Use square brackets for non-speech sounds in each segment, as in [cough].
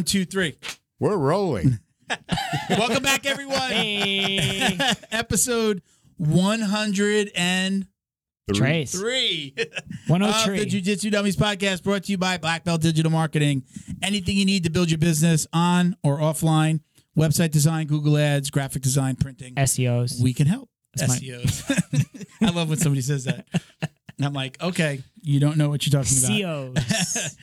One, two, three. We're rolling. [laughs] Welcome back, everyone. Hey, [laughs] Episode one hundred and Trace. three. One of hundred the three. Jiu Jitsu Dummies podcast brought to you by Black Belt Digital Marketing. Anything you need to build your business on or offline, website design, Google Ads, graphic design, printing, SEOs. we can help. That's my- SEOs. [laughs] I love when somebody says that. And I'm like, okay, you don't know what you're talking about. SEOs.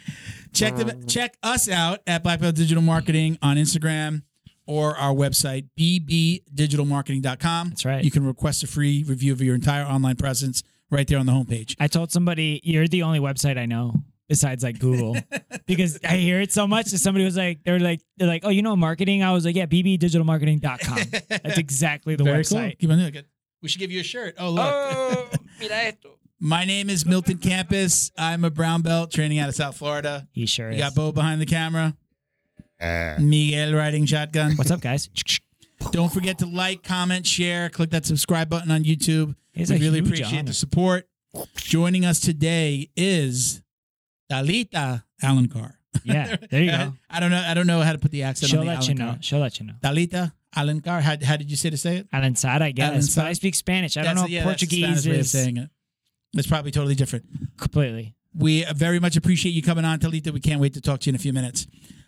Check them, um, check us out at Black Belt Digital Marketing on Instagram or our website, bbdigitalmarketing.com. That's right. You can request a free review of your entire online presence right there on the homepage. I told somebody you're the only website I know besides like Google [laughs] because I hear it so much that somebody was like they're like they're like oh you know marketing I was like yeah bbdigitalmarketing.com that's [laughs] exactly the Very cool. website Keep on doing it. We should give you a shirt. Oh, look. oh mira esto My name is Milton Campus. I'm a brown belt training out of South Florida. he sure We is got Bo behind the camera. Ah, Miguel riding shotgun. what's up guys Don't forget to like, comment, share, click that subscribe button on YouTube. It's we a really huge appreciate honor. the support. Joining us today is Talita Alencar. yeah there you go [laughs] I don't know. I don't know how to put the accent she'll on the let you know she'll let you know Talita Alencar. How, how did you say to say it? Alanzada I guess but Alanzada. I speak Spanish I don't That's- know yeah, if that's the Portuguese Spanish way of is saying it. It's probably totally different. completely We very much appreciate you coming on, Talita. We can't wait to talk to you in a few minutes.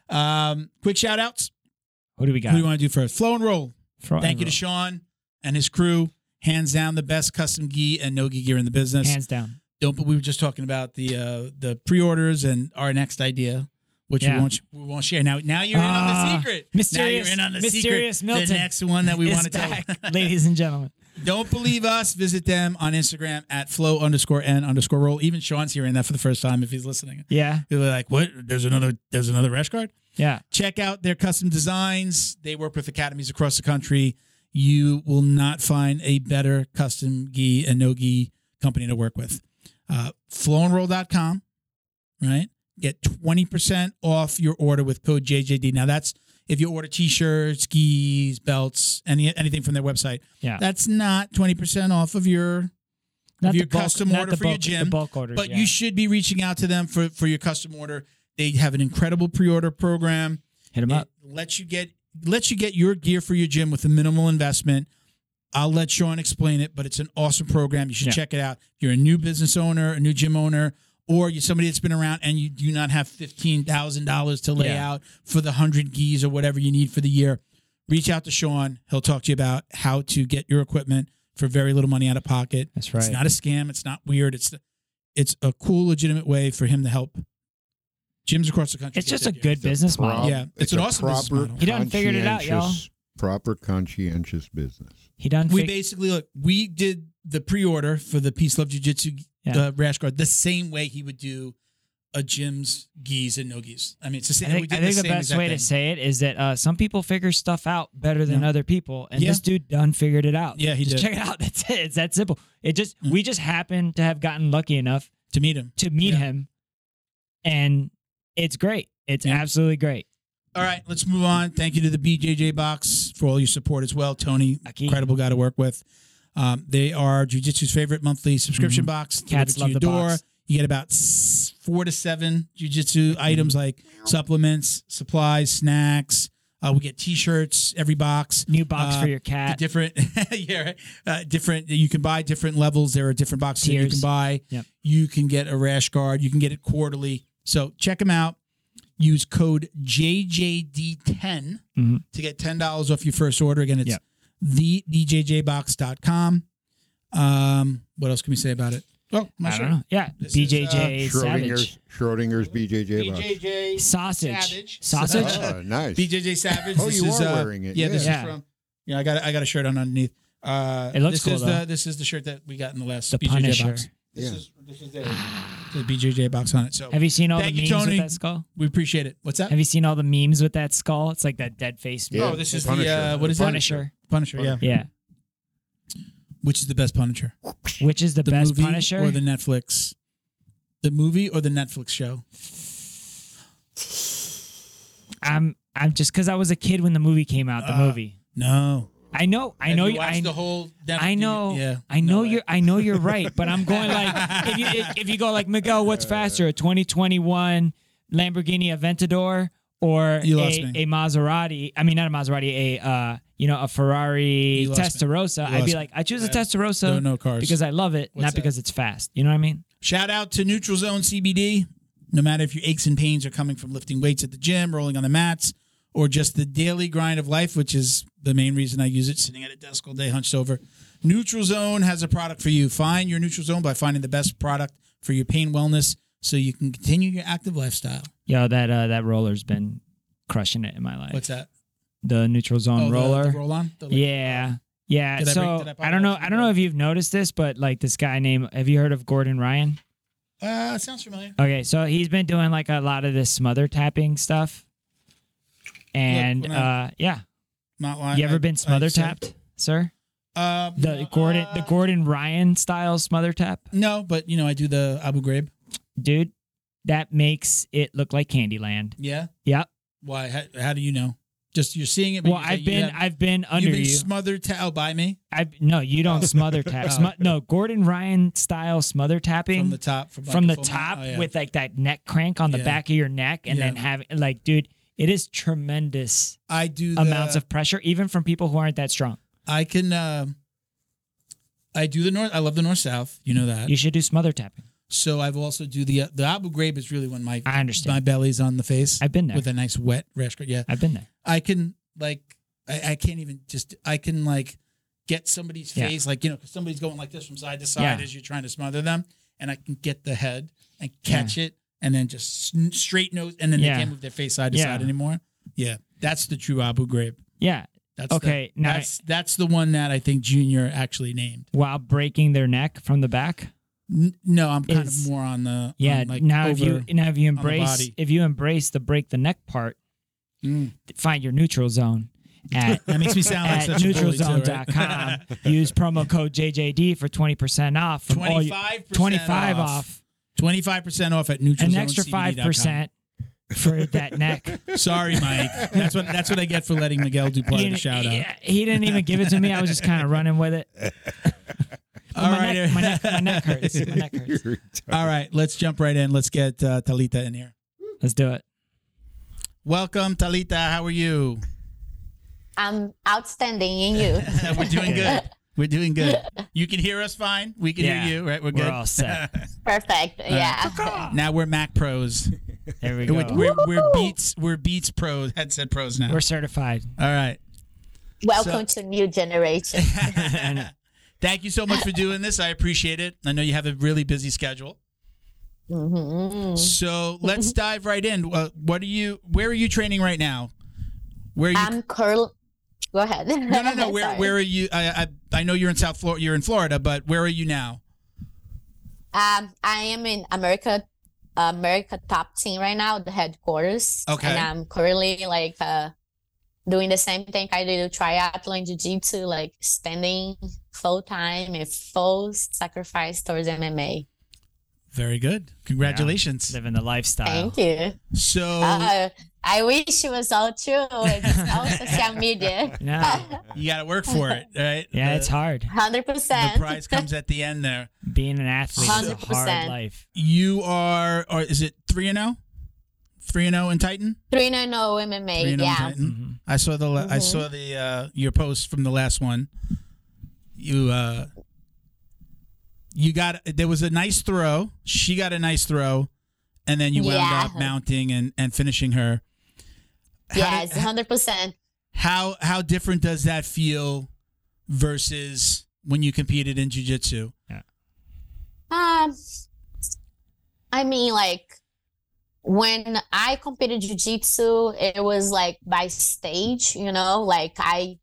Um, quick shout outs. what do we Who got do you want to do first? Flow and roll. Throw- Thank you to Sean and his crew. Hands down, the best custom gi and no gi gear in the business. hands down Don't. But we were just talking about the uh, the pre orders and our next idea, which Yeah. we won't we won't share. Now now you're in on Ah, the secret. mysterious- now you're in on the mysterious secret. Milton The next one that we [laughs] want to tell. [laughs] ladies and gentlemen Don't believe us. Visit them on Instagram at flow underscore n underscore roll. Even Sean's hearing that for the first time if he's listening. yeah They're like, what? There's another. There's another rash guard. yeah Check out their custom designs. They work with academies across the country. You will not find a better custom gi and no gi company to work with. Uh, flowandroll.com, right? Get 20% off your order with code JJD. Now, that's if you order t shirts, skis, belts, any anything from their website. yeah That's not 20% off of your not your bulk, custom order for your gym, bulk orders but yeah. you should be reaching out to them for, for your custom order. They have an incredible pre-order program. hit them It up lets you get lets you get your gear for your gym with a minimal investment. I'll let Sean explain it, but it's an awesome program. You should Yeah. check it out. If you're a new business owner, a new gym owner, or you're somebody that's been around and you do not have fifteen thousand dollars to lay Yeah. out for the hundred gis or whatever you need for the year, reach out to Sean. He'll talk to you about how to get your equipment for very little money out of pocket. That's right. It's not a scam. It's not weird. It's it's a cool, legitimate way for him to help gyms across the country. It's just a good business prob- model. Yeah, it's an a awesome business model. He done figured it out, y'all. Proper conscientious business. He done. We basically look. We did the pre-order for the Peace Love Jiu Jitsu Yeah. uh, rash guard the same way he would do a gym's gis and no gis. I mean, it's the same. I we think, did I think the same best way thing. to say it is that uh, some people figure stuff out better than Yeah. other people, and Yeah. this dude done figured it out. Yeah, he just did. check it out. [laughs] That's it. It's that simple. It just Mm. we just happened to have gotten lucky enough to meet him. to meet Yeah. him, and it's great. It's absolutely great. All right, let's move on. Thank you to the BJJ Box for all your support as well. Tony, incredible guy to work with. Um, they are Jiu Jitsu's favorite monthly subscription box. Mm-hmm. Cats love the door. box. You get about four to seven Jiu Jitsu Mm-hmm. items like supplements, supplies, snacks. Uh, we get T-shirts every box. New box Uh, for your cat. different [laughs] yeah right. uh, different you can buy different levels there are different boxes you can buy Yep. you can get a rash guard you can get it quarterly so check them out use code jjd10 Mhm. to get $10 off your first order again it's Yep. The bjjbox.com um what else can we say about it oh my I shirt. don't know. Yeah, This is, uh, BJJ Schrodinger's Savage Schrodinger's BJJ box. BJJ sausage. Savage. Sausage. Oh, nice. BJJ Savage. Oh, this you is, are uh, wearing it, Yeah, this yeah. is from. Yeah, I got I got a shirt on underneath. Uh, It looks this cool, is though. the this is the shirt that we got in the last The BJJ Punisher. box. This Yeah. is this is the, the BJJ box on it. So Have you seen all Thank the you, memes Tony. with that skull? we appreciate it. What's that? Have you seen all the memes with that skull? It's like that dead face. Yeah. oh, this is Punisher. the uh, what The is Punisher. Punisher. Yeah. Yeah. Which is the best Punisher? Which is the, The best movie Punisher? or the Netflix? The movie or the Netflix show? I'm I'm just because I was a kid when the movie came out. The Uh, movie. No. I know. I Have know. you you- watched I, the whole. Netflix- I know. Yeah. I know No you're. I know you're right. But I'm going like if you if you go like Miguel, what's faster, a 2021 Lamborghini Aventador or a, me. a Maserati. I mean, not a Maserati, a uh, you know, a Ferrari You. Testarossa, I'd be like, I choose a Yeah. Testarossa Don't know cars. because I love it, What's not that? because it's fast. You know what I mean? Shout out to Neutral Zone CBD. No matter if your aches and pains are coming from lifting weights at the gym, rolling on the mats, or just the daily grind of life, which is the main reason I use it, sitting at a desk all day hunched over. Neutral Zone has a product for you. Find your Neutral Zone by finding the best product for your pain wellness so you can continue your active lifestyle. Yo, that uh, that roller's been crushing it in my life. What's that? the neutral zone Oh, roller? The, roll on? The- yeah. Yeah. Did I so break- did I I, don't know. I don't know if you've noticed this, but like this guy named have you heard of Gordon Ryan? Uh, sounds familiar. Okay, so he's been doing like a lot of this smother tapping stuff. And Look, uh yeah. Not lying. You ever I- been I smother said- tapped, sir? Uh, The Gordon the uh, Gordon Ryan style smother tap? No, but you know I do the Abu Ghraib. Dude, that makes it look like Candyland. Yeah. Yep. Why? How, how do you know? Just you're seeing it. Well, I've been have- I've been under You've been you. smothered ta- oh, by me I no, you don't smother tap. [laughs] Oh. Smo- no, Gordon Ryan style smother tapping from the top. From, like from the top? Oh, yeah. with like that neck crank on the Yeah. back of your neck and then Yeah. have like dude, it is tremendous I do the, amounts of pressure even from people who aren't that strong. I can. Uh, I do the north. I love the north south. You know that. You should do smother tapping. so I've also do the uh, the Abu Ghraib is really when my I understand. my belly's on the face I've been there. with a nice wet rash guard. Yeah, I've been there. I can like I, I can't even just I can like get somebody's Yeah. face like you know 'cause somebody's going like this from side to side Yeah. as you're trying to smother them, and I can get the head and catch it and then just straight nose and then Yeah. they can't move their face side to Yeah. side anymore. Yeah, that's the true Abu Ghraib. Yeah. That's Okay, The, now- that's that's the one that I think Junior actually named. While breaking their neck from the back. N- no, I'm kind Is- of more on the Yeah. on, like now over, if you now if you embrace if you embrace the break the neck part, Mm. find your neutral zone at [laughs] that makes me sound like such too, right? neutralzone.com. [laughs] Use promo code JJD for 20% off from all your 25% 25 off. off. 25% off at neutral An extra 5% for that neck. [laughs] Sorry, Mike. That's what that's what I get for letting Miguel do part of the shout out. yeah, he didn't even give it to me. I was just kind of running with it. [laughs] All my, right. neck, my, neck, my neck hurts. My neck [laughs] hurts. All right, let's jump right in. Let's get uh, Talita in here. Let's do it. Welcome, Talita. How are you? I'm outstanding in you. We're doing good. We're doing good. [laughs] You can hear us fine. We can Yeah. hear you, right? We're We're good. all [laughs] set. Perfect. Yeah. now we're Mac pros. [laughs] There we go. We're, we're, we're Beats. We're Beats pros. Headset pros now. We're certified. All right. Welcome to new generation. Thank you so much for doing this. I appreciate it. I know you have a really busy schedule. hmm So let's dive right in. Uh, what are you? Where are you training right now? Where are you? I'm curl. Go ahead. no, [laughs] no, no. Where, where are you? I, I, I know you're in South Florida. You're in Florida, but where are you now? Um, I am in America, America top team right now, the headquarters. Okay. And I'm currently like uh, doing the same thing I do triathlon, jiu-jitsu, like spending full time and full sacrifice towards MMA. Very good. Congratulations. Living the lifestyle. Thank you. So Uh, I wish it was all true. It's [laughs] all social media. No. you got to work for it, right? Yeah, The- it's hard. 100%. The prize comes at the end there. Being an athlete is a hard 100%. life. You are, or is it three and zero? Three and zero in Titan. Three no no Three MMA. and zero in Yeah. Titan. Mhm. I saw the la- I saw the uh, your post from the last one. You uh, you got there was a nice throw. She got a nice throw, and then you wound Yeah. up mounting and and finishing her. Yes, hundred percent. how how different does that feel versus when you competed in jiu-jitsu Um, I mean, like when I competed jiu-jitsu, it was like by stage, you know, like I.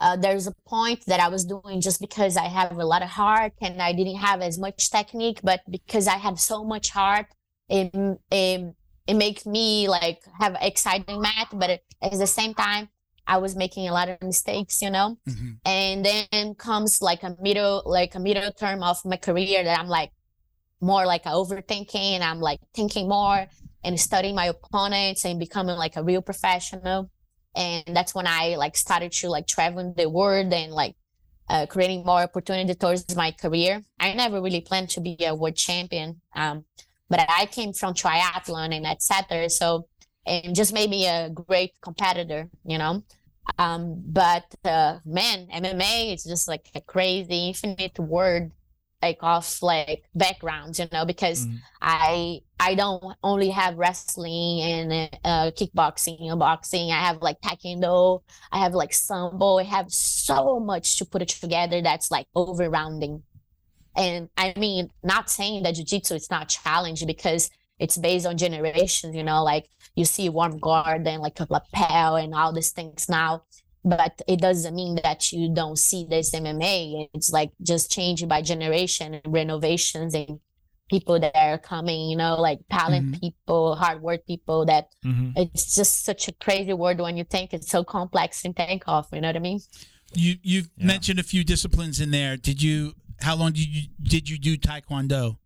Uh, there's a point that I was doing just because I have a lot of heart and I didn't have as much technique, but because I had so much heart, it it, it makes me like have exciting math. But it, at the same time, I was making a lot of mistakes, you know? And then comes like a middle like a middle term of my career that i'm like more like overthinking and i'm like thinking more and studying my opponents and becoming like a real professional. And that's when i like started to like traveling the world and like uh, creating more opportunity towards my career. I never really planned to be a world champion um, but i came from triathlon and etc so it just made me a great competitor, you know. Um, but uh, man, MMA is just like a crazy, infinite word like of like backgrounds, you know, because Mhm. I I don't only have wrestling and uh, kickboxing and boxing. I have like taekwondo. I have like sambo. I have so much to put it together. That's like overrounding. And I mean, not saying that jujitsu is not challenging because it's based on generations. You know, like you see worm guard and like a lapel and all these things now. But it doesn't mean that you don't see this MMA. It's like just changing by generation and renovations and people that are coming, you know, like talent people, hard work people that Mhm. it's just such a crazy word when you think it's so complex and think of, you know what I mean? You you've Yeah. mentioned a few disciplines in there. Did you? How long did you did you do taekwondo?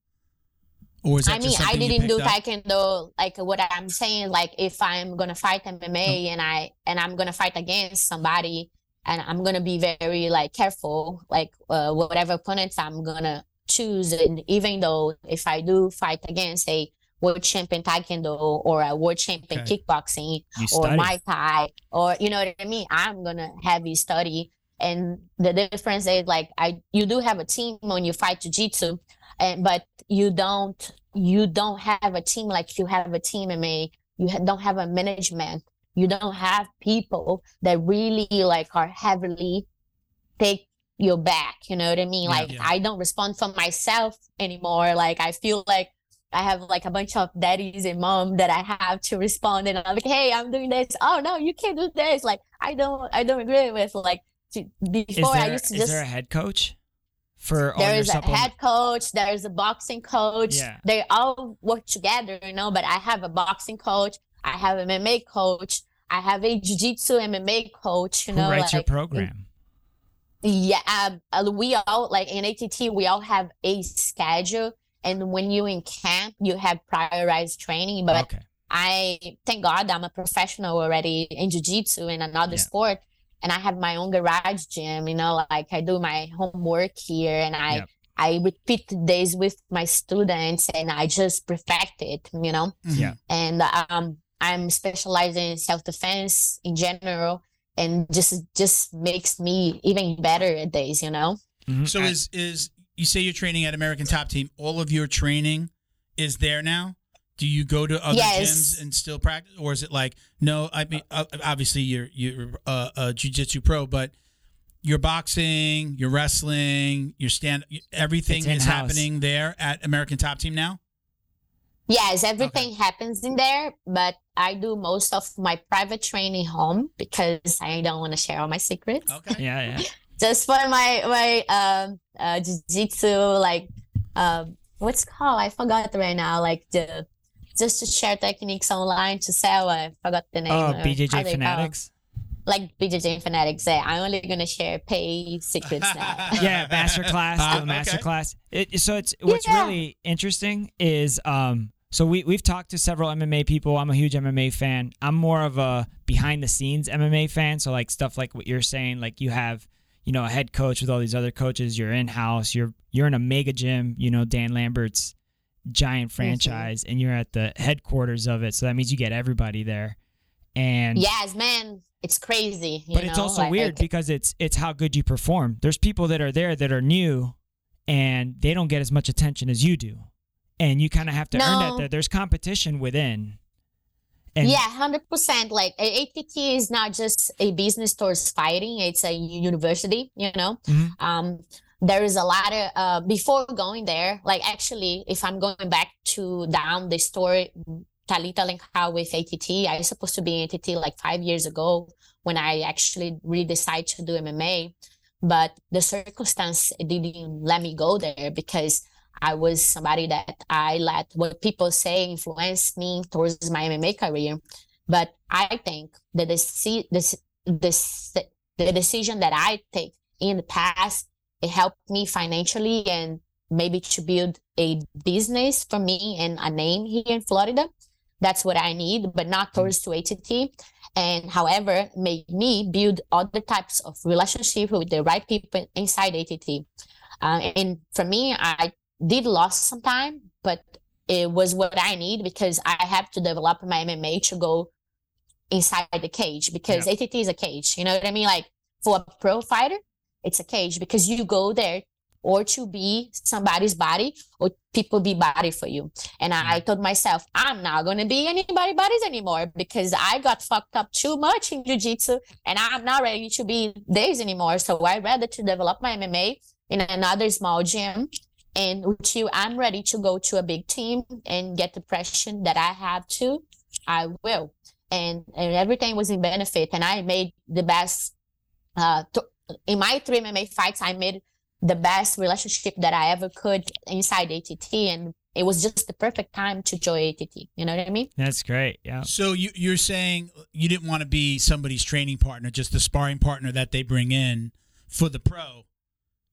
Or is that I mean, just I didn't do picked up? taekwondo. Like what I'm saying, like if I'm gonna fight MMA Oh. and I and I'm gonna fight against somebody, and I'm gonna be very like careful, like uh, whatever opponents I'm gonna choose. And even though if I do fight against a world champion taekwondo or a world champion Okay. kickboxing or study. Muay Thai or you know what I mean, I'm gonna have you study. And the difference is like I you do have a team when you fight jiu-jitsu, and but you don't you don't have a team like you have a team in a you don't have a management. You don't have people that really like are heavily take your back. You know what I mean? Yeah. like Yeah. I don't respond for myself anymore. Like I feel like I have like a bunch of daddies and mom that I have to respond and I'm like, hey, I'm doing this. Oh no, you can't do this. Like I don't I don't agree with like to, Is before I used to is just there a head coach for all there is a head coach there is a boxing coach Yeah. they all work together you know but i have a boxing coach i have an mma coach i have a jiu-jitsu mma coach you Who know writes your program? yeah um, uh, we all like in att we all have a schedule and when you in camp you have prioritized training but okay. I thank God I'm a professional already in jiu-jitsu and another Yeah. sport. And I have my own garage gym, you know, like I do my homework here and I Yep. I repeat this with my students and I just perfect it, you know. Mhm. Yeah. And um I'm specializing in self-defense in general and just just makes me even better at this, you know. Mhm. So I- is is you say you're training at American Top Team? All of your training is there now. Do you go to other Yes. gyms and still practice, or is it like no? I mean, uh, obviously you're you're uh, a jujitsu pro, but you're boxing, you're wrestling, you're stand. Everything is happening there at American Top Team now. Yes, everything happens in there, but I do most of my private training home because I don't want to share all my secrets. Okay. yeah, yeah. [laughs] Just for my my um uh jiu-jitsu like um what's called? I forgot right now. Like the just to share techniques online to sell. I forgot the name. Oh, uh, how BJJ Fanatics. Like BJJ Fanatics. Say, I'm only gonna share pay secrets now. [laughs] yeah, master class, Ah, do master okay. class. It, so it's what's Yeah. really interesting is um so we we've talked to several MMA people. I'm a huge MMA fan. I'm more of a behind the scenes MMA fan. So like stuff like what you're saying, like you have you know a head coach with all these other coaches. You're in house. You're you're in a mega gym. You know Dan Lambert's giant franchise, and you're at the headquarters of it. So that means you get everybody there. And yes, man, it's crazy. you but it's also like- weird because it's it's how good you perform. There's people that are there that are new, and they don't get as much attention as you do, and you kind of have to earn that. There, there's competition within. And yeah, hundred percent. Like ATT is not just a business towards fighting; it's a university. You know, Mhm. um, there is a lot of uh, before going there. Like actually, if I'm going back to down the story, Talita Alencar with ATT, I was supposed to be in ATT like five years ago when I actually really decided to do MMA, but the circumstance didn't let me go there because I was somebody that I let what people say influence me towards my MMA career. But I think the deci- this this the decision that I take in the past it helped me financially and maybe to build a business for me and a name here in Florida. That's what I need, but not towards to ATT. And however, made me build other types of relationship with the right people inside ATT. Uh, and for me, I did lost some time, but it was what I need because I have to develop my MMA to go inside the cage because ATT is a cage. You know what I mean? Like for a pro fighter, it's a cage because you go there or to be somebody's body or people be body for you. And I told myself, I'm not going to be anybody bodies anymore because I got fucked up too much in jiu-jitsu and I'm not ready to be theirs anymore. So I rather to develop my MMA in another small gym and until I'm ready to go to a big team and get the pressure that I have to, I will. And, and everything was in benefit. And I made the best, uh, th- in my three MMA fights, I made the best relationship that I ever could inside ATT. And it was just the perfect time to join ATT. You know what I mean? That's great. Yeah. So you, you're saying you didn't want to be somebody's training partner, just the sparring partner that they bring in for the pro.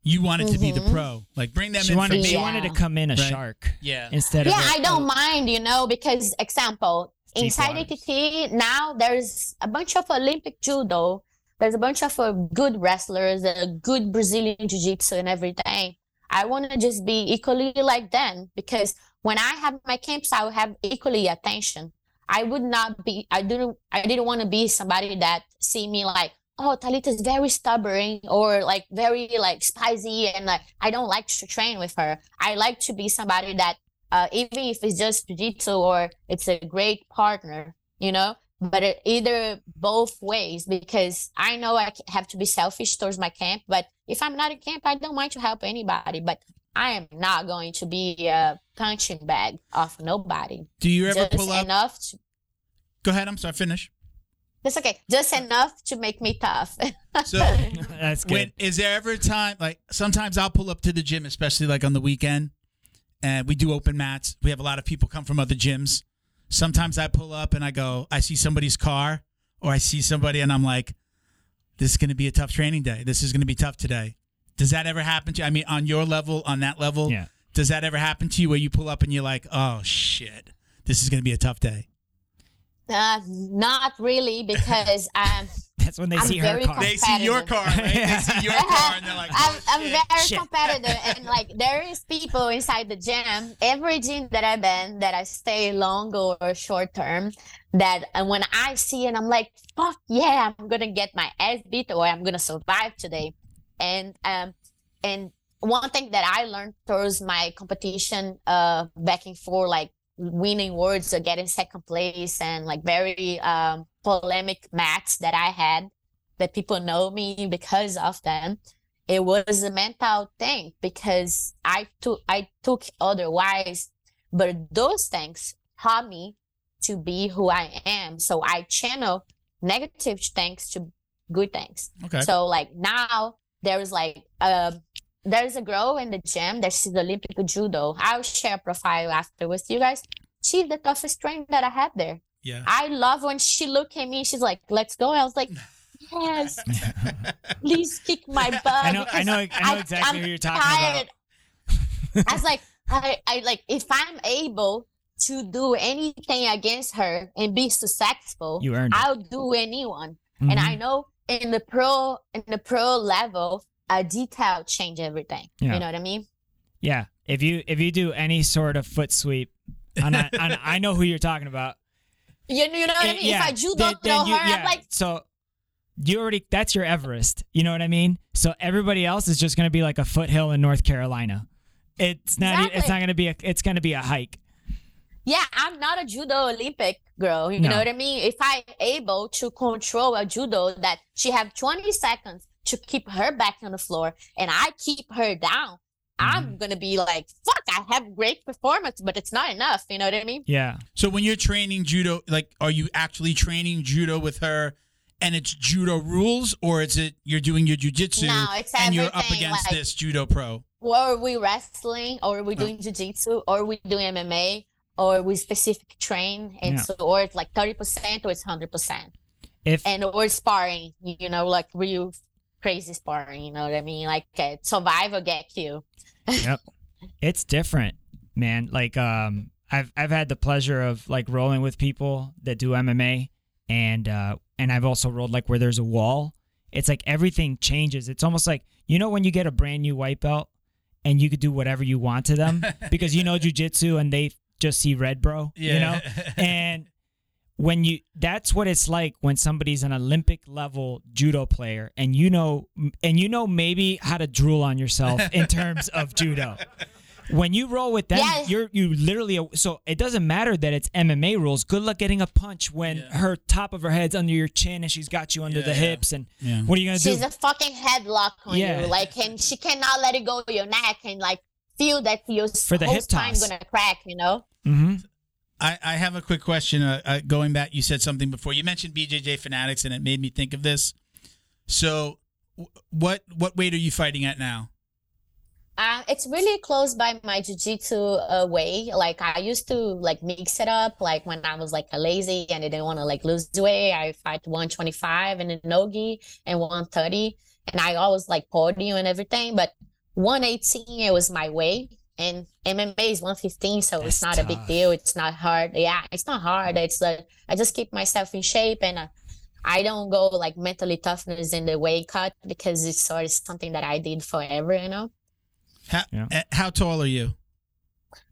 You wanted to be the Mhm. pro, like bring them She in wanted, for she me. Yeah. wanted to come in a Right. shark Yeah, instead yeah, of. a- I don't mind, you know, because example, Deep inside waters. ATT now there's a bunch of Olympic judo. There's a bunch of uh, good wrestlers, uh, good Brazilian jiu-jitsu and everything. I want to just be equally like them because when I have my camps, I will have equally attention. I would not be. I didn't. I didn't want to be somebody that see me like, oh, Talita is very stubborn or like very like spicy, and like I don't like to train with her. I like to be somebody that uh, even if it's just jiu-jitsu or it's a great partner, you know, but it, either both ways because I know i have to be selfish towards my camp, but if I'm not in camp, I don't mind to help anybody, but I am not going to be a punching bag of nobody. Do you ever just pull up? enough to, Go ahead. I'm sorry. Finish. that's okay. Just enough to make me tough. [laughs] So [laughs] That's good. when is there ever a time like sometimes I'll pull up to the gym, especially like on the weekend, and we do open mats. We have a lot of people come from other gyms. Sometimes I pull up and I go, I see somebody's car or I see somebody and I'm like, this is going to be a tough training day. This is going to be tough today. Does that ever happen to you? I mean, on your level, on that level, Yeah. does that ever happen to you where you pull up and you're like, oh shit, this is going to be a tough day? uh, not really because um, That's when they I'm see her car. They see your car, right? They see your [laughs] car and they're like, I'm, oh, I'm shit. very Shit. competitive and like there is people inside the gym every gym that i've been that i stay long or short term that and when i see it i'm like fuck yeah i'm gonna get my ass beat or i'm gonna survive today and um and one thing that i learned towards my competition uh back and forth like winning awards or getting second place and like very um polemic match that i had that people know me because of them it was a mental thing because I took I took otherwise, but those things taught me to be who I am. So I channel negative things to good things. okay. So like now there's like uh there's a girl in the gym that she's Olympic judo. I'll share a profile after with you guys. She's the toughest trainer that I had there. yeah. I love when she looked at me. She's like, "Let's go." I was like, "Yes, [laughs] please kick my butt." I know. I know. I know exactly I'm who you're talking tired. about. I was like, I, I like if I'm able to do anything against her and be successful, You earned it. I'll do anyone. And Mhm. I know in the pro in the pro level, a detail change everything. Yeah. You know what I mean? Yeah. If you if you do any sort of foot sweep, on a, on a, I know who you're talking about. You, you know what I Eh, mean? yeah, if I judo then- throw then you- her, yeah, I'm like, so you already that's your Everest. You know what I mean? So everybody else is just gonna be like a foothill in North Carolina. It's not. e- It's not gonna be a. It's gonna be a hike. yeah, I'm not a judo Olympic girl. You No. know what I mean? If I able to control a judo that she have 20 seconds to keep her back on the floor and I keep her down, Mm-hmm. I'm gonna be like, fuck, I have great performance, but it's not enough. You know what I mean? Yeah. So when you're training judo, like, are you actually training judo with her, and it's judo rules, or is it you're doing your jujitsu No, it's and you're up against like- this judo pro? Or are we wrestling, or are we doing jiu-jitsu, or are we doing MMA, or we specific train, and Yeah. so or it's like 30% or it's 100%. If and or sparring, you know, like real crazy sparring, you know what I mean? Like uh, survive or get killed. [laughs] it's different, man. Like um I've I've had the pleasure of like rolling with people that do MMA and uh and I've also rolled like where there's a wall. It's like everything changes. It's almost like you know when you get a brand new white belt and you could do whatever you want to them [laughs] because you know jujitsu and they just see red, bro. Yeah. You know, [laughs] and when you that's what it's like when somebody's an Olympic level judo player and you know and you know maybe how to drool on yourself in [laughs] terms of judo. When you roll with them, Yeah. you're you literally so it doesn't matter that it's MMA rules. Good luck getting a punch when Yeah. her top of her head's under your chin and she's got you under Yeah, the yeah. hips and Yeah. what are you gonna do? She's a fucking headlock on Yeah. you, like, and she cannot let it go of your neck and like feel that your For the whole hip spine toss. gonna crack. You know? hmm I, I have a quick question. Uh, uh, going back, you said something before. You mentioned BJJ Fanatics, and it made me think of this. So, wh- what what weight are you fighting at now? Uh, it's really close by my jiu-jitsu uh, way. Like I used to like mix it up. Like when I was like lazy and I didn't want to like lose weight, I fight 125 and a nogi and 130, and I always like podium and everything. But 118 it was my weight, and MMA is 115, so That's it's not a big deal. It's not hard. Yeah, it's not hard. It's like I just keep myself in shape and. Uh, I don't go like mentally toughness in the weight cut because it's sort of something that I did forever, you know. How, Yeah. uh, how tall are you?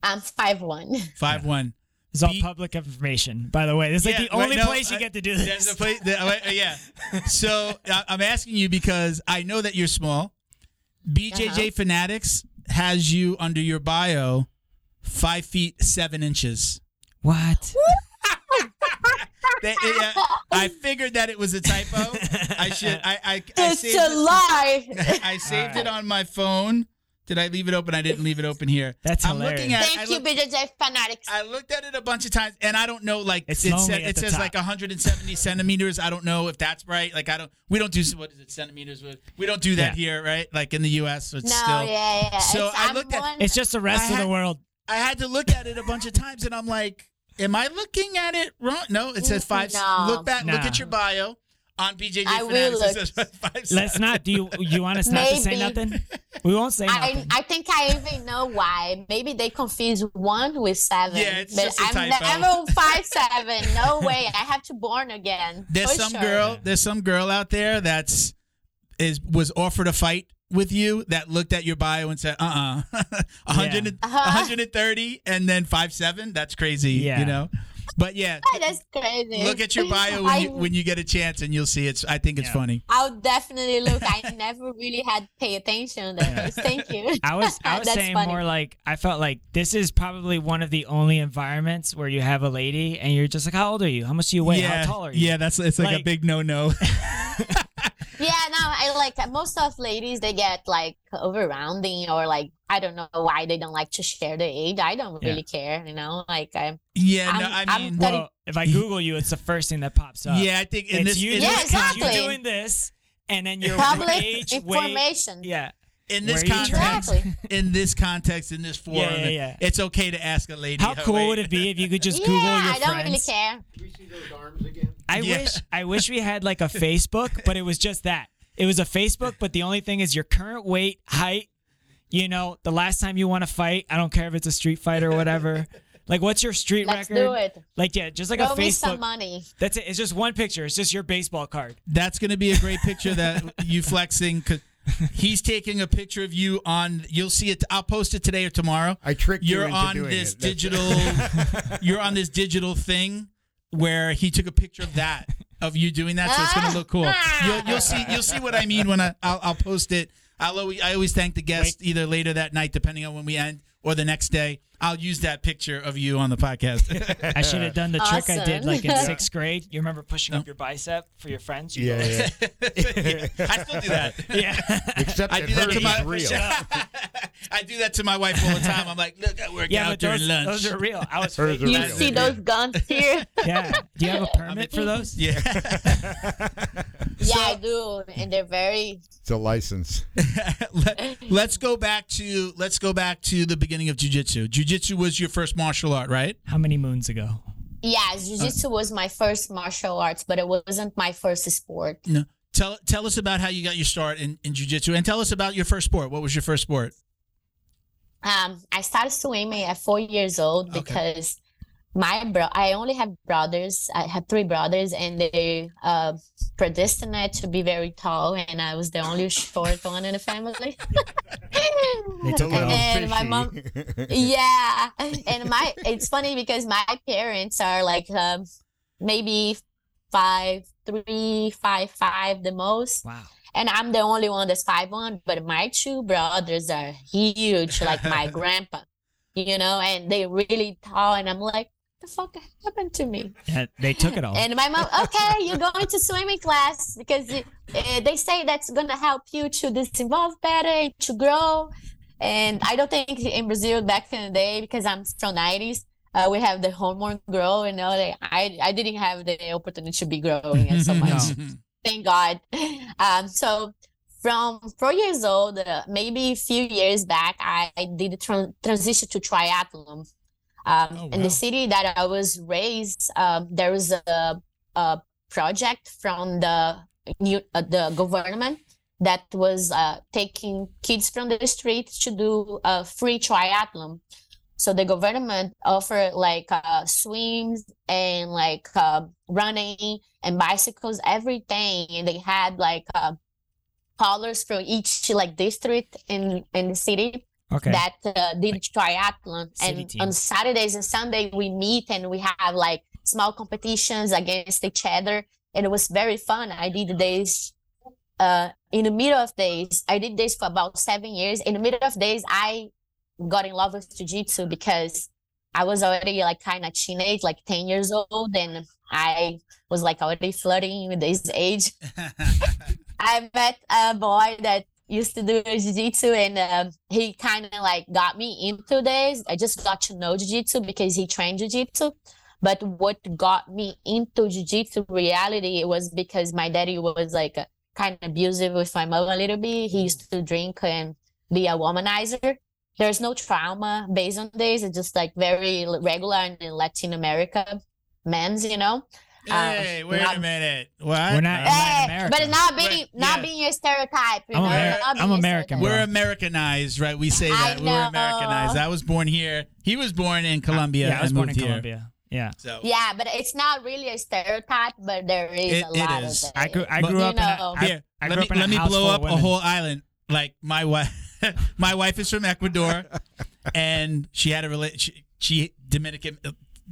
I'm five one. [laughs] Five one. It's all public information, by the way. This is like Yeah, the only right, no, place you I- get to do There's this. a place. that- [laughs] uh, yeah. So I- I'm asking you because I know that you're small. BJJ Uh-huh. Fanatics has you under your bio, five feet seven inches. What? They- yeah, I figured that it was a typo. I should. I. I, I It's saved a it- lie. [laughs] I saved it on my phone. Did I leave it open? I didn't leave it open here. [laughs] That's I'm looking hilarious. at. I Thank you, look- BJJ fanatics. I looked at it a bunch of times, and I don't know. Like It's it, lonely said, at it the says top. like 170 centimeters. I don't know if that's right. Like I don't. We don't do what is it centimeters? We- We don't do that Yeah. here, right? Like in the U.S. So no, it's still. yeah, yeah. So it's, I I'm looked at- one, It's just the rest I of the world. I had to look at it a bunch of times, and I'm like, "Am I looking at it wrong?" No, it says five. No. Look back. Look at your bio on BJJ I will Fanatics. It look. five, Let's not. Do you you want us not to say nothing? We won't say I, nothing. I think I even know why. Maybe they confuse one with seven. Yeah, it's but just a I'm typo. never five seven. No way. I have to born again. There's for some sure. girl. There's some girl out there that's is was offered a fight with you that looked at your bio and said, [laughs] "Uh, uh 100, and- Uh-huh. 130, and then five seven. That's crazy. Yeah. You know. But yeah, That's crazy. look at your bio when I, you when you get a chance, and you'll see it's. I think it's Yeah. funny. I'll definitely look. I [laughs] never really had pay attention to this. Thank you. [laughs] I was I [laughs] was saying funny. more like I felt like this is probably one of the only environments where you have a lady and you're just like, how old are you? How much do you weigh? yeah, How tall are you? yeah. That's it's like, a big no no. Yeah, no, I like most of ladies they get like over rounding or like I don't know why they don't like to share the age. I don't Yeah. really care, you know. Like I yeah, no, I'm- I I'm mean, thirty- Well, if I Google you, it's the first thing that pops up. yeah, I think in it's this you, in Yeah, this it's con- you exactly. doing this, and then your public age, weight. information. Yeah, in this Where context, Exactly. [laughs] in this context, in this forum, Yeah, yeah, yeah. it's okay to ask a lady. how cool would it be if you could just [laughs] yeah, Google your I don't friends? really care. we see those arms again? I Yeah. wish I wish we had like a [laughs] Facebook, but it was just that. It was a Facebook, but the only thing is your current weight, height, you know, the last time you want to fight. I don't care if it's a street fight or whatever. [laughs] Like what's your street record? Let's do it. Like yeah, just like Throw a me some Facebook. money. That's it. It's just one picture. It's just your baseball card. That's going to be a great picture that you flexing. 'cause He's taking a picture of you on. You'll see it. I'll post it today or tomorrow. I tricked you You're on this it. Digital. you're on this digital thing where he took a picture of that of you doing that, so it's going to look cool. Ah! You'll, you'll see. You'll see what I mean when I I'll, I'll post it. I'll always, I always thank the guest either later that night, depending on when we end, or the next day. I'll use that picture of you on the podcast. [laughs] I should have done the trick I did like in sixth grade. You remember pushing up your bicep for your friends? You go yeah, yeah. [laughs] I still do that. yeah. Except I do that to my real. [laughs] I do that to my wife all the time. I'm like, look, I work Yeah, out during those, lunch. those are real. I was Hers fake. are You real. see those guns here? Yeah. Do you have a permit for those? yeah. yeah, I do, and they're very. It's a license. Let, us go back to let's go back to the beginning of jujitsu. Jujitsu was your first martial art, right? How many moons ago? Yeah, jiu-jitsu was my first martial arts, but it wasn't my first sport. No. Tell tell us about how you got your start in, in jujitsu, and tell us about your first sport. What was your first sport? Um, I started swimming at four years old Okay. because my bro, I only have brothers. I have three brothers, and they uh predestined to be very tall, and I was the only short one in the family. They took it And my mom, yeah, and my it's funny because my parents are like um, maybe five three, five five the most, Wow. and I'm the only one that's five one. But my two brothers are huge, like my [laughs] grandpa, you know, and they really tall, and I'm like, the fuck happened to me? Yeah, they took it all. And my mom, okay, you're going to swimming class because it, uh, they say that's gonna help you to disinvolve better and to grow. And I don't think in Brazil back in the day, because I'm from '90s, uh, we have the hormone grow. You know, like I I didn't have the opportunity to be growing and so [laughs] much. Thank God. Um, so from four years old, uh, maybe a few years back, I, I did a tran- transition to triathlon. Um, Oh, In the city that I was raised, um, there was a, a project from the new, uh, the government that was uh, taking kids from the streets to do a free triathlon. So the government offered like uh, swims and like uh, running and bicycles, everything, and they had like uh, callers from each like district in in the city Okay. that uh, did triathlon. city And on. Saturdays and Sunday we meet and we have like small competitions against each other, and it was very fun. I did this uh, in the middle of days. I did this for about seven years. In the middle of days, I got in love with jiu-jitsu because I was already like kind of teenage, like 10 years old, and I was like already flirting with this age. [laughs] [laughs] I met a boy that used to do jiu-jitsu and um, he kind of like got me into this. I just got to know jiu-jitsu because he trained jiu-jitsu. But what got me into jiu-jitsu reality was because my daddy was like kind of abusive with my mom a little bit. He used to drink and be a womanizer. There's no trauma based on this. It's just like very regular in Latin America men's, you know. Hey, wait a minute. What? We're not- I'm Eh, American. but it's not being We're- not yeah. being a stereotype. You I'm know? Ameri- Not I'm American, stereotype. We're Americanized, right? We say I that we're Americanized. I was born here. He was born in Colombia. yeah, I was born in here. Colombia. Yeah. So Yeah, but it's not really a stereotype, but there is It- a it lot is. of it. It is. I grew I But- grew You up in a, know. I, here, I let grew me up in let a me house blow full of up a whole island. Like my wife, [laughs] my wife is from Ecuador, [laughs] and she had a relation. She, she Dominican,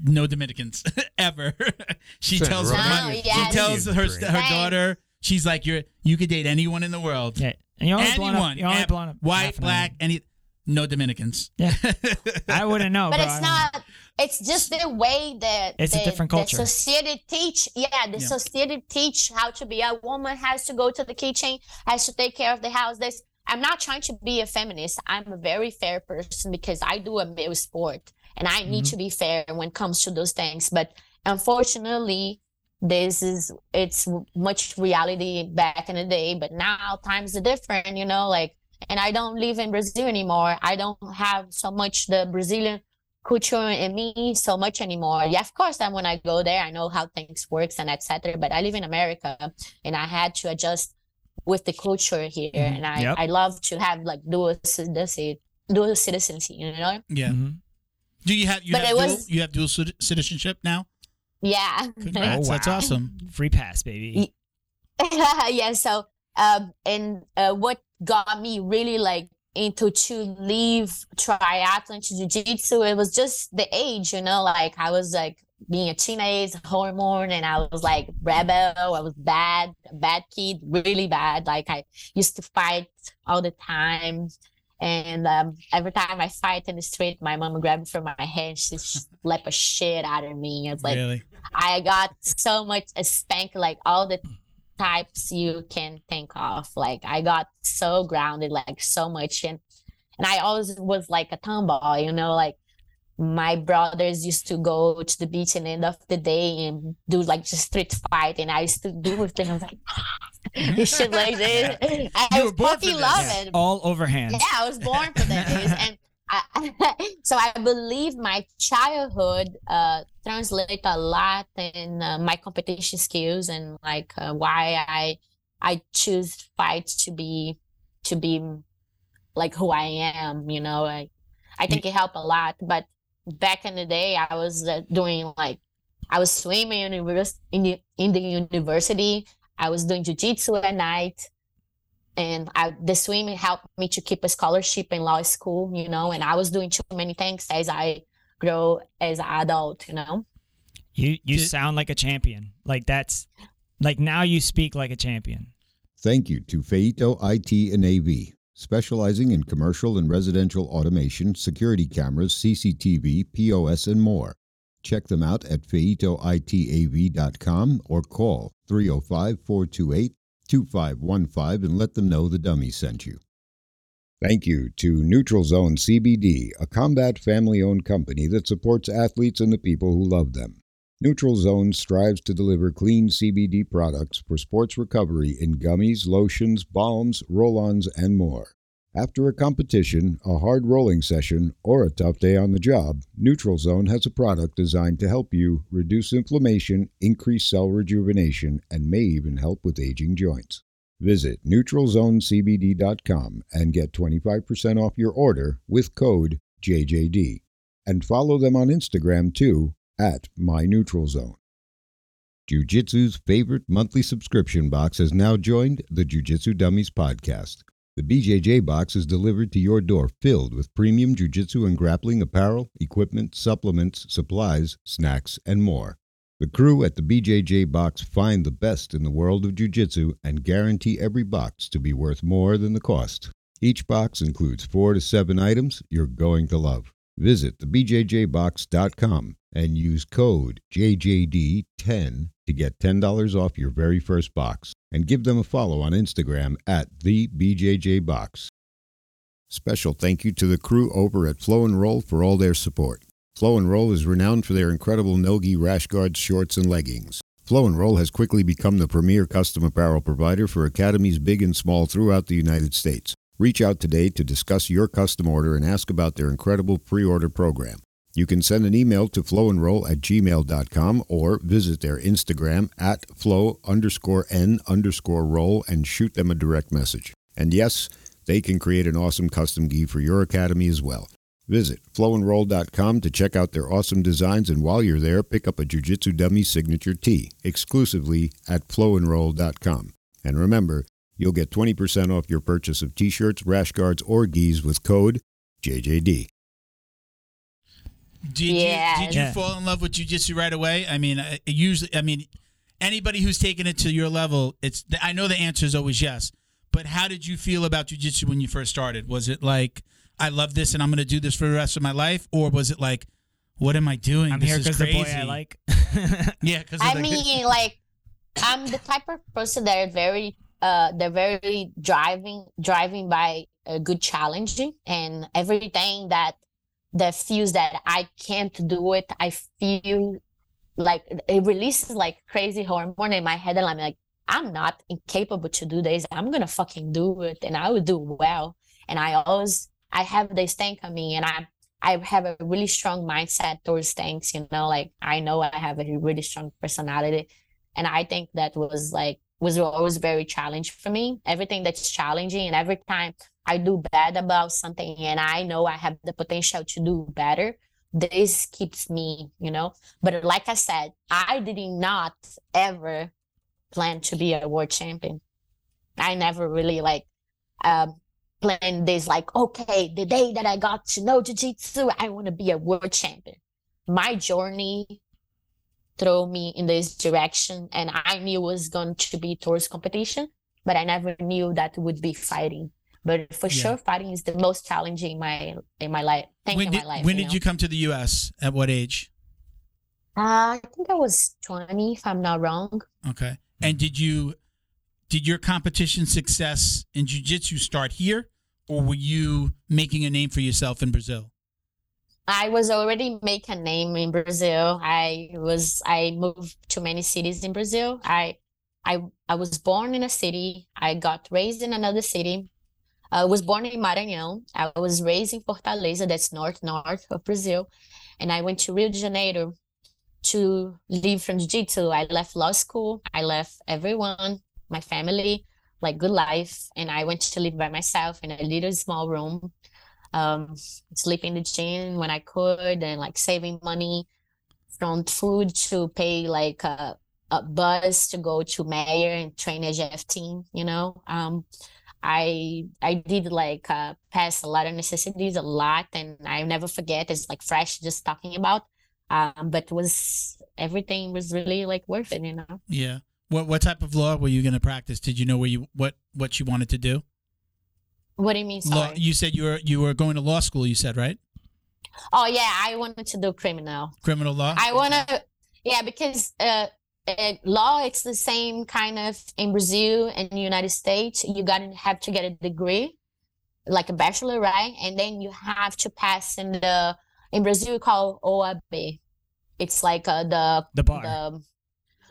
no Dominicans [laughs] ever. [laughs] she Same, tells oh, her, right? No, she tells her her Same. daughter, she's like, you're you could date anyone in the world, Yeah. And you're only blowing anyone, up, you're only and blowing up white, black, any, no Dominicans. Yeah. [laughs] I wouldn't know, but bro. it's don't- It's just the way that It's a the, different the culture. society teach. Yeah, the Yeah. society teach how to be a woman has to go to the kitchen, has to take care of the house. This. I'm not trying to be a feminist. I'm a very fair person because I do a male sport and I need Mm-hmm. to be fair when it comes to those things. But unfortunately, this is it's much reality back in the day. But now times are different, you know. Like, and I don't live in Brazil anymore. I don't have so much the Brazilian culture in me so much anymore. Yeah, of course, then when I go there, I know how things works and etc. But I live in America, and I had to adjust with the culture here, Mhm. and I Yep. I love to have like dual citizenship, dual citizenship, you know. Yeah. Mhm. Do you have you But have dual, was- you have dual citizenship now? Yeah. Congrats, Oh, that's awesome. Free pass, baby. [laughs] yeah so um and uh, what got me really like into to leave triathlon to jiu-jitsu it was just the age you know like i was like being a teenage hormone and i was like rebel i was bad a bad kid really bad like i used to fight all the time and um, every time I fight in the street, my mom grabbed me from my hand. She slapped a shit out of me. It's like really? I got so much a spank, like all the types you can think of. Like I got so grounded, like so much, and and I always was like a tomboy, you know, like my brothers used to go to the beach and end of the day and do like just street fight, and I used to do with them I was like [laughs] [laughs] this shit like this. I You was fucking this. love Yeah. it. All overhand. Yeah, I was born for this, [laughs] and I, so I believe my childhood uh, translate a lot in uh, my competition skills and like uh, why I I choose fight to be to be like who I am. You know, I I think it helped a lot. But back in the day, I was uh, doing like I was swimming univers- in the, in the university. I was doing jujitsu at night. and I, the swimming helped me to keep a scholarship in law school, you know, and I was doing too many things as I grow as an adult, you know. You you Did- sound like a champion. Like that's like now you speak like a champion. Thank you to Feito IT and AV, specializing in commercial and residential automation, security cameras, CCTV, POS, and more. Check them out at feitoitav.com or call 305 428 2515 and let them know the dummy sent you. Thank you to Neutral Zone CBD, a combat family owned company that supports athletes and the people who love them. Neutral Zone strives to deliver clean CBD products for sports recovery in gummies, lotions, balms, roll ons, and more. After a competition, a hard rolling session, or a tough day on the job, Neutral Zone has a product designed to help you reduce inflammation, increase cell rejuvenation, and may even help with aging joints. Visit neutralzonecbd.com and get 25% off your order with code JJD. And follow them on Instagram too at My Neutral Zone. Jiu Jitsu's favorite monthly subscription box has now joined the Jiu Jitsu Dummies podcast. The BJJ box is delivered to your door filled with premium Jiu Jitsu and grappling apparel, equipment, supplements, supplies, snacks, and more. The crew at the BJJ box find the best in the world of Jiu Jitsu and guarantee every box to be worth more than the cost. Each box includes four to seven items you're going to love. Visit thebjjbox.com and use code JJD10 to get $10 off your very first box. And give them a follow on Instagram at TheBJJBox. Special thank you to the crew over at Flow and Roll for all their support. Flow and Roll is renowned for their incredible Nogi rash guards, shorts, and leggings. Flow and Roll has quickly become the premier custom apparel provider for academies big and small throughout the United States. Reach out today to discuss your custom order and ask about their incredible pre-order program. You can send an email to flowandroll at gmail.com or visit their Instagram at flow underscore n underscore roll and shoot them a direct message. And yes, they can create an awesome custom gi for your academy as well. Visit flowandroll.com to check out their awesome designs and while you're there, pick up a Jiu Jitsu Dummy signature tee exclusively at flowandroll.com. And remember, you'll get 20% off your purchase of t-shirts, rash guards, or gis with code JJD. Did Yeah. you did you Yeah. fall in love with jujitsu right away? I mean, I- usually, I mean, anybody who's taken it to your level, it's. I know the answer is always yes. But how did you feel about jujitsu when you first started? Was it like, I love this and I'm going to do this for the rest of my life, or was it like, what am I doing? I'm this here is because the crazy. boy I like. [laughs] Yeah, because I mean, [laughs] like, I'm the type of person that are very, uh, they're very driving, driving by a good challenging, and everything that that feels that I can't do it, I feel like it releases like crazy hormone in my head, and I'm like, I'm not incapable to do this. I'm gonna fucking do it, and I will do well. And I always, I have this thing coming, and I I have a really strong mindset towards things, you know, like I know I have a really strong personality. And I think that was like, was always very challenging for me. Everything that's challenging and every time I do bad about something and I know I have the potential to do better, this keeps me, you know. But like I said, I did not ever plan to be a world champion. I never really like um plan this like, okay, the day that I got to know jiu-jitsu, I want to be a world champion. My journey threw me in this direction and I knew it was going to be towards competition, but I never knew that would be fighting. But for Yeah. sure, fighting is the most challenging in my in my life. Thing when did, my life. when you did know? you come to the U.S.? At what age? Uh, I think I was 20, if I'm not wrong. Okay. And did you did your competition success in jiu-jitsu start here or were you making a name for yourself in Brazil? I was already making a name in Brazil. I was I moved to many cities in Brazil. I I I was born in a city. I got raised in another city. I was born in Maranhão. I was raised in Fortaleza, that's north north of Brazil, and I went to Rio de Janeiro to live from jiu-jitsu. I left law school. I left everyone, my family, like good life, and I went to live by myself in a little small room um in the gym when I could and like saving money from food to pay like a, a bus to go to Méier and train a GF Team, you know. Um I I did like uh, pass a lot of necessities a lot, and I never forget. It's like fresh just talking about. Um, but was everything was really like worth it, you know. Yeah. What what type of law were you going to practice? Did you know where you what what you wanted to do? What do you mean? Law, you said you were you were going to law school. You said right? oh yeah, I wanted to do criminal. Criminal law. I want to, yeah, because uh, uh, law it's the same kind of in Brazil and the United States. You got to have to get a degree, like a bachelor, right? And then you have to pass in the in Brazil called OAB. It's like uh, the The bar. the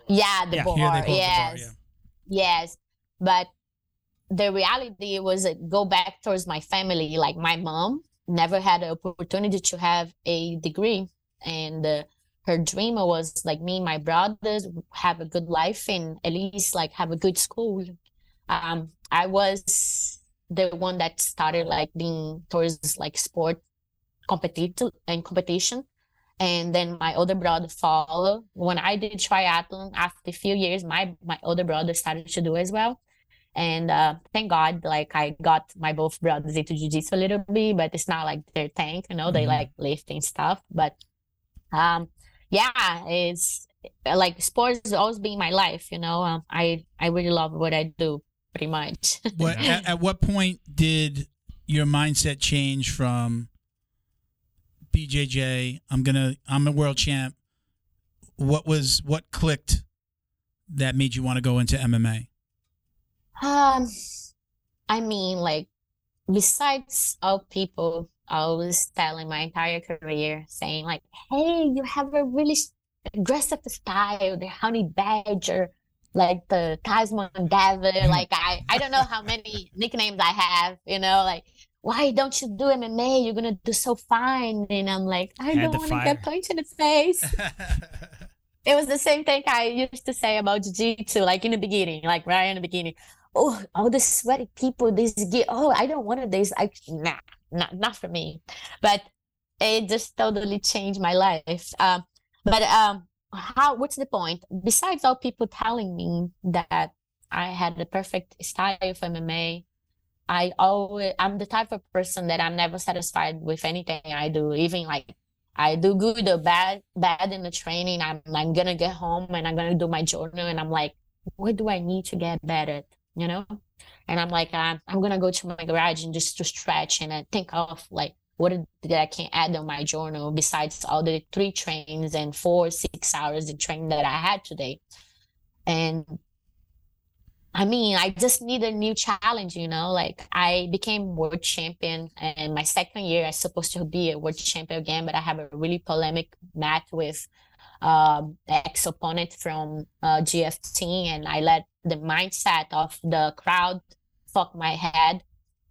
yeah the Yeah, bar. Here they call it the bar, yes, yeah. yes, but the reality was uh, go back towards my family. Like my mom never had an opportunity to have a degree, and uh, her dream was like me and my brothers have a good life and at least like have a good school. Um, I was the one that started like being towards like sport competitive and competition. And then my older brother followed. When I did triathlon, after a few years, my my older brother started to do as well. And uh, thank God, like I got my both brothers into jiu-jitsu a little bit, but it's not like their thing, you know, they Mhm. like lifting stuff. But um yeah, it's like sports has always been my life, you know. Um, I I really love what I do pretty much. [laughs] What at, at what point did your mindset change from BJJ? I'm gonna I'm a world champ. What was what clicked that made you want to go into MMA? Um, I mean, like, besides all people always telling my entire career, saying like, "Hey, you have a really aggressive style, the honey badger, like the Tasman devil." [laughs] Like, I I don't know how many nicknames I have, you know, like. Why don't you do MMA? You're gonna do so fine. And I'm like, I Had don't want to get punched in the face [laughs] it was the same thing I used to say about jiu-jitsu, like in the beginning, like right in the beginning. Oh, all the sweaty people, this get oh, I don't want this. I nah, not not for me. But it just totally changed my life. Um, but um, how? What's the point? Besides all people telling me that I had the perfect style for MMA, I always I'm the type of person that I'm never satisfied with anything I do, even like I do good or bad bad in the training. I'm I'm gonna get home and I'm gonna do my journal and I'm like, what do I need to get better? You know? And I'm like, I'm, I'm gonna go to my garage and just to stretch and I think of like what that I can add on my journal besides all the three trains and four, six hours of train that I had today. And I mean, I just need a new challenge, you know. Like I became world champion, and my second year, I supposed to be a world champion again, but I have a really polemic match with um, ex opponent from uh, GFT, and I let the mindset of the crowd fuck my head,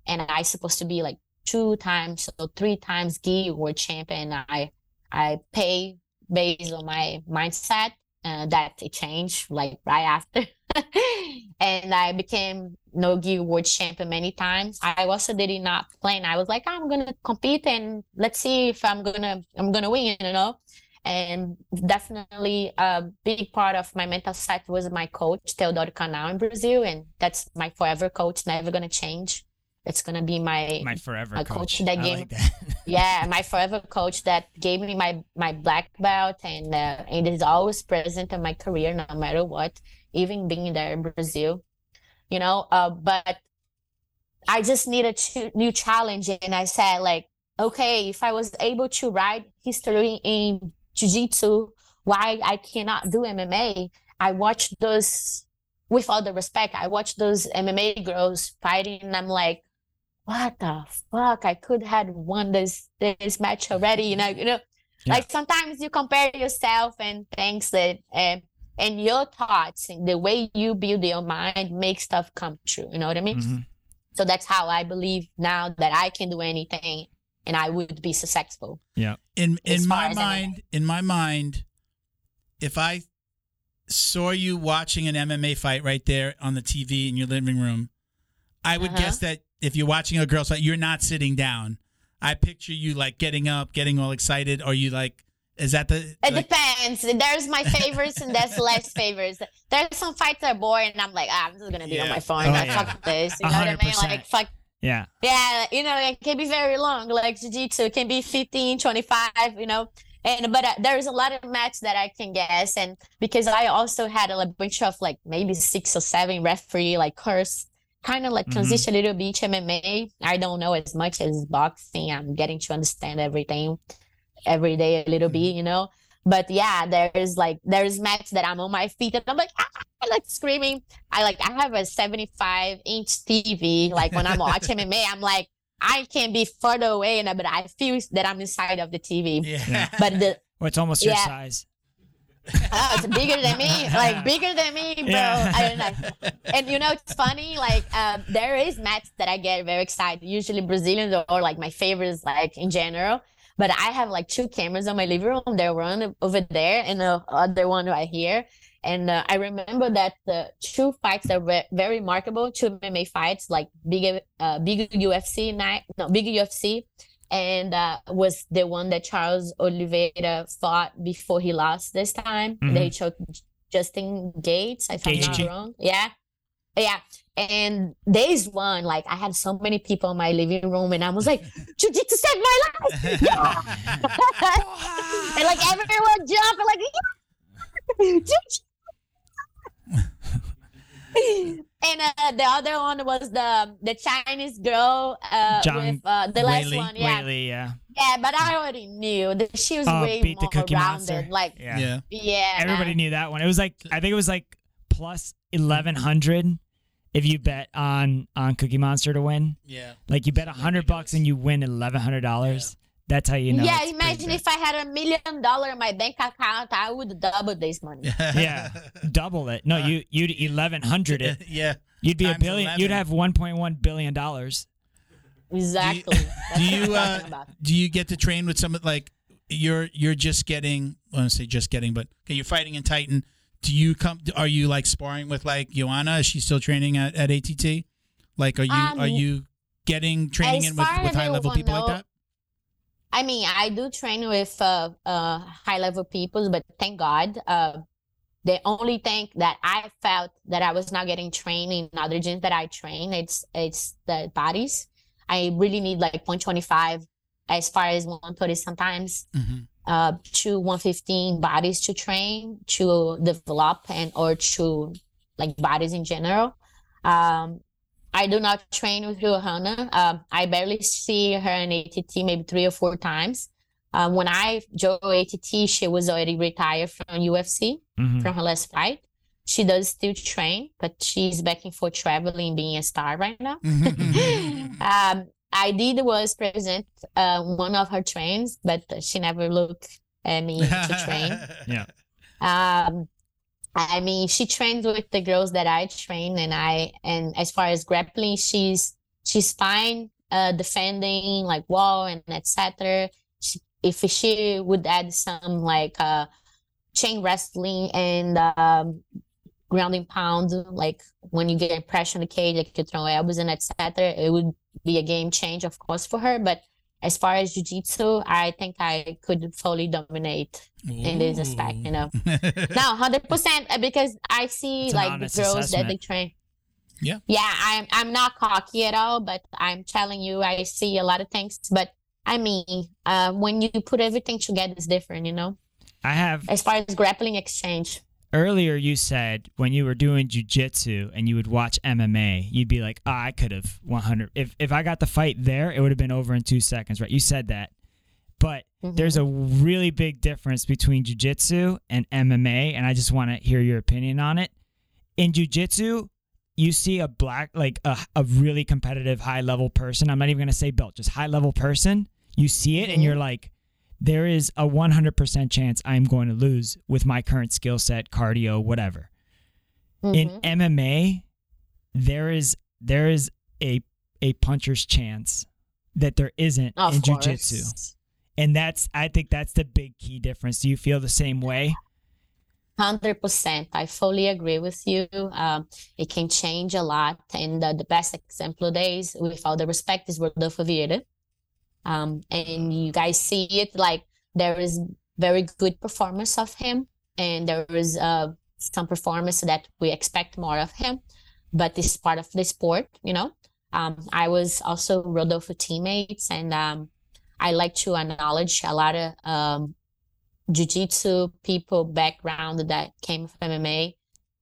and I supposed to be like two times, so three times gi world champion. I I pay based on my mindset, uh, that it changed like right after. [laughs] and I became Nogi world champion many times. I also did not plan. I was like, I'm gonna compete and let's see if I'm gonna I'm gonna win, you know. And definitely a big part of my mental set was my coach, Teodoro Canal in Brazil, and that's my forever coach, never gonna change. It's gonna be my My forever coach. coach that I gave- like that. [laughs] yeah, my forever coach that gave me my my black belt and uh, and is always present in my career no matter what, even being there in Brazil, you know. Uh, but I just need a new challenge, and I said like, okay, if I was able to write history in jiu-jitsu, why I cannot do MMA? I watch those. With all the respect, I watch those MMA girls fighting, and I'm like, what the fuck? I could have won this this match already. You know, you know, Yeah. like sometimes you compare yourself and things that and and your thoughts and the way you build your mind make stuff come true. You know what I mean? Mhm. So that's how I believe now that I can do anything and I would be successful. Yeah. In in my mind in my mind if i saw you watching an mma fight right there on the tv in your living room i would Uh-huh. guess that if you're watching a girl's fight you're not sitting down i picture you like getting up getting all excited Are you like Is that the? It like- depends. There's my favorites and there's less [laughs] favorites. There's some fights that are boring, and I'm like, ah, I'm just gonna be on my phone. Oh, yeah. Fuck this. You know what I mean? Like, fuck. Yeah. Yeah, you know, it can be very long. Like jiu-jitsu it can be 15, 25, you know. And but uh, there's a lot of matches that I can guess, and because I also had a bunch of like maybe six or seven referee like curse, kind of like Mhm. transition a little bit to MMA. I don't know as much as boxing. I'm getting to understand everything every day a little bit, you know. But yeah, there's like there's matches that I'm on my feet and I'm like ah, like screaming. I like I have a 75 inch TV. Like when I'm watching MMA, [laughs] I'm like I can be further away, and but I feel that I'm inside of the TV. yeah. But the Well, it's almost your size. [laughs] oh, it's bigger than me, like [laughs] bigger than me, bro. Yeah. I don't know. And you know, it's funny. Like um, there is matches that I get very excited. Usually Brazilians or, or like my favorites, like in general. But I have like two cameras on my living room. They're one over there and the other one right here. And uh, I remember that the two fights that were very remarkable, two MMA fights, like big, uh, big UFC night, no, big UFC, and uh, was the one that Charles Oliveira fought before he lost this time. Mhm. They choked Justin Gaethje, if I'm not wrong. Yeah, yeah. And this one, like, I had so many people in my living room, and I was like, "Jiu-Jitsu saved my life!" [laughs] Yeah. [laughs] and like everyone jumping, like, [laughs] yeah! And uh, the other one was the the Chinese girl uh, Zhang with uh, the last Weili. one, yeah, Weili, yeah. yeah. But I already knew that she was Oh, way beat the more Cookie rounded. Monster. Like, Yeah. yeah. yeah, Everybody knew that one. It was like I think it was like plus eleven hundred if you bet on on Cookie Monster to win. Yeah. Like you bet a hundred bucks and you win eleven hundred dollars. That's how you know. yeah, imagine if I had a million dollar in my bank account, I would double this money. yeah, double it. No, Uh, you you'd eleven hundred it. [laughs] yeah. You'd be a billion. 11. You'd have one point one billion dollars. Exactly. Do you, I'm uh. Do you get to train with some like you're you're just getting I want to say just getting, but okay, you're fighting in Titan. Do you come? Are you like sparring with like Joanna? Is she still training at, at ATT? Like, are you Um, are you getting training in with, with high level will people like that? I mean, I do train with uh, uh, high level people, but thank God, uh, the only thing that I felt that I was not getting trained in other gyms that I train, it's it's the bodies. I really need like 125 as far as 130 sometimes, hmm uh, to 115 bodies to train, to develop, and or to like bodies in general. Um, I do not train with Joanna. Um, I barely see her in ATT maybe three or four times. Um, when I joined ATT, she was already retired from UFC Mhm. from her last fight. She does still train, but she's backing for traveling, being a star right now. [laughs] um, I did was present uh, one of her trains, but she never looked at me to train. [laughs] Yeah. Um, I mean, she trains with the girls that I train, and I and as far as grappling, she's she's fine, uh, defending like wall and etc. If she would add some like uh, chain wrestling and um, ground and pound, like when you get pressure in the cage, like you throw elbows and etc., it would be a game change, of course, for her. But as far as jiu-jitsu, I think I could fully dominate in this aspect, you know. [laughs] No, hundred percent because I see It's like the honest girls that they train. Yeah. Yeah, I'm I'm not cocky at all, but I'm telling you, I see a lot of things. But I mean, uh, when you put everything together, it's different, you know. I have As far as grappling exchange, earlier you said when you were doing jujitsu and you would watch MMA, you'd be like, oh, I could have 100. If if I got the fight there, it would have been over in two seconds, right? You said that, but Mhm. there's a really big difference between jujitsu and MMA, and I just want to hear your opinion on it. In jujitsu, you see a black, like a, a really competitive, high level person. I'm not even gonna say belt, just high level person. You see it, and Mhm. you're like, there is a 100% chance I'm going to lose with my current skill set, cardio, whatever. In Mhm. MMA, there is there is a a puncher's chance that there isn't of in course. jujitsu. And that's I think that's the big key difference. Do you feel the same way? Hundred percent. I fully agree with you. Um, it can change a lot, and uh, the best example days, with all the respect, is Rodolfo Vieira. Um, and you guys see it like there is very good performance of him, and there is uh, some performance that we expect more of him, but this is part of the sport, you know. Um, I was also Rodolfo teammates, and um, I like to acknowledge a lot of um, jiu-jitsu people background that came from MMA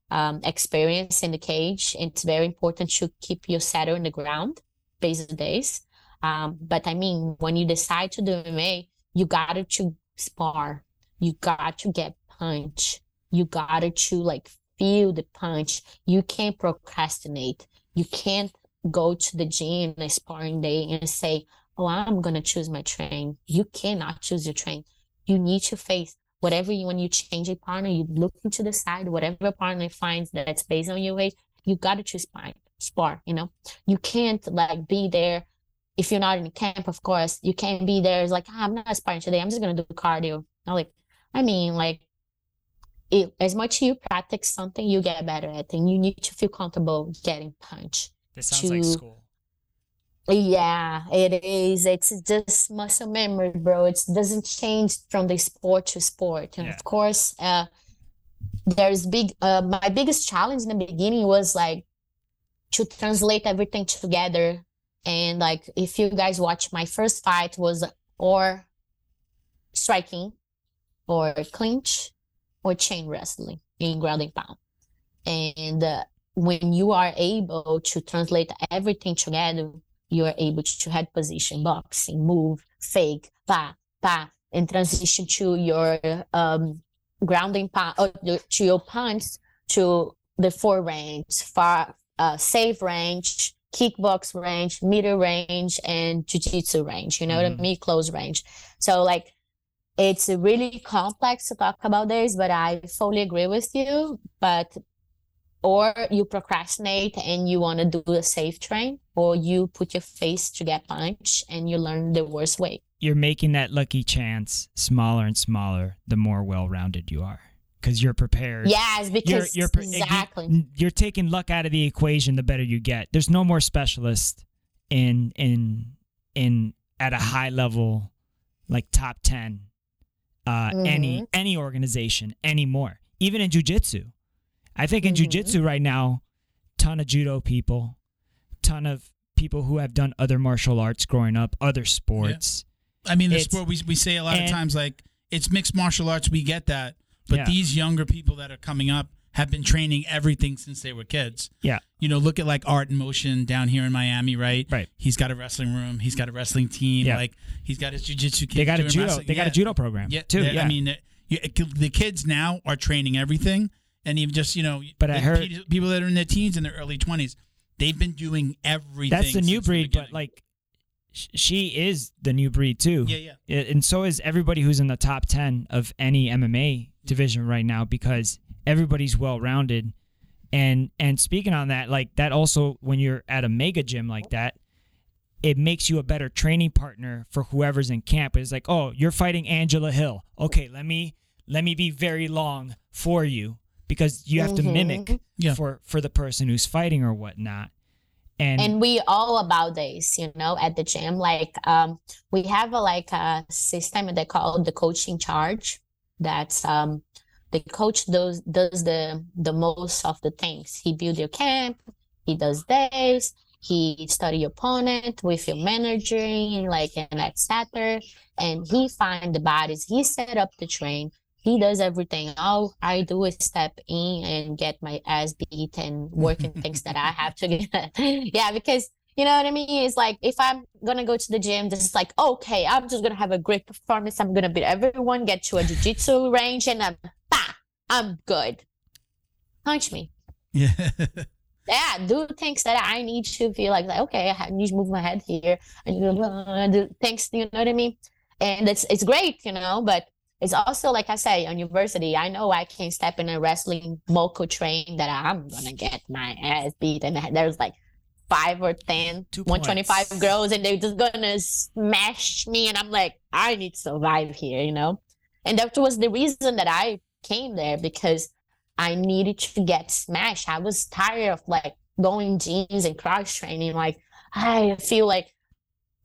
um, experience in the cage. It's very important to keep your saddle in the ground these days. Um, but I mean, when you decide to do MMA, you gotta to spar. You got to get punch. You gotta to like feel the punch. You can't procrastinate. You can't go to the gym a sparring day and say, "Oh, I'm gonna choose my train." You cannot choose your train. You need to face whatever you when you change a partner. You look into the side. Whatever partner finds that's based on your weight, you gotta choose spar. Spar. You know, you can't like be there if you're not in camp, of course, you can't be there. It's like, ah, I'm not sparring today. I'm just gonna do cardio. Not like, I mean, like, it, as much you practice something, you get better at, it. and you need to feel comfortable getting punched. This sounds like school. Yeah, it is. It's just muscle memory, bro. It doesn't change from the sport to sport. And Yeah. of course, uh, there's big. Uh, my biggest challenge in the beginning was like to translate everything together. And like, if you guys watch my first fight was or striking, or clinch, or chain wrestling in ground and pound. And uh, when you are able to translate everything together, you are able to head position, boxing, move, fake, pa, pa, and transition to your um, ground and pound, or to your punch, to the four range, far, uh, safe range, kickbox range, meter range, and jiu-jitsu range. You know what I mean? Close range. So like, it's really complex to talk about this, but I fully agree with you. But or you procrastinate and you want to do a safe train, or you put your face to get punched and you learn the worst way. You're making that lucky chance smaller and smaller the more well-rounded you are, because you're prepared. Yes, You're, because you're pre- you- exactly. you're taking luck out of the equation the better you get. There's no more specialist in in in at a high level like top 10 uh any Mhm. any organization anymore. Even in jiu-jitsu. I think in Mhm. jiu-jitsu right now ton of judo people, ton of people who have done other martial arts growing up, other sports. I mean, the It's- sport we we say a lot of times like it's mixed martial arts. We get that, but Yeah. these younger people that are coming up have been training everything since they were kids. Yeah. You know, look at like Art in Motion down here in Miami, right? Right. He's got a wrestling room. He's got a wrestling team. Yeah. Like he's got his jujitsu kids. They got a judo wrestling. they got a judo program Yeah, too. Yeah. I mean, the kids now are training everything, and even just you know, But I heard- people that are in their teens and their early twenties, they've been doing everything. That's the new breed, but like she is the new breed too. yeah, yeah. And so is everybody who's in the top 10 of any MMA division right now because everybody's well rounded. And and speaking on that, like that also when you're at a mega gym like that, it makes you a better training partner for whoever's in camp. It's like, oh, you're fighting Angela Hill. Okay, let me let me be very long for you because you have to mimic. Yeah. for for the person who's fighting or whatnot. And, and we all about this you know at the gym like um we have a like a system they call the coaching charge that's um the coach does does the the most of the things he build your camp he does this he study your opponent with your managing like and etc and he find the bodies he set up the train he does everything. All I do is step in and get my ass beat and working [laughs] things that I have to get. [laughs] yeah, because you know what I mean? It's like if I'm gonna go to the gym, this is like, okay, I'm just gonna have a great performance. I'm gonna beat everyone, get to a jiu-jitsu range, and I'm bah, I'm good. Punch me. Yeah. [laughs] Yeah, do things that I need to feel like, like okay, I need to move my head here. And uh, do things, you know what I mean? And it's it's great, you know, but it's also like I say, on university, I know I can step in a wrestling local train that I'm gonna get my ass beat, and there's like five or ten, Two 125 points. girls, and they're just gonna smash me, and I'm like, I need to survive here, you know. And that was the reason that I came there because I needed to get smashed. I was tired of like going jeans and cross training. Like I feel like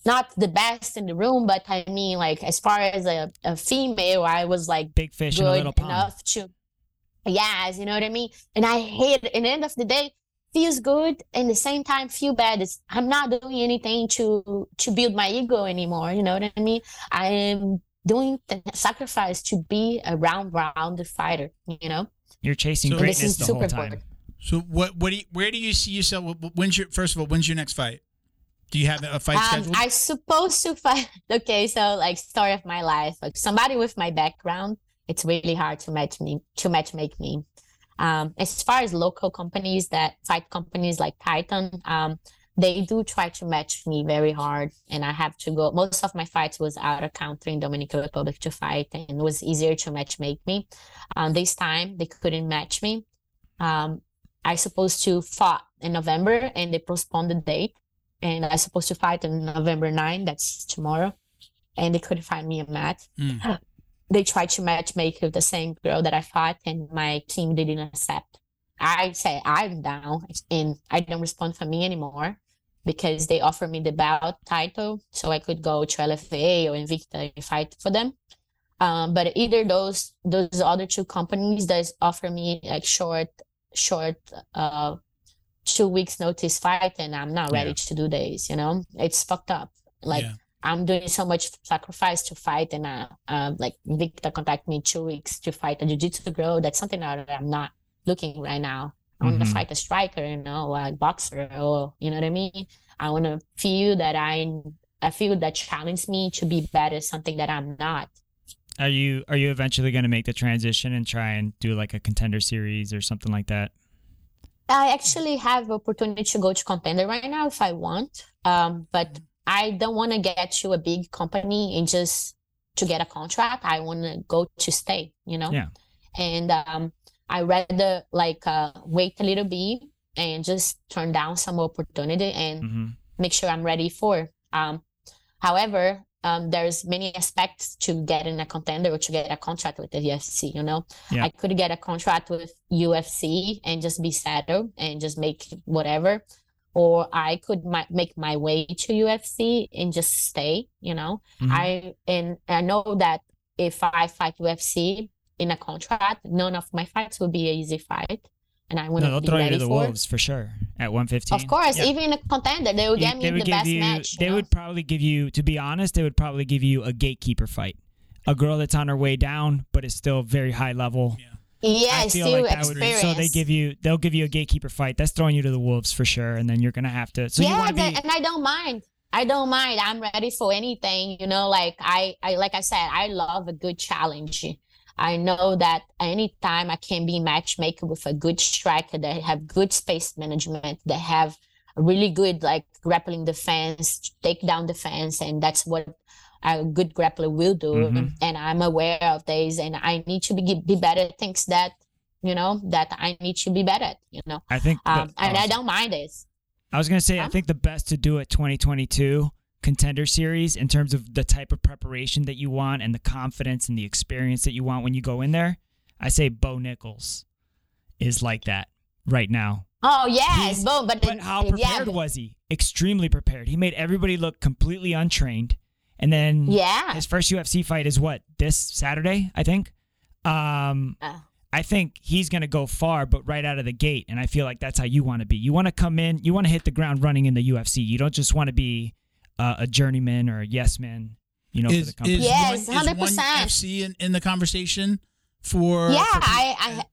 not the best in the room, but I mean, like as far as a, a female, I was like Big fish in a good little pond. enough to yes you know what i mean and i hate it in the end of the day feels good and the same time feel bad it's, i'm not doing anything to to build my ego anymore you know what i mean i am doing the sacrifice to be a round round fighter you know You're chasing So- and this greatness is the whole time. important So what? What do you? Where do you see yourself? wh- wh- When's your first of all? When's your next fight? Do you have a fight um, scheduled? i supposed to fight [laughs] okay so like story of my life like somebody with my background it's really hard to match me to match make me um, as far as local companies that fight companies like titan um, they do try to match me very hard and i have to go most of my fights was out of country in dominican republic to fight and it was easier to match make me. Um, this time they couldn't match me. Um, i supposed to fought in november and they postponed the date and i supposed to fight on november 9 that's tomorrow and they couldn't find me a match. Mm. [gasps] [laughs] they tried to match make with the same girl that I fought, and my team didn't accept. I say I'm down, and I don't respond for me anymore because they offered me the belt title, so I could go to LFA or Invicta and fight for them. Um, but either those those other two companies that offer me like short short uh two weeks notice fight, and I'm not ready Yeah. to do days. You know, it's fucked up. Like Yeah. I'm doing so much sacrifice to fight, and uh, uh, like Victor contacted me two weeks to fight a jiu-jitsu girl. That's something that I'm not looking right now. I want to Mhm. fight a striker, you know, a boxer, or you know what I mean. I want to feel that I, I feel that challenge me to be better, something that I'm not. Are you are you eventually going to make the transition and try and do like a contender series or something like that? I actually have opportunity to go to contender right now if I want. Um, but I don't want to get to a big company and just to get a contract. I want to go to stay, you know? Yeah. And um, I rather like uh, wait a little bit and just turn down some opportunity and hmm make sure I'm ready for. Um, however, um, there's many aspects to getting a contender or to get a contract with the UFC. You know, Yeah. I could get a contract with UFC and just be settled and just make whatever, or I could mi- make my way to UFC and just stay. You know, Mhm. I and I know that if I fight UFC in a contract, none of my fights will be an easy fight, and I want No, to they'll be throw you ready to the for. wolves for sure at 115. Of course, Yeah. even a contender, they will You- get me they would the give best you, match. They know? would probably give you, to be honest, they would probably give you a gatekeeper fight. A girl that's on her way down, but is still very high level. Yeah, I feel like that would be, so they give you, they'll give you a gatekeeper fight. That's throwing you to the wolves for sure, and then you're gonna have to. So yeah, be, and I don't mind. I don't mind. I'm ready for anything. You know, like I, I, like I said, I love a good challenge. I know that anytime I can be matchmaker with a good striker that have good space management, that have a really good like grappling defense, take down defense, and that's what a good grappler will do. Mhm. And I'm aware of these, and I need to be be better at things that you know that I need to be better at. You know, I think, the- um, and I don't mind this. I was gonna say, I think the best to do at 2022 contender series in terms of the type of preparation that you want and the confidence and the experience that you want when you go in there. I say Bo Nickal is like that right now. Oh yes, He's- boom. But, But how yeah, prepared but- was he? Extremely prepared. He made everybody look completely untrained. And then Yeah. his first UFC fight is what? This Saturday, I think. Um Uh, I think he's going to go far, but right out of the gate. And I feel like that's how you want to be. You want to come in, you want to hit the ground running in the UFC. You don't just want to be uh, a journeyman or a yes man, you know, for the is, company. is Yes, one, is one 100%. FC in, in the conversation for? yeah, for- I, I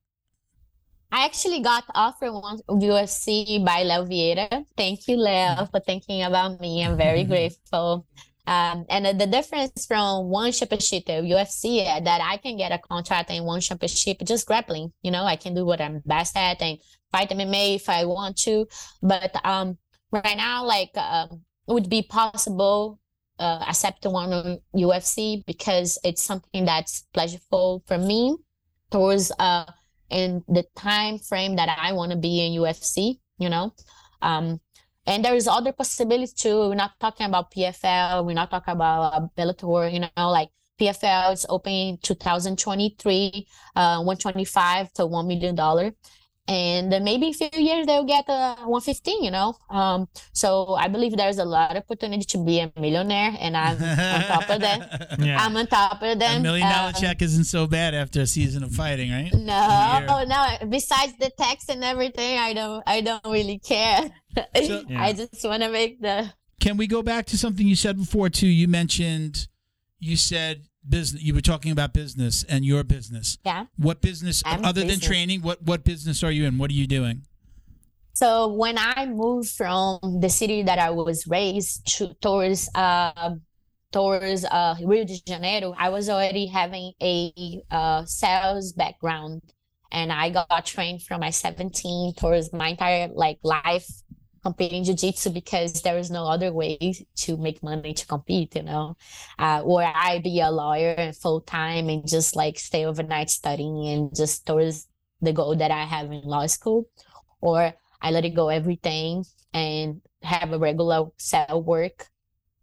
I actually got offered one UFC by Leo Vieira. Thank you, Leo, for thinking about me. I'm very grateful. Um, and uh, the difference from one championship to UFC uh, that I can get a contract in one championship just grappling. You know, I can do what I'm best at and fight MMA if I want to. But um, right now, like, um, it would be possible uh, accept one on UFC because it's something that's pleasurable for me towards uh in the time frame that I want to be in UFC, you know. Um and there is other possibilities too. We're not talking about PFL, we're not talking about uh, Bellator, you know, like PFL is open 2023, uh 125 to 1 million dollar. and maybe in a few years they'll get a 115 you know um so i believe there's a lot of opportunity to be a millionaire and i'm on top of that [laughs] Yeah. i'm on top of that. A million dollar Um, check isn't so bad after a season of fighting, right? no no besides the tax and everything i don't i don't really care So- [laughs] Yeah. i just want to make the Can we go back to something you said before too? You mentioned, you said business. You were talking about business and your business. yeah What business, I'm other than training? What what business are you in? What are you doing? So when I moved from the city that I was raised to towards uh, towards uh, Rio de Janeiro, I was already having a uh, sales background, and I got trained from my 17 towards my entire like life competing jiu-jitsu because there is no other way to make money to compete you know? Uh, or i be a lawyer full time and just like stay overnight studying and just towards the goal that i have in law school. Or I let it go everything and have a regular set of work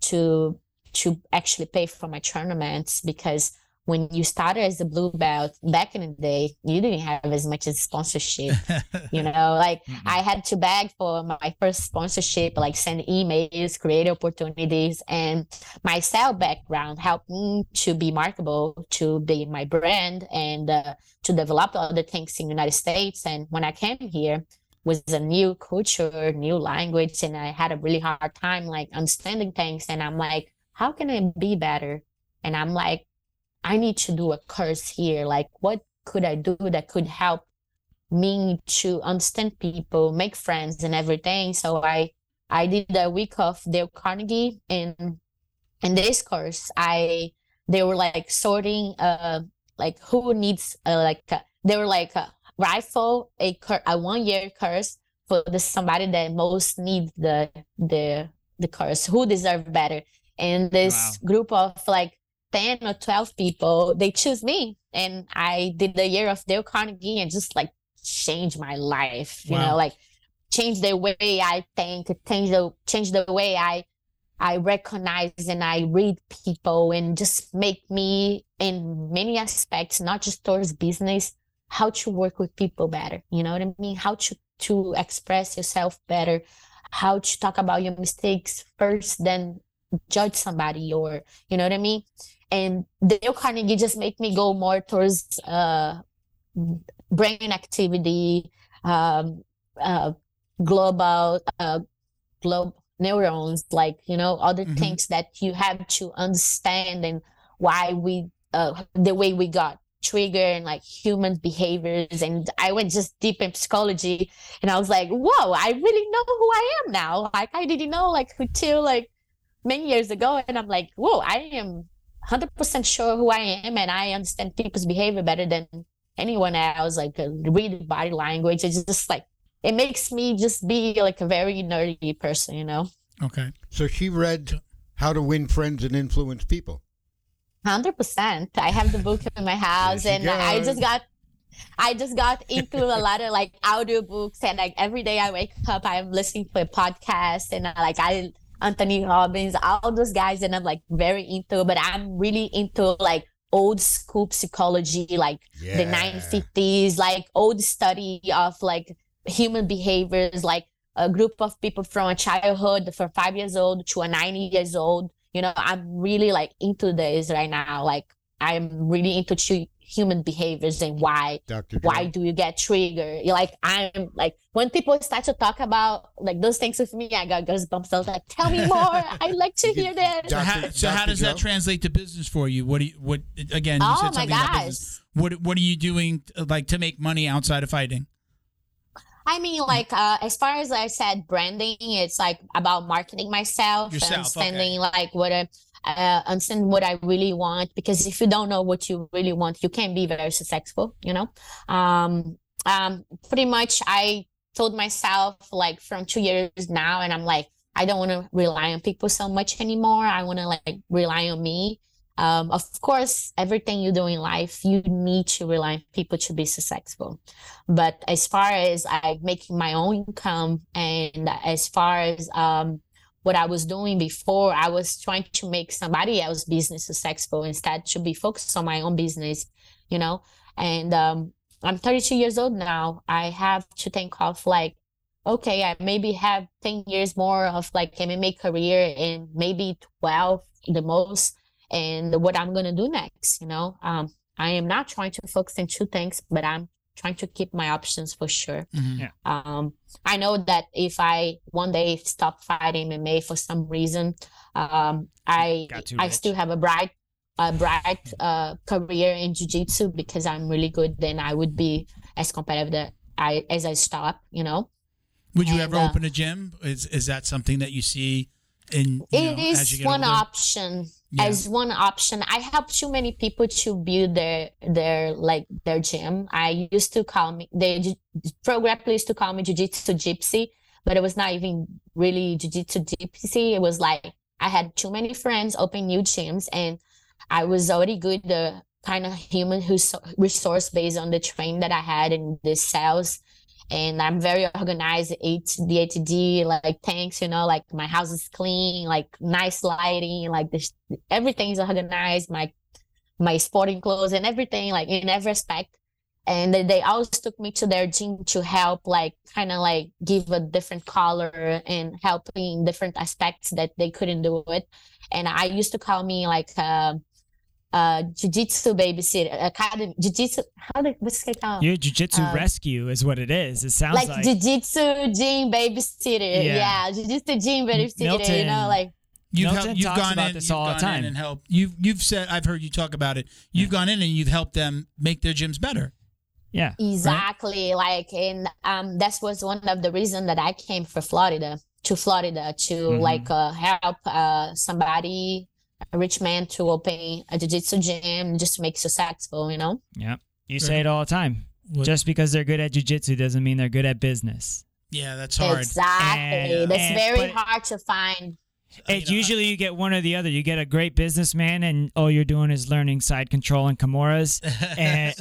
to to actually pay for my tournaments because when you started as a blue belt back in the day, you didn't have as much as sponsorship. [laughs] You know, like Mhm. I had to beg for my first sponsorship, like send emails, create opportunities, and my cell background helped me to be marketable, to be my brand, and uh, to develop other things in the United States. And when I came here, was a new culture, new language, and I had a really hard time like understanding things. And I'm like, how can I be better? And I'm like, I need to do a course here. Like, what could I do that could help me to understand people, make friends, and everything? So I I did a week of Dale Carnegie, and in this course, I they were like sorting uh like who needs uh, like uh, they were like uh, rifle a cur- a one year course for the somebody that most needs the the the course who deserve better and this group of like 10 or 12 people they choose me. And i did the year of dale carnegie and just like changed my life you Wow. know like change the way i think change the change the way i i recognize and i read people and just make me in many aspects not just towards business how to work with people better you know what i mean? How to to express yourself better how to talk about your mistakes first then judge somebody or you know what i mean and dale carnegie just make me go more towards uh brain activity um uh global uh globe neurons like you know other Mhm. things that you have to understand and why we uh the way we got trigger and like human behaviors. And i went just deep in psychology and i was like whoa i really know who i am now. Like i didn't know like until like many years ago. And i'm like whoa i am 100% sure who i am and i understand people's behavior better than anyone else like uh, read body language it's just like it makes me just be like a very nerdy person you know Okay. So she read How to Win Friends and Influence People. Hundred percent. I have the book in my house, There she and I just got, I just got into a lot of like audio books, and like every day I wake up, I'm listening to a podcast, and like I Anthony Robbins, all those guys, and I'm like very into. But I'm really into like old school psychology, like the Yeah. 950s, like old study of like human behaviors, like a group of people from a childhood from five years old to a 90 years old. You know, I'm really like into this right now. Like I'm really into human behaviors and why Dr. why Joe. do you get triggered? You're like I'm like when people start to talk about like those things with me, I got goosebumps. I was like, tell me more. [laughs] I like to hear that. So how, so how Dr. does that translate to business for you? What do you what again? You Oh said my something about gosh. business. What what are you doing like to make money outside of fighting? I mean, like uh, as far as I said, branding, it's like about marketing myself, Yourself, okay. understanding like what I uh, understand what I really want. Because if you don't know what you really want, you can't be very successful. You know, um, um, pretty much I told myself like from two years now, and I'm like, I don't want to rely on people so much anymore. I want to like rely on me. Um, of course, everything you do in life, you need to rely on people to be successful. But as far as I making my own income and as far as um, what I was doing before, I was trying to make somebody else's business successful instead to be focused on my own business, you know. And um, I'm 32 years old now. I have to think of like, okay, I maybe have 10 years more of like MMA career and maybe 12 the most, and what I'm gonna do next. You know, um, I am not trying to focus on two things, but I'm trying to keep my options for sure. Mhm. Yeah. Um, I know that if I one day stop fighting MMA for some reason, um, I I still have a bright a bright uh, career in jiu-jitsu because I'm really good. Then I would be as competitive that I as I stop. You know, Would you And, ever uh, open a gym? Is is that something that you see in you it know, is as you get one older? option. Yeah. As one option, I help too many people to build their their like their gym. I used to call me the pro grappler used to call me jiu-jitsu gypsy, but it was not even really jiu-jitsu gypsy. It was like I had too many friends open new gyms, and I was already good. Uh, the kind of human who's resource based on the training that I had in the cells and I'm very organized. H the ATD like tanks, you know, like my house is clean, like nice lighting, like this everything's organized. My my sporting clothes and everything, like in every aspect. And they, they always took me to their gym to help, like kind of like give a different color and help in different aspects that they couldn't do it. And I used to call me like uh, uh, jiu-jitsu babysitter, academy, jiu-jitsu. How do what's it called? Your jujitsu Um, rescue is what it is. It sounds like, like, jiu-jitsu gym babysitter. Yeah. Yeah, jiu-jitsu gym babysitter. You know, like You've, Milton helped, you've gone about in, this you've all the gone time. in and helped. You've you've said I've heard you talk about it. You've gone in and you've helped them make their gyms better. yeah. exactly like, and um, that was one of the reasons that I came for Florida to Florida to Mhm. like uh, help uh somebody, a rich man, to open a jiu-jitsu gym just to make successful. You know. Yeah. You say it all the time. What- Just because they're good at jujitsu doesn't mean they're good at business. yeah, that's hard. Exactly. And- That's and- very hard to find. It's know, usually you get one or the other. You get a great businessman, and all you're doing is learning side control and Kimuras, [laughs] and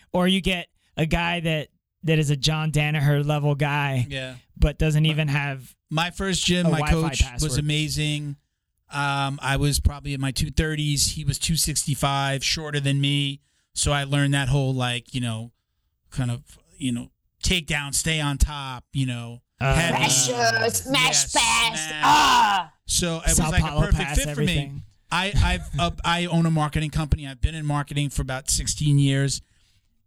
[laughs] or you get a guy that that is a John Danaher level guy, yeah. but doesn't even have. My first gym, A my Wi-Fi coach password. was amazing. Um, I was probably in my two thirties. He was two sixty five, shorter than me. So I learned that whole like you know, kind of you know, take down, stay on top. You know, Uh, heavy. Pressure, smash, yes, pass. Ah. So it was Sao like a perfect fit for me. I I've uh, I own a marketing company. I've been in marketing for about 16 years,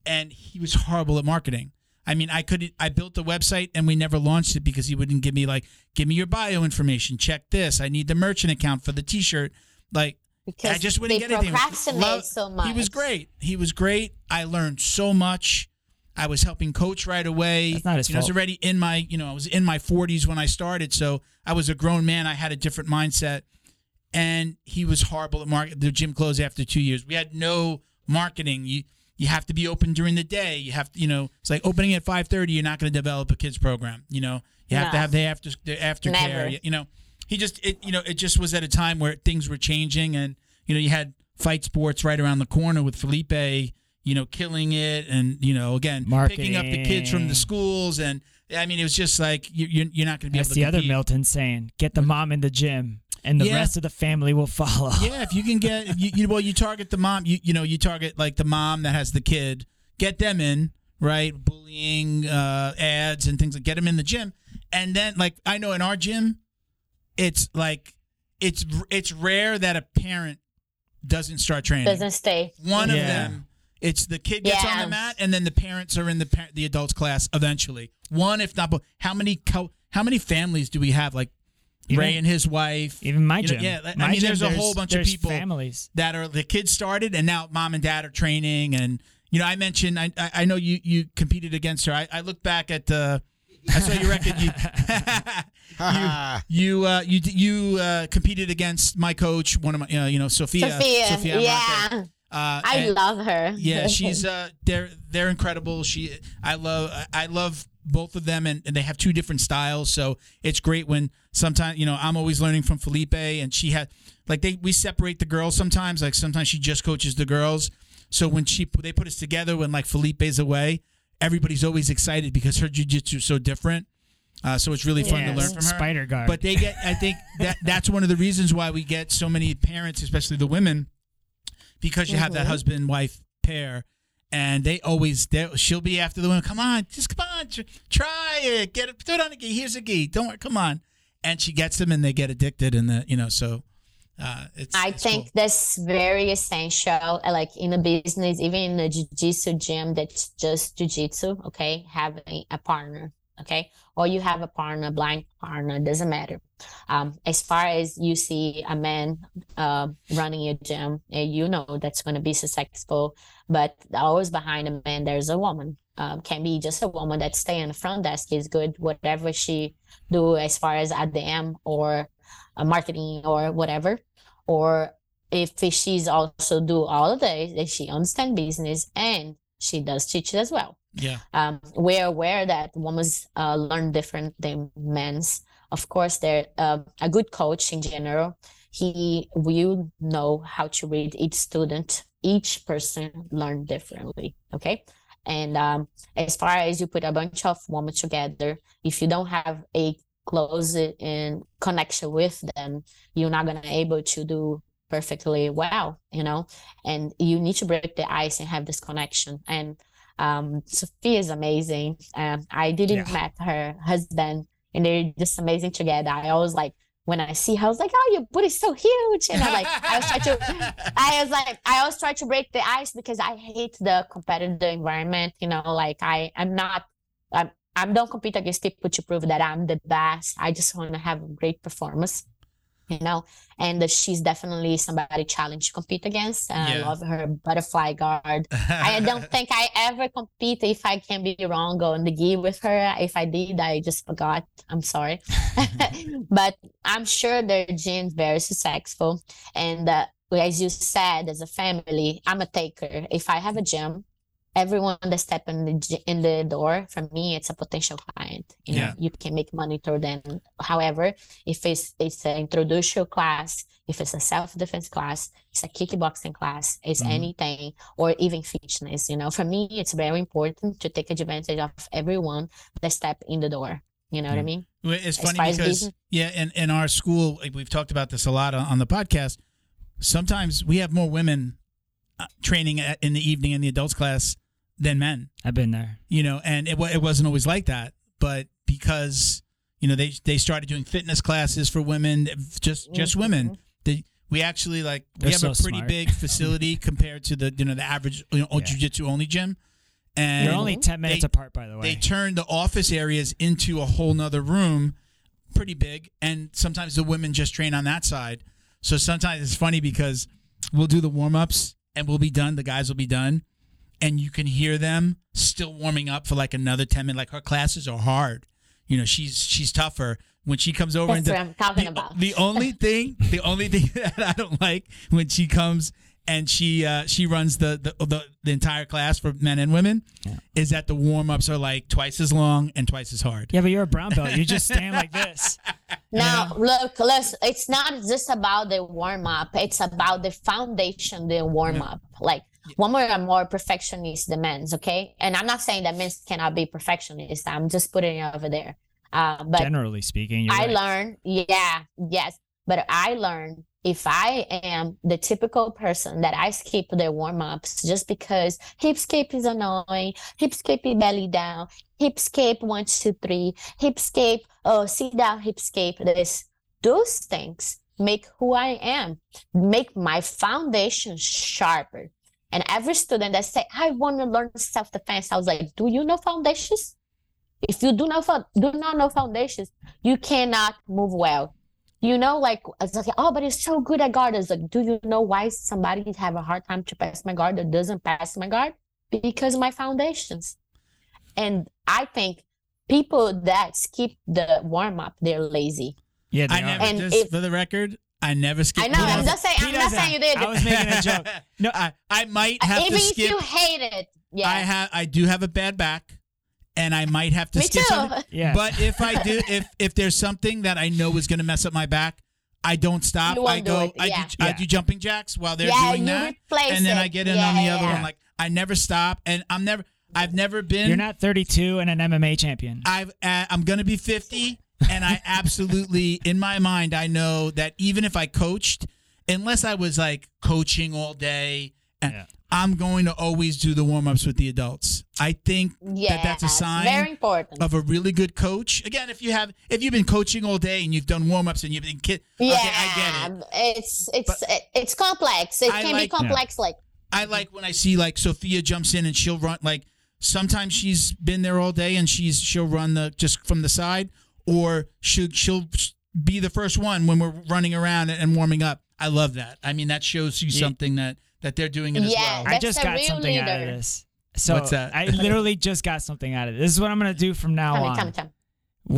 and he was horrible at marketing. I mean, I could I built the website and we never launched it because he wouldn't give me like, give me your bio information, check this. I need the merchant account for the T-shirt. Like Because I just wouldn't they get anything. procrastinate Love- so much. He was great. He was great. I learned so much. I was helping coach right away. That's not his you know, I was already in my, you know, I was in my 40s when I started, so I was a grown man. I had a different mindset, and he was horrible at market. The gym closed after two years. We had no marketing. You you have to be open during the day. You have to, you know, it's like opening at 5:30. You're not going to develop a kids program. You know, you have to have the after the aftercare. Never. You know, he just it you know it just was at a time where things were changing and you know you had fight sports right around the corner with Felipe you know killing it and you know again picking up the kids from the schools and I mean it was just like you, you're, you're not going to be That's able to the other. Milton saying, "Get the mom in the gym, and the Yeah. rest of the family will follow." yeah if you can get if [laughs] you, you well you target the mom you you know you target like the mom that has the kid get them in right bullying uh ads and things like get them in the gym and then like I know in our gym it's like it's it's rare that a parent doesn't start training Doesn't stay. One of them, it's the kid gets on the mat, and then the parents are in the par- the adults class eventually. One, if not both. How many co- how many families do we have? Like Even- Ray and his wife. Even my You know, gym. yeah, I mean, gym, there's a whole bunch of people- Families. that are the kids started, and now mom and dad are training. And you know, I mentioned I I, I know you you competed against her. I, I look back at the. I saw your record. You, [laughs] Ha [laughs] you uh, you you uh, competed against my coach, one of my uh, you know Sophia. Sophia, Amate. yeah. Uh, I and- love her. yeah [laughs] she's uh they're they're incredible she i love i love both of them and, and they have two different styles so it's great when sometimes you know i'm always learning from felipe and she had like they we separate the girls sometimes like sometimes she just coaches the girls so when she they put us together when like felipe's away everybody's always excited because her jiu-jitsu is so different uh, so it's really fun to learn from her Spider guard. but they get i think that that's one of the reasons why we get so many parents especially the women because you have that Mhm. husband wife pair and they always she'll be after the woman. Come on, just come on, try it, get it, do it on a gi. Here's a gi. Don't worry, come on. And she gets them, and they get addicted, and the you know so. Uh, it's, I it's think cool. that's very essential, uh, like in a business, even in a jiu-jitsu gym that's just jiu-jitsu, okay? Having a partner, okay? Or you have a partner, blind partner, doesn't matter. Um, as far as you see a man uh, running a gym, and you know that's going to be successful, but always behind a man, there's a woman. Um, can be just a woman that stay in the front desk is good, whatever she do as far as ADM or uh, marketing or whatever or if she's also do all of this, that she understand business and she does teach it as well. yeah, Um, we're aware that women uh, learn different than men's. Of course, they're uh, a good coach in general. He will know how to read each student. Each person learn differently. Okay. And um, as far as you put a bunch of women together, if you don't have a close in connection with them, you're not gonna able to do perfectly well, you know. And you need to break the ice and have this connection. And um, Sophia is amazing. Um, I didn't Yeah. met her husband, and they're just amazing together. I always like when I see her, I was like, "Oh, your booty's so huge," and I'm like I was trying to [laughs] I was like, I always try to break the ice because I hate the competitive environment. You know, like I, I'm not, I'm, I'm don't compete against people to prove that I'm the best. I just want to have a great performance. You know, and she's definitely somebody challenge to compete against. And I love her butterfly guard. I don't [laughs] think I ever compete. If I can be wrong, on the gi with her. If I did, I just forgot. I'm sorry, [laughs] [laughs] but I'm sure their gene's very successful. And uh, as you said, as a family, I'm a taker. If I have a gym, everyone that step in the in the door for me, it's a potential client. You know, you can make money through them. However, if it's it's an introductory class, if it's a self defense class, it's a kickboxing class, it's Mhm. anything, or even fitness. You know, for me, it's very important to take advantage of everyone that step in the door. You know what I mean? It's funny because business- yeah, in in our school, like, we've talked about this a lot on, on the podcast. Sometimes we have more women uh, training in the evening in the adults class than men. I've been there. You know, and it it wasn't always like that, but because you know they they started doing fitness classes for women, just mm-hmm. just women. They, we actually like we They're have so a pretty smart. big [laughs] facility compared to the you know the average you know Yeah. jiu-jitsu only gym. And They're only ten minutes they- apart, by the way. they turn the office areas into a whole nother room pretty big and sometimes the women just train on that side so sometimes it's funny because we'll do the warm-ups and we'll be done the guys will be done and you can hear them still warming up for like another 10 minutes like her classes are hard you know she's she's tougher when she comes over That's and what I'm talking the, about. the only [laughs] thing the only thing [laughs] that i don't like when she comes and she uh, she runs the, the the the entire class for men and women is that the warm-ups are like twice as long and twice as hard yeah, but you're a brown belt. You just stand like [laughs] this. Now, look, listen, it's not just about the warm up, it's about the foundation, the warm up. Like, women are more perfectionist than men's, okay? And I'm not saying that men cannot be perfectionists, I'm just putting it over there. Uh, but Generally speaking, you're I right. learned, yeah, yes. But I learned if I am the typical person that I skip the warm ups just because hip skip is annoying, hip skip is belly down, hip skip one, two, three, hip skip, oh, sit down, hip skip, this, those things make who I am, make my foundation sharper. And every student that say, I want to learn self defense, I was like, do you know foundations? If you do not do not know foundations, you cannot move well. You know, like it's like, oh, but it's so good at guard. It's like, do you know why somebody have a hard time to pass my guard or doesn't pass my guard? Because of my foundations. And I think people that skip the warm up, they're lazy. Yeah, they i are. never And just if- for the record i never skip I know. I'm doesn't. just saying. I'm not doesn't. saying you did. I was making a joke. no I, I might [laughs] have Even to if skip you hate it, yeah. i have i do have a bad back and i might have to Me skip too. something [laughs] Yeah. But if I do, [laughs] if if there's something that I know is going to mess up my back, I don't stop. You won't I do go. it, I yeah. do. I do jumping jacks while they're yeah, doing you that, replace and then it. I get in yeah, on the yeah, other yeah. one. Like I never stop, and I'm never. I've never been. You're not 32 and an MMA champion. I've. Uh, I'm going to be 50, and I absolutely, in my mind, I know that even if I coached, unless I was like coaching all day, and Yeah. I'm going to always do the warm ups with the adults. I think Yeah, that that's a sign Very important. of a really good coach. Again, if you have if you've been coaching all day and you've done warm ups and you've been kid, yeah, okay, I get it. it's it's it's complex. It I can like- be complex. Like I like when I see like Sophia jumps in and she'll run like sometimes she's been there all day and she's she'll run the just from the side or she'll she'll be the first one when we're running around and warming up. I love that. I mean that shows you Yeah. something that that they're doing it as Yeah, well. I just got real something out of this. So What's that? I [laughs] literally just got something out of it. This is what I'm gonna do from now tell me, on. tell me, tell me.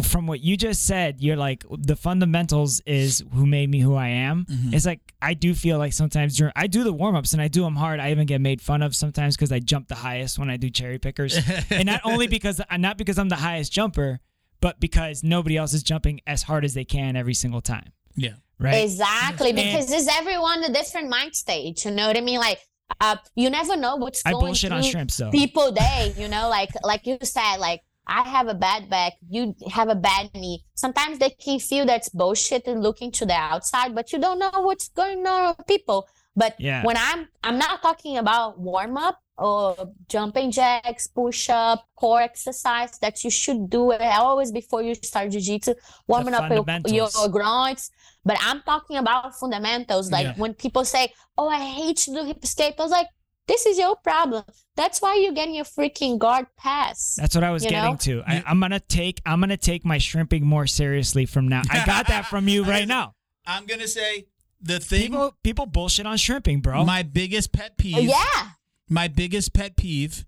From what you just said, you're like the fundamentals is who made me who I am. Mhm. It's like I do feel like sometimes during I do the warm ups and I do them hard. I even get made fun of sometimes because I jump the highest when I do cherry pickers, [laughs] and not only because not because I'm the highest jumper, but because nobody else is jumping as hard as they can every single time. yeah. Right? Exactly, And- because it's everyone a different mind stage. You know what I mean? Like, uh, you never know what's I going bullshit through on shrimps though. people [laughs] day. You know, like like you said, like I have a bad back, you have a bad knee. Sometimes they can feel that's bullshit and looking to the outside, but you don't know what's going on with people. But Yeah. when I'm I'm not talking about warm up or jumping jacks, push up, core exercise that you should do always before you start jiu-jitsu, warming up your, your groins. But I'm talking about fundamentals. Like Yeah. when people say, "Oh, I hate to do hip escape," I was like, "This is your problem. That's why you're getting your freaking guard pass." That's what I was getting know? to. I, I'm gonna take I'm gonna take my shrimping more seriously from now. I got that from you right [laughs] now. I'm gonna say the thing People people bullshit on shrimping, bro. my biggest pet peeve oh, yeah, my biggest pet peeve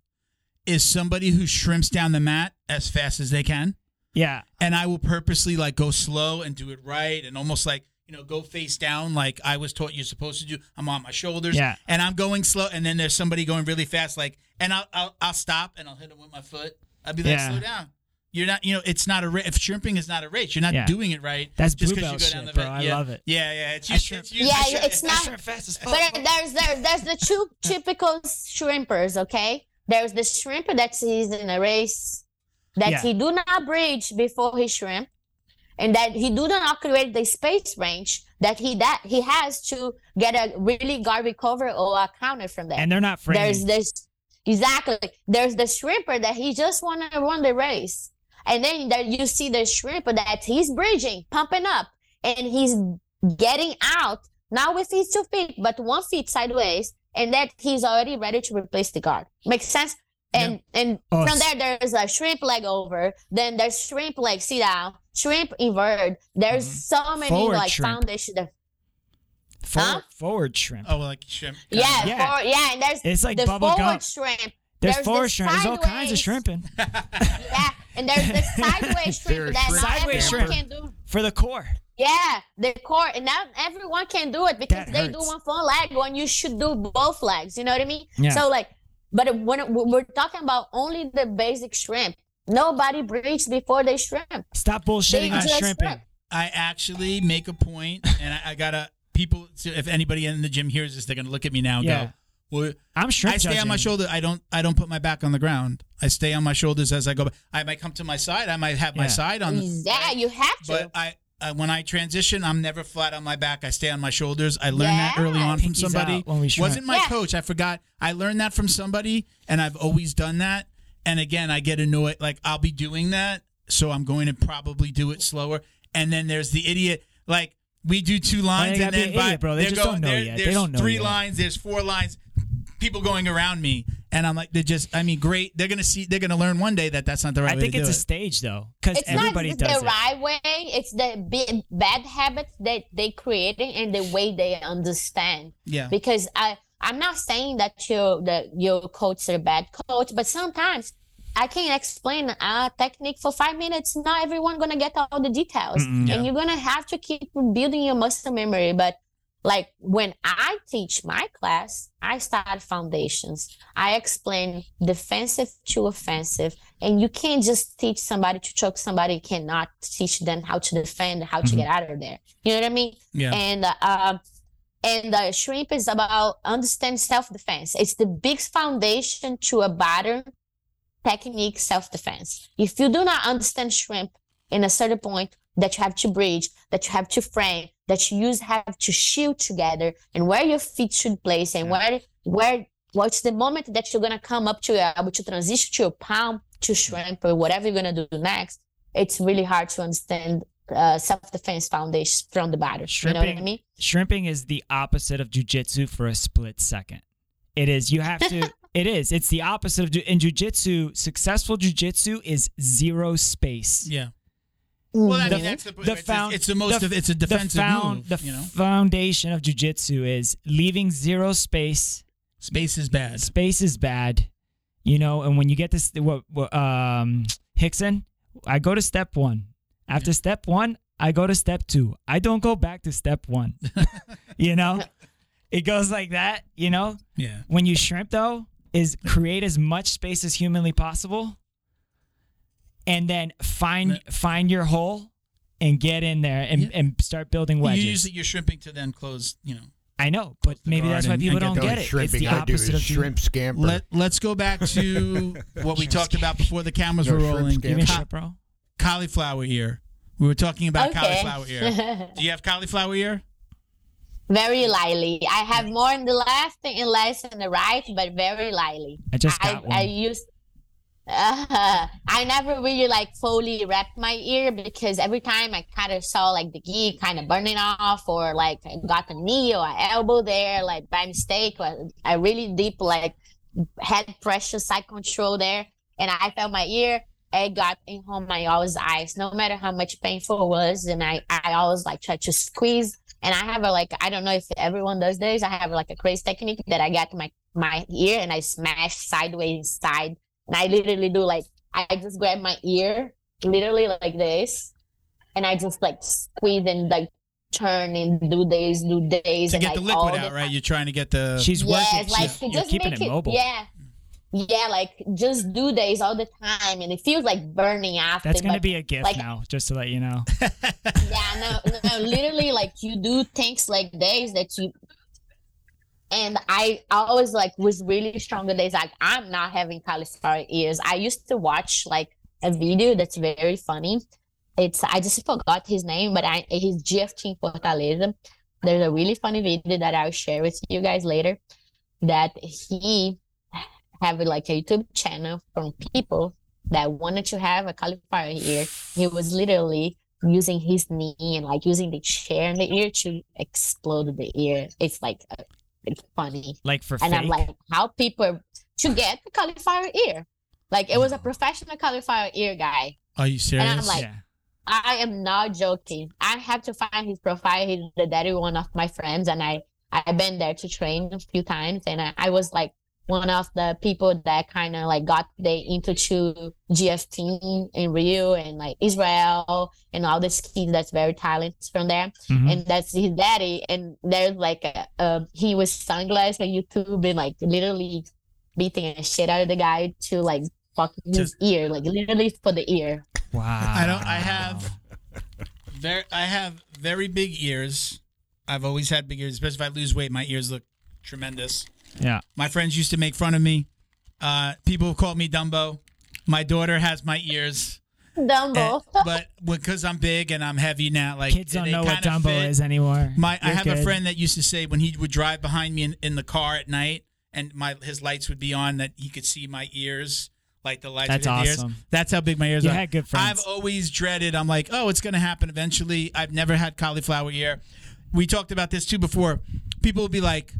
is somebody who shrimps down the mat as fast as they can. yeah, and I will purposely like go slow and do it right and almost like you know go face down like I was taught you're supposed to do. I'm on my shoulders Yeah. and I'm going slow and then there's somebody going really fast like and I'll I'll, I'll stop and I'll hit them with my foot. I'll be like Yeah. slow down. You're not, you know, it's not a race. If shrimping is not a race, you're not Yeah. doing it right. That's just blue 'cause belt you go down shit, the bro. I love it. Yeah, yeah. It's, I used, shrimp- it's Yeah, I shrimp- it's not- shrimp fast as but there's there, there's the two typical shrimpers. Okay, there's the shrimper that sees in a race that Yeah. he do not bridge before he shrimp, and that he do not create the space range that he that he has to get a really guard recover or a counter from that. and they're not framing. There's this exactly. There's the shrimper that he just want to run the race, and then there you see the shrimp that he's bridging, pumping up, and he's getting out not with his two feet, but one feet sideways, and that he's already ready to replace the guard. Makes sense. And and Oh, from there there's a shrimp leg over, then there's shrimp leg sit down, shrimp invert. There's mm-hmm. so many Forward like shrimp. foundation. That, forward, huh? forward shrimp. Oh, like shrimp. yeah, Yeah. For, yeah, and there's It's like the bubble forward gum. shrimp. There's, there's forward the shrimp. There's all kinds of sideways. shrimping [laughs] Yeah, and there's the sideways [laughs] shrimp There's that sideways everyone shrimp. can do. for the core. Yeah, the core, and not everyone can do it because they do one full leg when you should do both legs. You know what I mean? Yeah. So like, but when we're talking about only the basic shrimp, nobody breathes before they shrimp. Stop bullshitting They on shrimping. shrimp. I actually make a point, and I, I gotta people. If anybody in the gym hears this, they're gonna look at me now and Yeah. go, "Well, I'm shrimp I stay on my shoulder. I don't. I don't put my back on the ground. I stay on my shoulders as I go. I might come to my side. I might have my side on. Yeah, you have to. But I, I when I transition, I'm never flat on my back. I stay on my shoulders. I learned that early on from somebody. when we shrimp. Wasn't my Yeah. coach. I forgot. I learned that from somebody, and I've always done that. And again, I get annoyed. Like I'll be doing that, so I'm going to probably do it slower. And then there's the idiot. Like we do two lines, and then an by, idiot, bro. They they're just don't know there- yet. They There's don't know three yet. lines. There's four lines. People going around me, and I'm like, they're just. I mean, great. They're gonna see. They're gonna learn one day that that's not the right way. I way think to it's do a it. stage though, because it's not everybody the does it. right way. It's the b- bad habits that they created and the way they understand. yeah. because I I'm not saying that your that your coach is a bad coach, but sometimes I can't explain a technique for five minutes. Not everyone gonna get all the details, Yeah. and you're gonna have to keep building your muscle memory. But like when I teach my class, I start foundations. I explain defensive to offensive, and you can't just teach somebody to choke somebody. You cannot teach them how to defend, how to Mhm. get out of there. You know what I mean? Yeah. and um, and the shrimp is about understand self-defense it's the big foundation to a better technique self-defense if you do not understand shrimp in a certain point that you have to bridge that you have to frame that you use have to shield together and where your feet should place and where where what's the moment that you're gonna come up to your elbow to transition to your palm to shrimp or whatever you're gonna do next. It's really hard to understand uh, self-defense foundation from the body. You know what I Shrimping- mean? Shrimping is the opposite of jujitsu for a split second. It is. You have to. [laughs] it is. It's the opposite of ju- in jujitsu. Successful jujitsu is zero space. Yeah. Well, I The- mean, that's the, the found- it's the most the- of it's a The, defensive found, move. the you know, foundation of jujitsu is leaving zero space. space is bad. Space is bad, you know. And when you get this, what, what um Rickson, I go to step one. After step one, I go to step two. I don't go back to step one. [laughs] you know, it goes like that. You know, Yeah. when you shrimp though, is create as much space as humanly possible, and then find find your hole and get in there and, Yeah. and start building wedges. You usually you're shrimping to then close. You know. I know, but maybe that's guard why people and get don't the get it. It's shrimping the I do opposite of shrimp scamper. Let Let's go back to [laughs] what we talked about before the cameras No, were rolling. scamper. Even Ca- shrimp, bro. cauliflower ear. We were talking about Okay. cauliflower ear. [laughs] Do you have cauliflower ear? very lightly. I have more in the left and less in the right, but very lightly. I just I, got one. I used. Uh, I never really like fully wrapped my ear because every time I kind of saw like the gi kind of burning off or like I got a knee or an elbow there like by mistake. Or I really deep like head pressure, side control there, and I felt my ear. It got in home my always eyes, no matter how much painful it was, and I I always like try to squeeze. And I have a like I don't know if everyone does this. I have like a crazy technique that I get my my ear and I smash sideways inside and I literally do like I just grab my ear, literally like this, and I just like squeeze and like turn and do this, do this, To and get the like, all liquid out, right? You're trying to get the. She's working. Yes, like she's, to you're just keeping make it it, mobile. yeah, yeah, like just do this all the time, and it feels like burning after. That's gonna but be a gift like- now, just to let you know. [laughs] yeah, no, no, literally, like you do things like days that you. And I always like was really strong stronger days. Like I'm not having cauliflower ears. I used to watch like a video that's very funny. It's I just forgot his name, but I he's GFT in Fortaleza. There's a really funny video that I'll share with you guys later. That he have like a YouTube channel from people that wanted to have a cauliflower ear. He was literally using his knee and like using the chair in the ear to explode the ear. It's like uh, it's funny, Like for and fake. I'm like, how people to get the cauliflower ear? Like it was a professional cauliflower ear guy. Are you serious? And I'm like- yeah. I am not joking. I have to find his profile. He's the daddy one of my friends, and I I've been there to train a few times, and I, I was like one of the people that kind of like got they into to GFT in Rio and like Israel and all the skis that's very talented from there, Mhm. and that's his daddy. And there's like a, um he was sunglasses on YouTube and like literally beating a shit out of the guy to like fuck his ear, like literally for the ear. Wow. I don't. I have. [laughs] Very. I have very big ears. I've always had big ears, especially if I lose weight. My ears look tremendous. Yeah. My friends used to make fun of me. Uh, people have called me Dumbo. My daughter has my ears, Dumbo. and- but because I'm big and I'm heavy now, like Kids don't know what Dumbo fit. is anymore. My I You're have a friend that used to say when he would drive behind me in, in the car at night and my his lights would be on that he could see my ears, like the lights That's would hit the ears. awesome. That's how big my ears You are. had good friends. I've always dreaded. I'm like, oh, it's gonna happen eventually. I've never had cauliflower ear. We talked about this too before. People will be like,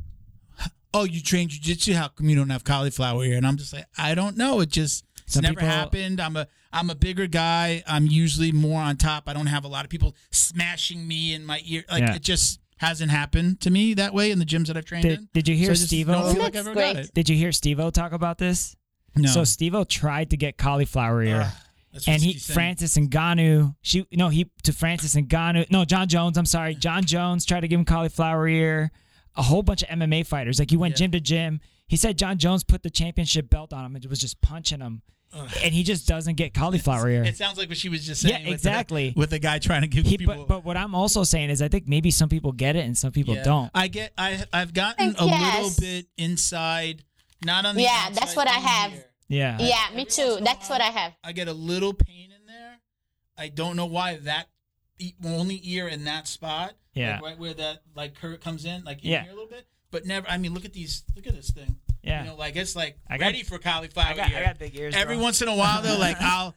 "Oh, you train jujitsu? How come you don't have cauliflower ear?" And I'm just like, I don't know. It just it's Some never people- happened. I'm a I'm a bigger guy. I'm usually more on top. I don't have a lot of people smashing me in my ear. Like Yeah. it just hasn't happened to me that way in the gyms that I've trained in. Did, did you hear So I just Steve don't feel like I ever got it. Did you hear Steve-O talk about this? No. So Steve-O tried to get cauliflower ear. Ugh, that's what and he she's saying. Francis Ngannou, she no he to Francis Ngannou, no Jon Jones. I'm sorry, Jon Jones tried to give him cauliflower ear. A whole bunch of MMA fighters, like he went Yeah. gym to gym. He said Jon Jones put the championship belt on him and was just punching him, and he just doesn't get cauliflower ear. It sounds like what she was just Yeah, saying. with the- exactly. with the guy trying to give He, people. but, but what I'm also saying is, I think maybe some people get it and some people Yeah. don't. I get. I I've gotten a yes. little bit inside, not on the. Yeah, that's what I have. here. Yeah. Yeah, Every me too. in a That's what I have. I get a little pain in there. I don't know why that only ear in that spot. Yeah. like right where that like curve comes in, like in Yeah. here a little bit. but never. I mean, look at these. Look at this thing. Yeah. You know, like it's like I got- ready for cauliflower I got, ear. I got big ears. Every bro. once in a while, though, like [laughs] I'll,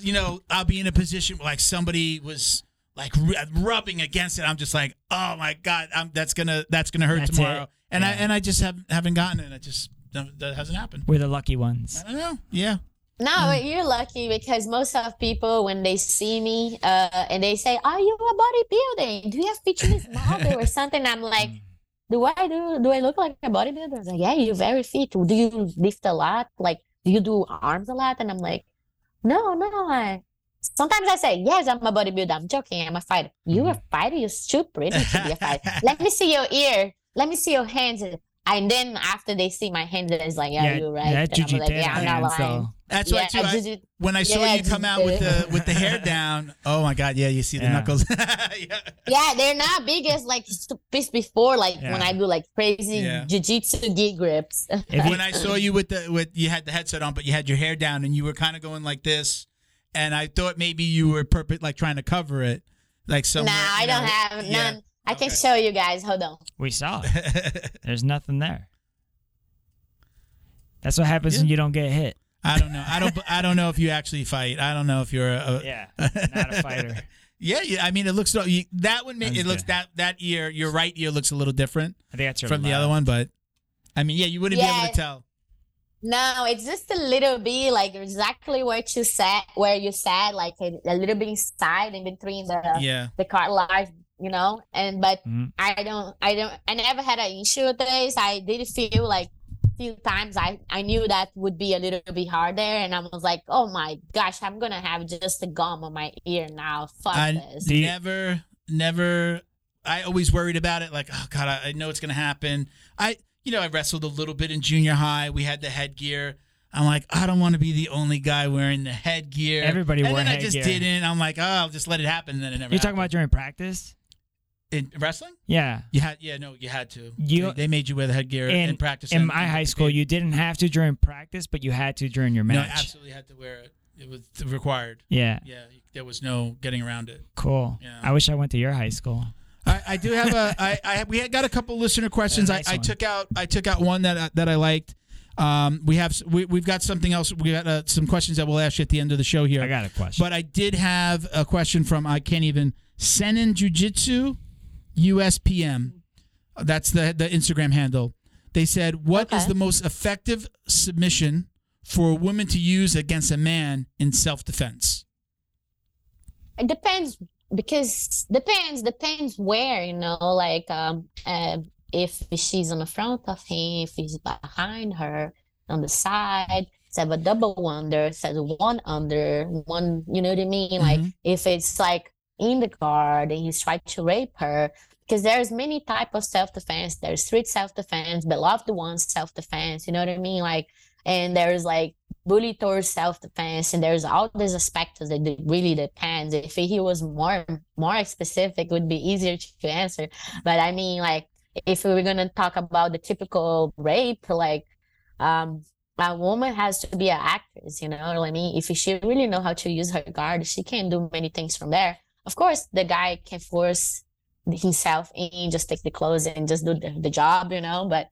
you know, I'll be in a position where like somebody was like r- uh, rubbing against it. I'm just like, oh my god, I'm, that's gonna that's gonna hurt That's tomorrow. it. And I and I just have haven't gotten it. It just that hasn't happened. We're the lucky ones. I don't know. Yeah. No, Mm. you're lucky because most of people when they see me uh, and they say, "Are you a bodybuilding? Do you have fitness model or [laughs] something?" I'm like, Mm. "Do I do? Do I look like a bodybuilder?" It's like, "Yeah, you're very fit. Do you lift a lot? Like, do you do arms a lot?" And I'm like, "No, no." I... Sometimes I say, "Yes, I'm a bodybuilder." I'm joking. I'm a fighter. You're a fighter. You're too pretty to be a fighter. [laughs] Let me see your ear. Let me see your hands. And then after they see my hands, it's like, "Yeah, you're right." Yeah, And I'm like, "Yeah, I'm not lying." though. That's why too. I I, just- when I saw Yeah, you come out with the with the hair [laughs] down, oh my god, yeah, you see the Yeah. knuckles. [laughs] yeah. Yeah, they're not big as like this before, like when I do like crazy Yeah. jiu-jitsu gi grips. [laughs] If when I saw you with the with you had the headset on, but you had your hair down and you were kind of going like this, and I thought maybe you were perfect, like trying to cover it, like nah, somewhere. I don't know. have Yeah. none. I can show you guys. Hold on. we saw it. [laughs] There's nothing there. That's what happens when you don't get hit. I don't know. I don't. I don't know if you actually fight. I don't know if you're a. a Yeah, [laughs] not a fighter. Yeah, yeah. I mean, it looks you, that one. ma- That's It looks good. that that ear, your right ear looks a little different I think that's your from the other one, but I mean, yeah, you wouldn't be able to tell. No, it's just a little bit like exactly where you sat, where you sat, like a, a little bit inside in between the Yeah. the cartilage, you know. And but Mhm. I don't, I don't, I never had an issue with this. I did feel like a few times I I knew that would be a little bit harder, and I was like, oh my gosh, I'm gonna have just a gum on my ear now. Fuck I this. Do never, never. I always worried about it. Like, oh god, I, I know it's gonna happen. I, you know, I wrestled a little bit in junior high. We had the headgear. I'm like, I don't want to be the only guy wearing the headgear. Everybody and wore then I just headgear. didn't. I'm like, oh, I'll just let it happen. And then it never. You're talking about happened. during practice? In wrestling? Yeah. You had, yeah, no, you had to. You- they, they made you wear the headgear in, In, practice. in my high school, you didn't have to during practice, but you had to during your no, match. absolutely had to wear it. It was required. Yeah. Yeah, there was no getting around it. Cool. Yeah. I wish I went to your high school. I, I do have a. I, I we had got a couple listener questions. Nice I, I took out. I took out one that I- that I liked. Um, we have we, we've got something else. We got uh, some questions that we'll ask you at the end of the show here. I got a question. But I did have a question from I can't even Senin Jiu Jitsu USPM. That's the the Instagram handle. They said, "What is Okay. the most effective submission for a woman to use against a man in self defense?" it depends because depends depends where you know like um uh, if she's on the front of him if he's behind her on the side instead a double under of one under one you know what i mean like Mhm. if it's like in the guard and he's trying to rape her because there's many type of self-defense. There's street self-defense beloved ones self-defense you know what i mean? Like and there's like bully towards self-defense and there's all these aspects that really depends. If he was more more specific it would be easier to answer. But i mean like if we're going to talk about the typical rape like um a woman has to be an actress you know what i mean? If she really know how to use her guard she can do many things from there of course the guy can force himself in just take the clothes and just do the, the job you know but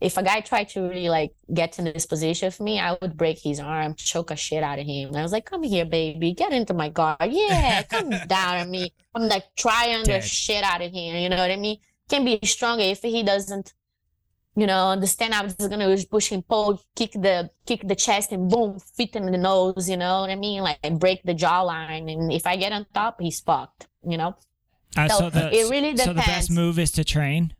if a guy tried to really like get in this position with me, I would break his arm, choke a shit out of him. And I was like, "Come here, baby, get into my guard. Yeah, come [laughs] down on me. I'm like trying the shit out of him. You know what I mean? Can be stronger if he doesn't, you know, understand. I'm just gonna just push him, pull, kick the kick the chest, and boom, fit in the nose. You know what I mean? Like break the jawline. And if I get on top, he's fucked. You know? Uh, So, so, the, it really so the best depends. move is to train.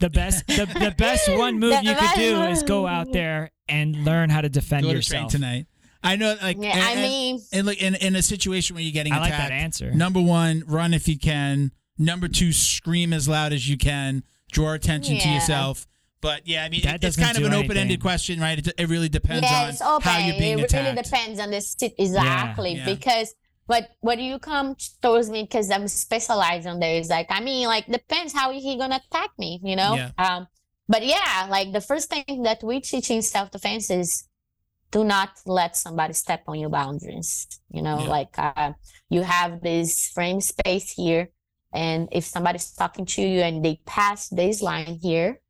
The best, the, the [laughs] best one move The you could best do is go out there and learn how to defend Go to train yourself. tonight. I know, like, Yeah, and, I mean, and like in, in a situation where you're getting I like that answer. Number one, run if you can. Number two, scream as loud as you can. Draw attention to yourself. But yeah, I mean, That it- it's kind of an open-ended question, right? It, it really depends yes, on okay. how you're being it attacked. really depends on the sit exactly yeah. because but what do you come towards me because I'm specialized on there is like I mean like depends how he gonna attack me, you know. Yeah. Um, but yeah, like the first thing that we teach in self defense is do not let somebody step on your boundaries. You know, Yeah. like uh, you have this frame space here, and if somebody's talking to you and they pass this line here,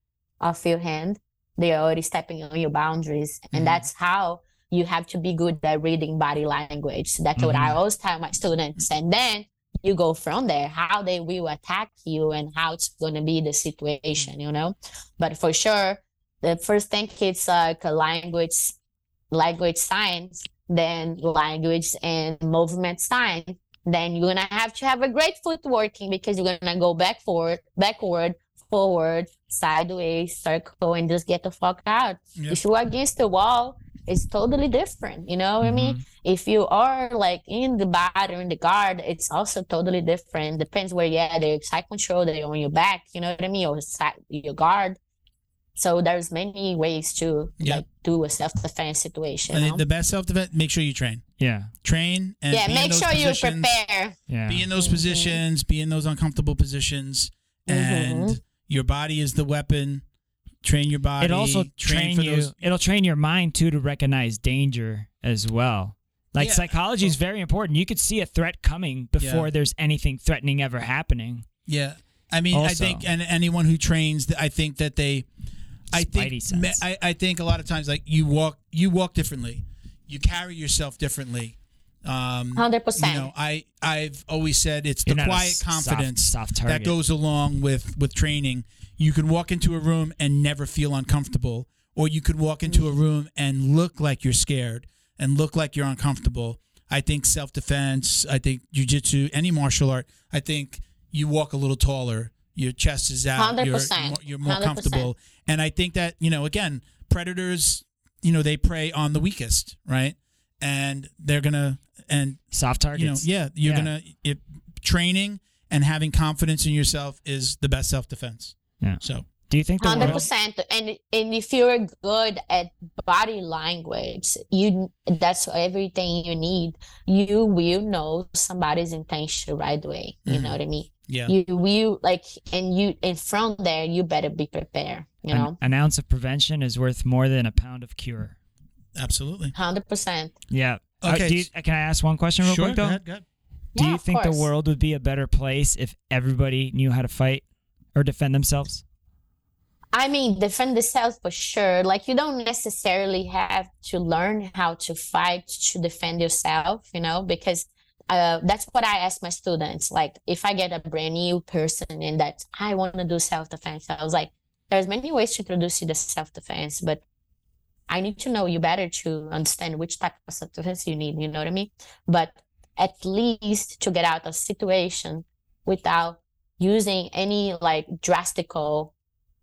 of your hand, they are already stepping on your boundaries. And Mhm. that's how you have to be good at reading body language. That's what I always tell my students. And then you go from there, how they will attack you and how it's going to be the situation, you know? But for sure, the first thing it's like a language, language science, then language and movement science. Then you're gonna have to have a great foot working because you're gonna go back forward, backward, forward, sideways, circle, and just get the fuck out. Yep. If you're against the wall, it's totally different. You know what I mean? If you are like in the body or in the guard, it's also totally different. Depends where you're at. They're side control, they're on your back, you know what I mean? Or side, your guard. So there's many ways to Yeah. like do a self defense situation. You the- know? the best self defense, make sure you train. Yeah. Train and yeah, make sure you prepare. Yeah. Be in those Mhm. positions, be in those uncomfortable positions, and Mhm. Your body is the weapon. Train your body. it also train train for you. those. It'll train your mind too to recognize danger as well. Like Yeah. psychology is oh. very important. You could see a threat coming before Yeah. there's anything threatening ever happening. Yeah, I mean, I think, and anyone who trains, I think that they, I think, Spidey sense. I, I think a lot of times, like you walk, you walk differently, you carry yourself differently. Um, Hundred you percent. know, I I've always said it's You're the quiet confidence soft that goes along with with training. You can walk into a room and never feel uncomfortable, or you could walk into a room and look like you're scared and look like you're uncomfortable. I think self defense. I think jujitsu, any martial art. I think you walk a little taller. Your chest is out. You're, 100%. more- you're more 100%. comfortable. And I think that you know, again, predators. You know, they prey on the weakest, right? And they're gonna and Soft targets. you know, yeah, you're Yeah. gonna it, training and having confidence in yourself is the best self defense. Yeah. So Do you think the Hundred world? percent. And and if you're good at body language, you that's everything you need. You will know somebody's intention right away. You Mhm. know what I mean? yeah, You will like, and you and from there, you better be prepared. You An, know, an ounce of prevention is worth more than a pound of cure. absolutely. hundred percent. Yeah. Uh, Okay. do you, can I ask one question real sure, quick go though? ahead, go ahead. Do Yeah, you of think the world would be a better place if everybody knew how to fight or defend themselves? I mean, defend yourself for sure. Like you don't necessarily have to learn how to fight to defend yourself, you know, because uh, that's what I ask my students. Like if I get a brand new person and that I want to do self defense, I was like, there's many ways to introduce you to self defense, but I need to know you better to understand which type of self defense you need. You know what I mean? But at least to get out of situation without using any like drastical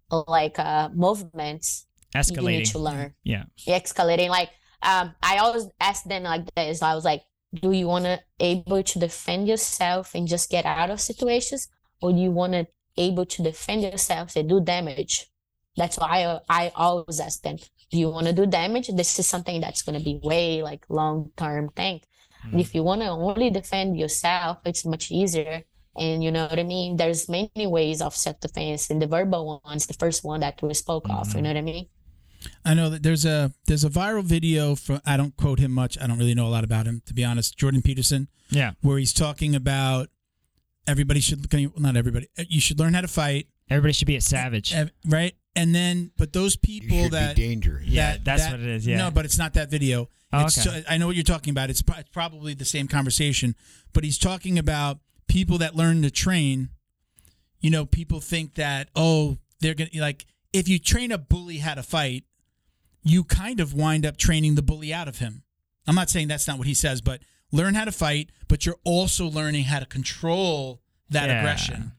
like uh movements you Escalating. need to learn Yeah. escalating like um i always ask them like this i was like do you want to able to defend yourself and just get out of situations or do you want to able to defend yourself and do damage that's why i, I always ask them do you want to do damage this is something that's going to be way like long term thing Mm. and if you want to only defend yourself it's much easier and you know what I mean? There's many ways of self defense, and the verbal one's the first one that we spoke of. You know what I mean? I know that there's a there's a viral video from I don't quote him much. I don't really know a lot about him to be honest. Jordan Peterson, Yeah. where he's talking about everybody should not everybody. You should learn how to fight, Everybody should be a savage. right? And then, but those people should that be dangerous. Yeah, that- that's that- what it is, yeah. No, but it's not that video. Oh, It's okay. so- I know what you're talking about. It's, pro- it's probably the same conversation, but he's talking about people that learn to train. You know, people think that oh, they're gonna like if you train a bully how to fight, you kind of wind up training the bully out of him. I'm not saying that's not what he says, but learn how to fight, but you're also learning how to control that Yeah. aggression.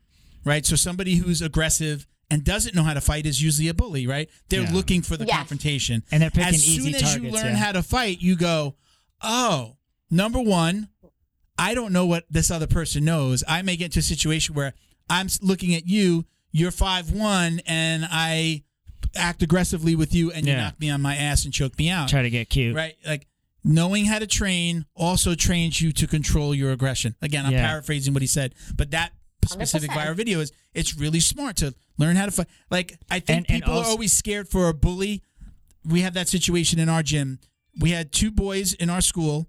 Right? So somebody who's aggressive and doesn't know how to fight is usually a bully, right? They're Yeah. looking for the Yeah. confrontation. And they're picking as soon easy as targets. you learn yeah. how to fight, you go, "Oh, number 1, I don't know what this other person knows. I may get into a situation where I'm looking at you, you're five one, and I act aggressively with you, and you knock me on my ass and choke me out. Try to get cute. Right? Like knowing how to train also trains you to control your aggression. Again, I'm Yeah. paraphrasing what he said, but that specific 100%. viral video is it's really smart to learn how to fight. Like I think And- and people are always scared for a bully. We have that situation in our gym. We had two boys in our school.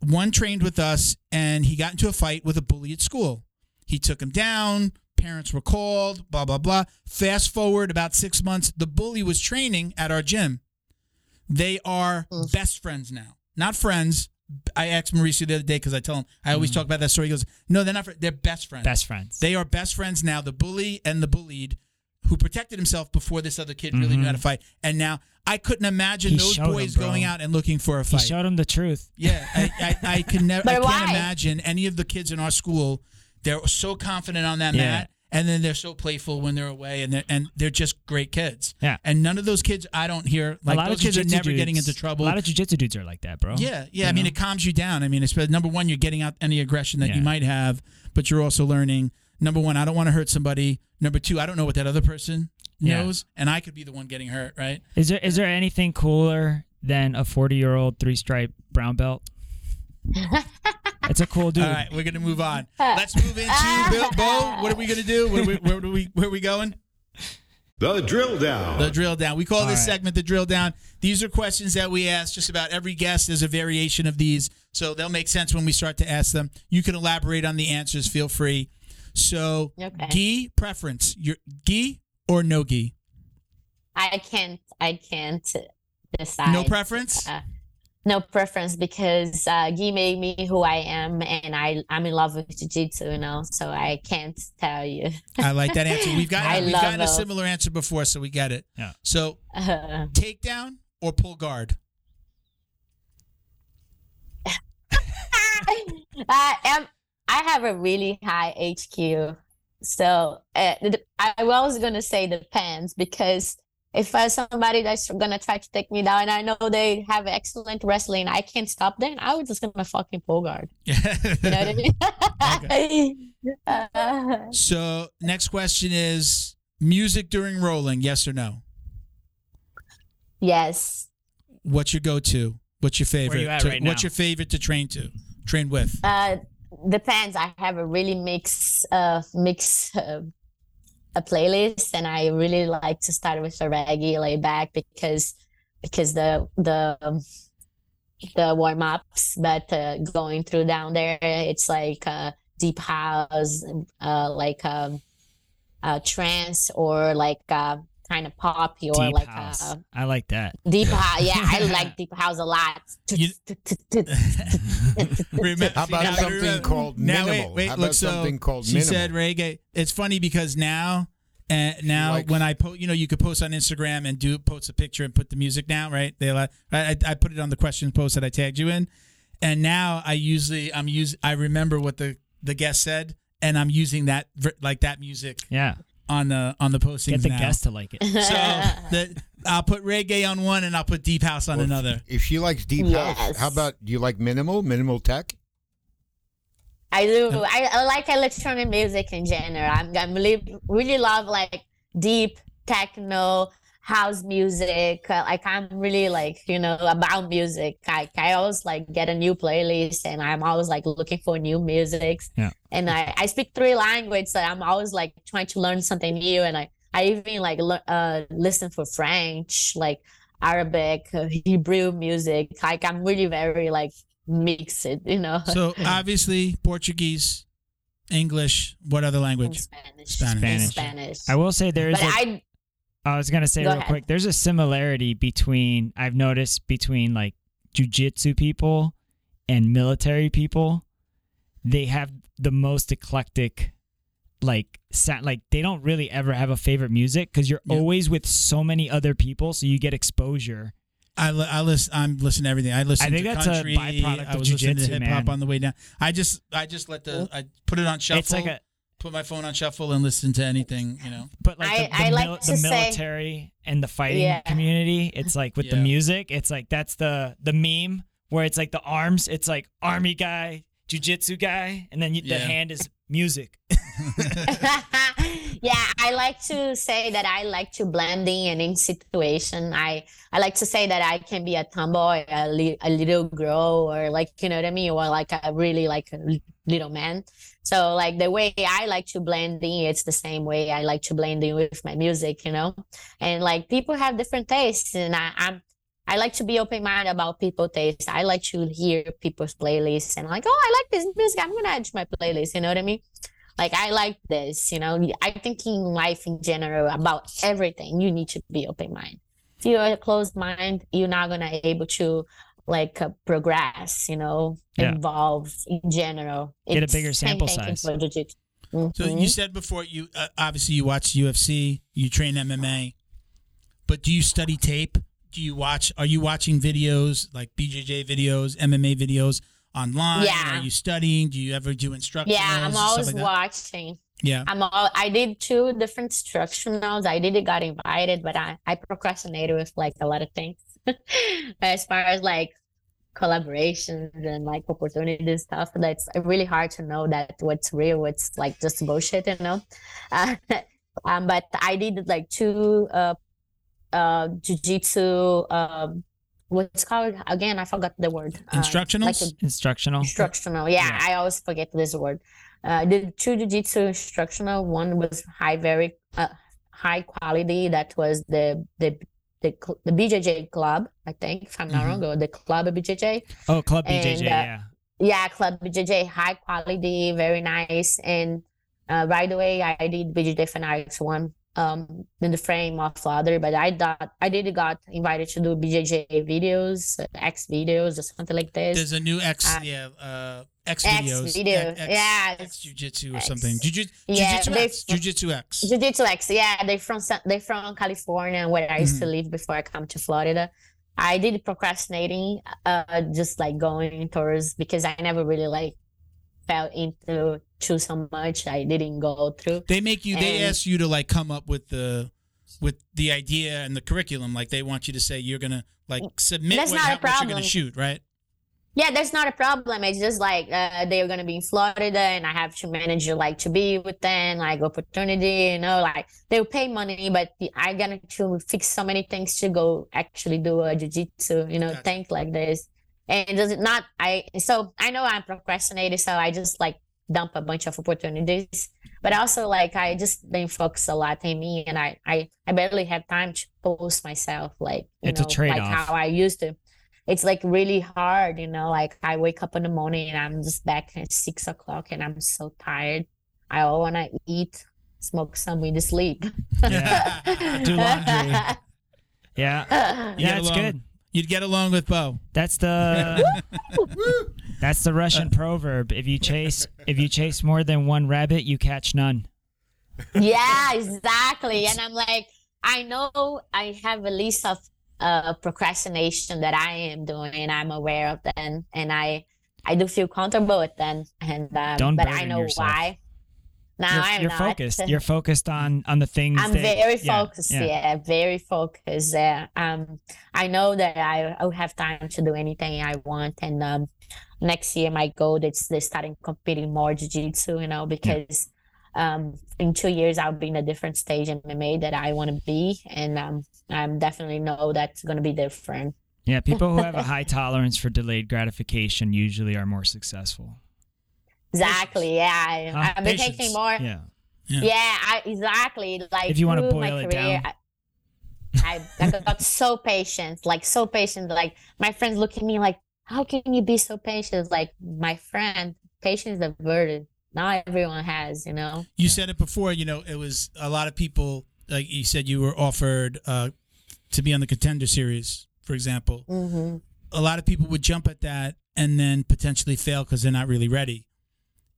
One trained with us, and he got into a fight with a bully at school. He took him down, parents were called, blah, blah, blah. Fast forward about six months, the bully was training at our gym. They are best friends now. Not friends. I asked Mauricio the other day because I tell him, I always mm. talk about that story. He goes, No, they're not, fr- they're best friends. Best friends. They are best friends now. The bully and the bullied, who protected himself before this other kid really knew how to mm-hmm. fight, and now I couldn't imagine He those showed him, boys going out and looking for a fight. he fight. showed him the truth. yeah, I, I, I can [laughs] never. I can't why? imagine any of the kids in our school. They're so confident on that Yeah. mat, and then they're so playful when they're away, and they're, and they're just great kids. Yeah. and none of those kids I don't hear like a lot those of kids are jiu-jitsu never getting into trouble. A lot of jujitsu dudes are like that, bro. Yeah, yeah. You I mean, it calms you down. I mean, it's number one, you're getting out any aggression that you might have, but you're also learning. Number one, I don't want to hurt somebody. Number two, I don't know what that other person Yeah. knows, and I could be the one getting hurt. Right? Is there is there anything cooler than a forty year old three stripe brown belt? [laughs] It's a cool dude. All right, we're gonna move on. [laughs] Let's move into Bill, Bo. What are we gonna do? Where, where, where, do we, where are we going? The drill down. The drill down. We call All this right. segment the drill down. These are questions that we ask just about every guest. There's a variation of these, so they'll make sense when we start to ask them. You can elaborate on the answers. Feel free. So, Okay. gi preference. Your gi or no gi? I can't. I can't decide. No preference. Uh, no preference because uh, Guy made me who I am, and I I'm in love with jiu-jitsu, you know. So I can't tell you. I like that answer. We've [laughs] got we've love gotten a similar answer before, so we get it. Yeah. So Uh, takedown or pull guard? [laughs] I am. I have a really high HQ, so uh, I was gonna say depends because if I somebody that's gonna try to take me down, and I know they have excellent wrestling, I can't stop them. I was just gonna fucking pull guard. [laughs] You know what I mean? Uh, [laughs] so next question is music during rolling. Yes or no? yes. What's your go-to? What's your favorite? you at to- right What's now? your favorite to train to? Train with? Uh, depends. I have a really mix, uh, mix, uh, a playlist, and I really like to start with a reggae laid back because, because the the um, the warm ups, but uh, going through down there, it's like uh, deep house, uh, like a, uh, trance or like uh, kind of poppy or Deep like house. uh, I like that. deep [laughs] house. Yeah, I [laughs] like deep house a lot. You- Remember, How about now something remember- called now wait, minimal? wait, How look, about so something called she minimal? said reggae. It's funny because now, uh, now likes- when I post, you know, you could post on Instagram and do post a picture and put the music down, right? They allow, I, I I put it on the question post that I tagged you in, and now I usually I'm use I remember what the the guest said, and I'm using that like that music Yeah. On the on the postings Get the now. guest to like it. So [laughs] the, I'll put reggae on one and I'll put deep house on Well, another. If she likes deep house, how about do you like minimal, minimal tech? I do. I, I like electronic music in general. I'm, I'm really, really love like deep techno house music. Uh, like I'm really like you know about music. I I always like get a new playlist, and I'm always like looking for new musics. Yeah. And I I speak three languages, so I'm always like trying to learn something new. And I I even like lear- uh listen for French, like Arabic, uh, Hebrew music. Like I'm really very like mixed, you know. So [laughs] obviously Portuguese, English. What other language? Spanish. Spanish. Spanish. Spanish. I will say there is. but a- I I was gonna say Go real ahead. quick. There's a similarity between I've noticed between like jujitsu people and military people. They have the most eclectic, like sound. Like they don't really ever have a favorite music because you're Yeah. always with so many other people, so you get exposure. I, li- I listen. I'm listening to everything. I listen. I think to that's a byproduct I of was listening to jujitsu, hip hop on the way down. I just I just let the I put it on shuffle. It's like a, put my phone on shuffle and listen to anything. You know. but like I- the, the, I like mil- to the say- military and the fighting Yeah. community. It's like with the music. It's like that's the the meme where it's like the arms. It's like army guy, jujitsu guy, and then you, the hand is music. [laughs] [laughs] yeah, I like to say that I like to blending and in situation. I I like to say that I can be a tomboy, a, li- a little girl, or like you know what I mean, or like a really like a little man. So like the way I like to blend in, it's the same way I like to blend in with my music, you know. And like people have different tastes, and I, I'm I like to be open minded about people taste. I like to hear people's playlists and like, oh, I like this music. I'm gonna add to my playlist. You know what I mean? like I like this, you know. I think in life in general about everything, you need to be open mind. If you're a closed mind, you're not gonna able to like uh, progress, you know, Yeah. evolve in general. Get a bigger sample size. for jiu-jitsu. So you said before you uh, obviously you watch UFC, you train MMA, but do you study tape? Do you watch? Are you watching videos like BJJ videos, MMA videos online? Yeah. Are you studying? Do you ever do instructionals? yeah, I'm always like watching. Yeah. I'm all, I did two different instructionals. I did got invited, but I, I procrastinated with like a lot of things. [laughs] as far as like collaborations and like opportunities and stuff, that's really hard to know that what's real, what's like just bullshit, you know. [laughs] Uh, um, but I did like two uh uh jujitsu um what's called again, I forgot the word. Uh, like Instructional. instructional yeah, Yeah. i always forget this word uh the two jiu-jitsu instructional one was high very uh, high quality that was the the the, the bjj club i think if i'm not wrong or the club of bjj Oh, Club BJJ. And, uh, yeah. yeah club bjj high quality very nice and uh, right away i did bjj fanatics one um in the frame of other but i thought i did got invited to do bjj videos x videos or something like this There's a new X, Uh, yeah, uh, X X videos, video, X, yeah. X Jiu-Jitsu or something. Jiu- Yeah, Jiu-Jitsu X, Jiu-Jitsu X. Jiu-Jitsu X, yeah, they from they from California, where I used Mm-hmm. to live before I come to Florida. I did procrastinating, uh, just like going towards because I never really like fell into to so much. I didn't go through. They make you. They ask you to like come up with the with the idea and the curriculum. Like they want you to say you're gonna like submit That's what, not a problem. you're gonna shoot, right? Yeah, that's not a problem. It's just like uh, they're gonna be in Florida, and I have to manage like to be with them, like opportunity. You know, like they'll pay money, but I got to fix so many things to go actually do a jiu-jitsu. You know, Gotcha. think like this, and does it not? I so I know I'm procrastinating, so I just like dump a bunch of opportunities. But also like I just didn't focus a lot on me, and I I I barely had time to post myself like you It's a know like trade-off. how I used to it's like really hard, you know. Like I wake up in the morning and I'm just back at six o'clock and I'm so tired. I all want to eat, smoke some weed, sleep. Yeah. [laughs] Do laundry. [laughs] Yeah. yeah. [laughs] Yeah, it's along- um, good. You'd get along with Bo. That's the [laughs] that's the Russian proverb. If you chase if you chase more than one rabbit, you catch none. yeah, exactly. And I'm like, I know I have a list of uh, procrastination that I am doing, and I'm aware of them, and I I do feel comfortable with them, and um, Don't but I know yourself. why. No, you're I'm you're not. focused. [laughs] You're focused on on the things. I'm that- very yeah, focused. Yeah, very focused. Yeah. Um, I know that I I will have time to do anything I want, and um, next year my goal is to starting competing more jiu-jitsu. You know, because um, in two years I'll be in a different stage in MMA that I want to be, and um, I'm definitely know that's gonna be different. Yeah, people who have a [laughs] high tolerance for delayed gratification usually are more successful. Exactly. Yeah. I, Huh? I've been Patience. taking more. Yeah. Yeah. Yeah, I, exactly. Like If you wanna through my boil it career, down. I, I, I got so patient, like so patient. Like my friends look at me like, "How can you be so patient?" Like my friend, patience is a virtue. Not everyone has, you know. You said it before. You know, it was a lot of people. Like you said, you were offered uh, to be on the contender series, for example. hmm a lot of people would jump at that and then potentially fail because they're not really ready.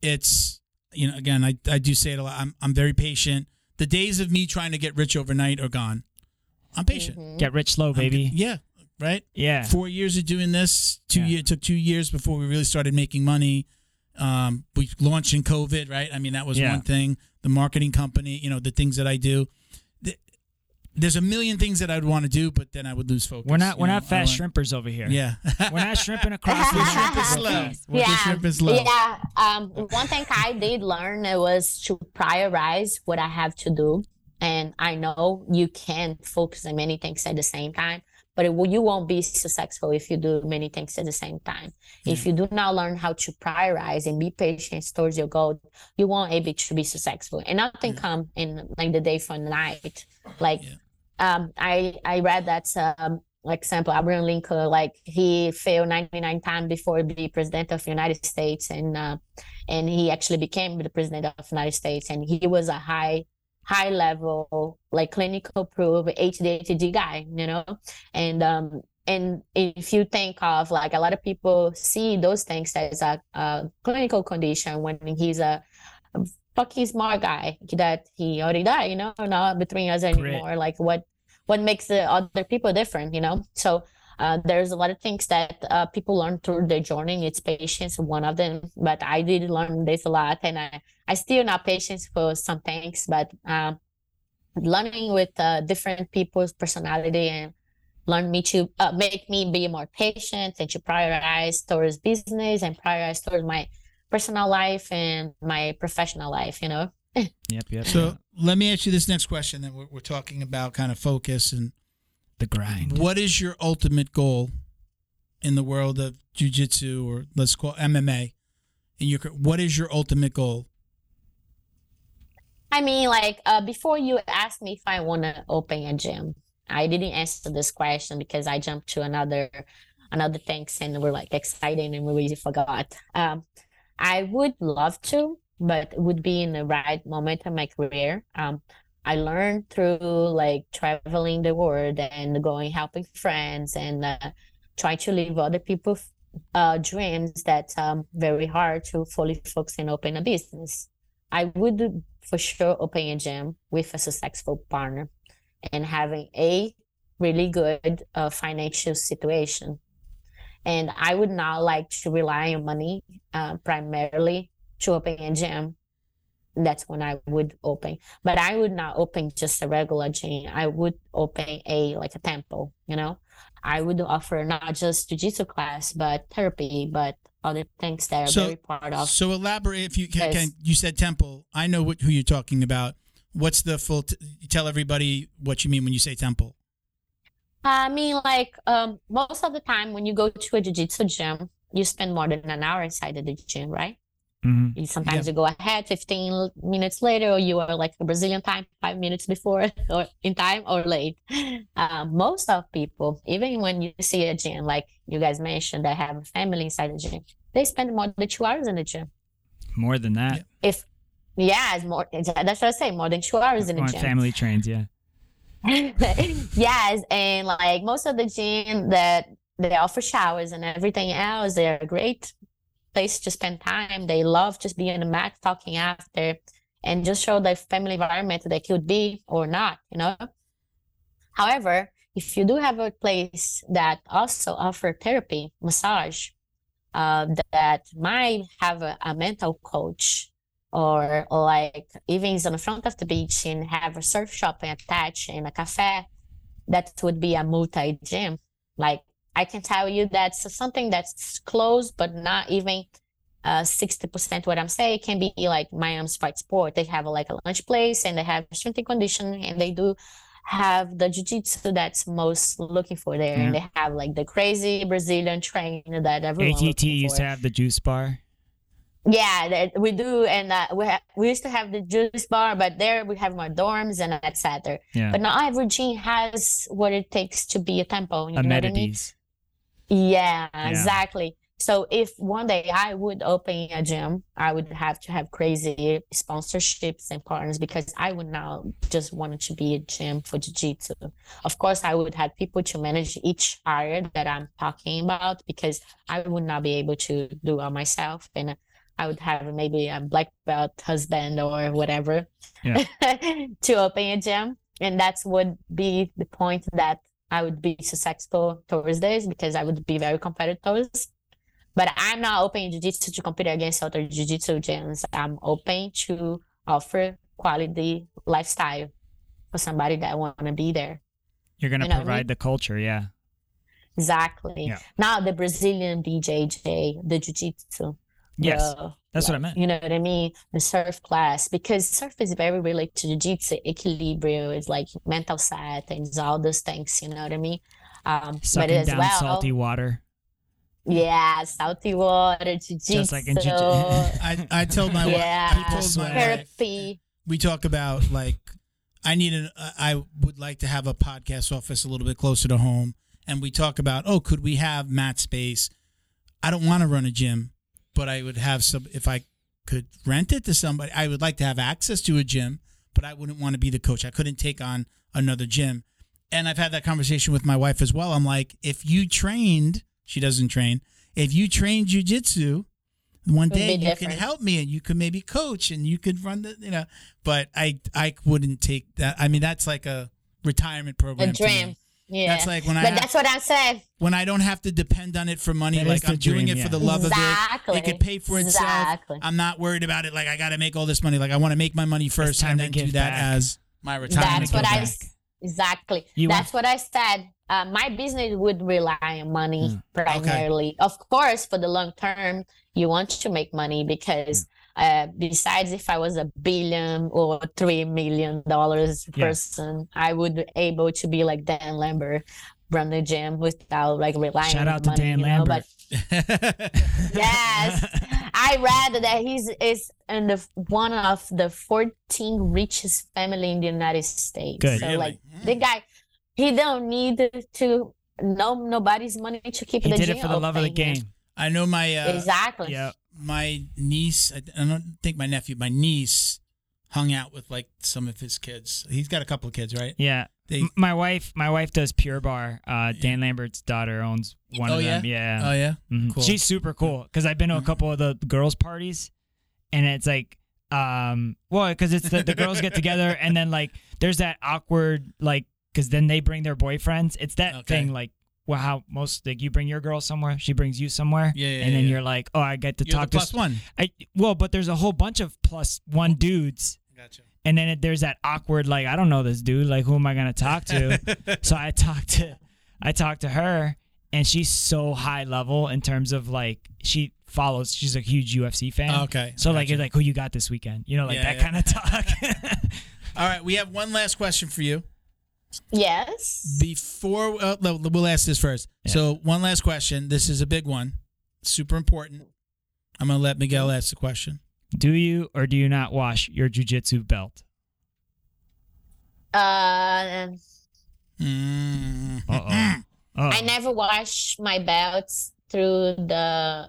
It's you know again I, I do say it a lot. I'm I'm very patient. The days of me trying to get rich overnight are gone. I'm patient. Mm-hmm. Get rich slow, I'm baby. yeah, right. Yeah. Four years of doing this. Two Yeah. year it took two years before we really started making money. Um, we launched in COVID, right? I mean that was Yeah. one thing. The marketing company, you know, the things that I do. Th- There's a million things that I'd want to do, but then I would lose focus. We're not we're know? not fast want- shrimpers over here. Yeah, We're not shrimping across [laughs] the The shrimp shrimp is real slow. fast. The shrimp is low. Yeah. Um, one thing I did learn it was to prioritize what I have to do. And I know you can't focus on many things at the same time, but it, will- you won't be successful if you do many things at the same time. If you do not learn how to prioritize and be patient towards your goal, you won't able to be successful. And nothing come in like the day from the night. Like Yeah. um, I I read that um, example, Abraham Lincoln, like he failed 99 times before he be president of the United States, and uh, and he actually became the president of the United States, and he was a high high level like clinical proof ADHD guy, you know, and um and if you think of like a lot of people see those things as a, a clinical condition when he's a fucking smart guy that he already died, you know, not between us anymore. Like what what makes the other people different, you know? So uh, there's a lot of things that uh, people learn through their journey. It's patience, one of them. But I did learn this a lot, and I I still not patience for some things, but um, learning with uh, different people's personality and learn me to uh, make me be more patient and to prioritize towards business and prioritize towards my personal life and my professional life. You know. [laughs] Yep, yep. So let me ask you this next question that we're, we're talking about kind of focus and the grind. what is your ultimate goal in the world of jujitsu or let's call it MMA? In your what is your ultimate goal? I mean, like uh, before you asked me if I want to open a gym, I didn't answer this question because I jumped to another another things and we're like excited and we really forgot. Um, I would love to, but it would be in the right moment of my career. Um, I learned through like traveling the world and going helping friends and uh, trying to live other people's uh, dreams that's um, very hard to fully focus and open a business. I would for sure open a gym with a successful partner and having a really good uh, financial situation. And I would not like to rely on money uh, primarily to open a gym. That's when I would open. But I would not open just a regular gym. I would open a like a temple, you know. I would offer not just jiu-jitsu class, but therapy, but other things that are So- very part of So elaborate if you can. Can you said temple. I know what, who you're talking about. What's the full? T- tell everybody what you mean when you say temple. I mean, like um, most of the time when you go to a jiu-jitsu gym, you spend more than an hour inside of the gym, right? Mhm. You, sometimes you go ahead 15 minutes later, or you are like a Brazilian time, five minutes before [laughs] or in time or late. Uh, most of people, even when you see a gym, like you guys mentioned, that have a family inside the gym, they spend more than two hours in the gym. More than that. If yeah, it's more. It's, that's what I say. More than two hours in the gym. family trains, yeah. [laughs] yes, and like most of the gym that they offer showers and everything else, they're great place to spend time. They love just being on the mat, talking after, and just show the family environment they could be or not, you know. However, if you do have a place that also offer therapy, massage, uh, that might have a, a mental coach or like even is on the front of the beach and have a surf shop attached and a cafe, that would be a multi gym. Like I can tell you that's something that's close, but not even uh, 60% what I'm saying can be like Miami's Fight Sport. They have like a lunch place and they have strength and conditioning and they do have the jiu-jitsu that's most looking for there and they have like the crazy Brazilian trainer that everyone ATT used to have the juice bar. Yeah, that we do, and uh, we ha- we used to have the juice bar, but there we have more dorms and etc. Yeah. But not every gym has what it takes to be a temple. You know what I mean? Yeah, Yeah. exactly. So if one day I would open a gym, I would have to have crazy sponsorships and partners because I would not just want to be a gym for jiu-jitsu. Of course, I would have people to manage each area that I'm talking about because I would not be able to do it myself. And I would have maybe a black belt husband or whatever Yeah. [laughs] to open a gym. And that's would be the point that I would be successful towards this because I would be very competitive. But I'm not open jiu-jitsu to compete against other jiu-jitsu gyms. I'm open to offer quality lifestyle for somebody that want to be there. You're gonna You know what I provide mean? the culture, yeah. Exactly. Yeah. Not the Brazilian BJJ, the jiu-jitsu. Yes. the- That's what I meant. You know what I mean? The surf class, because surf is very related to jiu-jitsu, equilibrium, it's like mental set and all those things, you know what I mean? Um, but Sucking as down well, salty water. yeah, salty water, jiu-jitsu, Just like in jiu- [laughs] I, I told my Yeah. wife. I told my wife. therapy. We talk about like I need an. I would like to have a podcast office a little bit closer to home and we talk about, oh, could we have mat space? I don't want to run a gym, but I would have some if I could rent it to somebody. I would like to have access to a gym, but I wouldn't want to be the coach. I couldn't take on another gym. And I've had that conversation with my wife as well. I'm like, if you trained, she doesn't train. If you trained jujitsu, one day you can help me and you could maybe coach and you could run the, you know. But I I wouldn't take that. I mean, that's like a retirement program. A dream. Yeah. That's like when I but have- that's what I said. when I don't have to depend on it for money. That is like I'm doing dream, it for the love of it. Exactly. It could pay for itself. Exactly. I'm not worried about it. Like I got to make all this money. Like I want to make my money first and then do that back. as my retirement. That's what I back. exactly. You That's what I said. Uh, my business would rely on money Mm. primarily. Of course, for the long term, you want to make money because uh, besides, if I was a billion or three million dollars Yeah. person, I would be able to be like Dan Lambert, run the gym without like relying. On shout on out to money, Dan you know, Lambert. But [laughs] yes, I read that he's is in the one of the 14 richest family in the United States. Good. So Really? like Mm. the guy, he don't need to no nobody's money to keep he the did gym it for the love of the open, you know? game. I know my uh, exactly. Yeah. My niece. I, don't think my nephew. My niece hung out with like some of his kids. He's got a couple of kids, right? Yeah. They. M- my wife, my wife does Pure Barre. Uh, Dan Lambert's daughter owns one Oh, of yeah? them. Yeah. Oh yeah. Mhm. Cool. She's super cool because I've been to a Mhm. couple of the girls' parties, and it's like, um, well, because it's the, the girls get together, and then like there's that awkward like, because then they bring their boyfriends. It's that Okay. thing like, well, how most like you bring your girl somewhere, she brings you somewhere, Yeah, yeah, and then yeah. you're like, oh, I get to You're the talk to. plus one. I well, but there's a whole bunch of plus one dudes. Gotcha. And then it, there's that awkward, like, I don't know this dude. Like, who am I gonna talk to? [laughs] so I talked to, I talked to her, and she's so high level in terms of like she follows. She's a huge UFC fan. Oh, okay. So like, you're like, who you got this weekend? You know, like Yeah, that kind of talk. [laughs] All right, we have one last question for you. Yes. Before uh, we'll ask this first. Yeah. So one last question. This is a big one, super important. I'm gonna let Miguel ask the question. do you or do you not wash your jujitsu belt? Uh, Mm. Uh-oh. Oh. [laughs] I never wash my belts through the.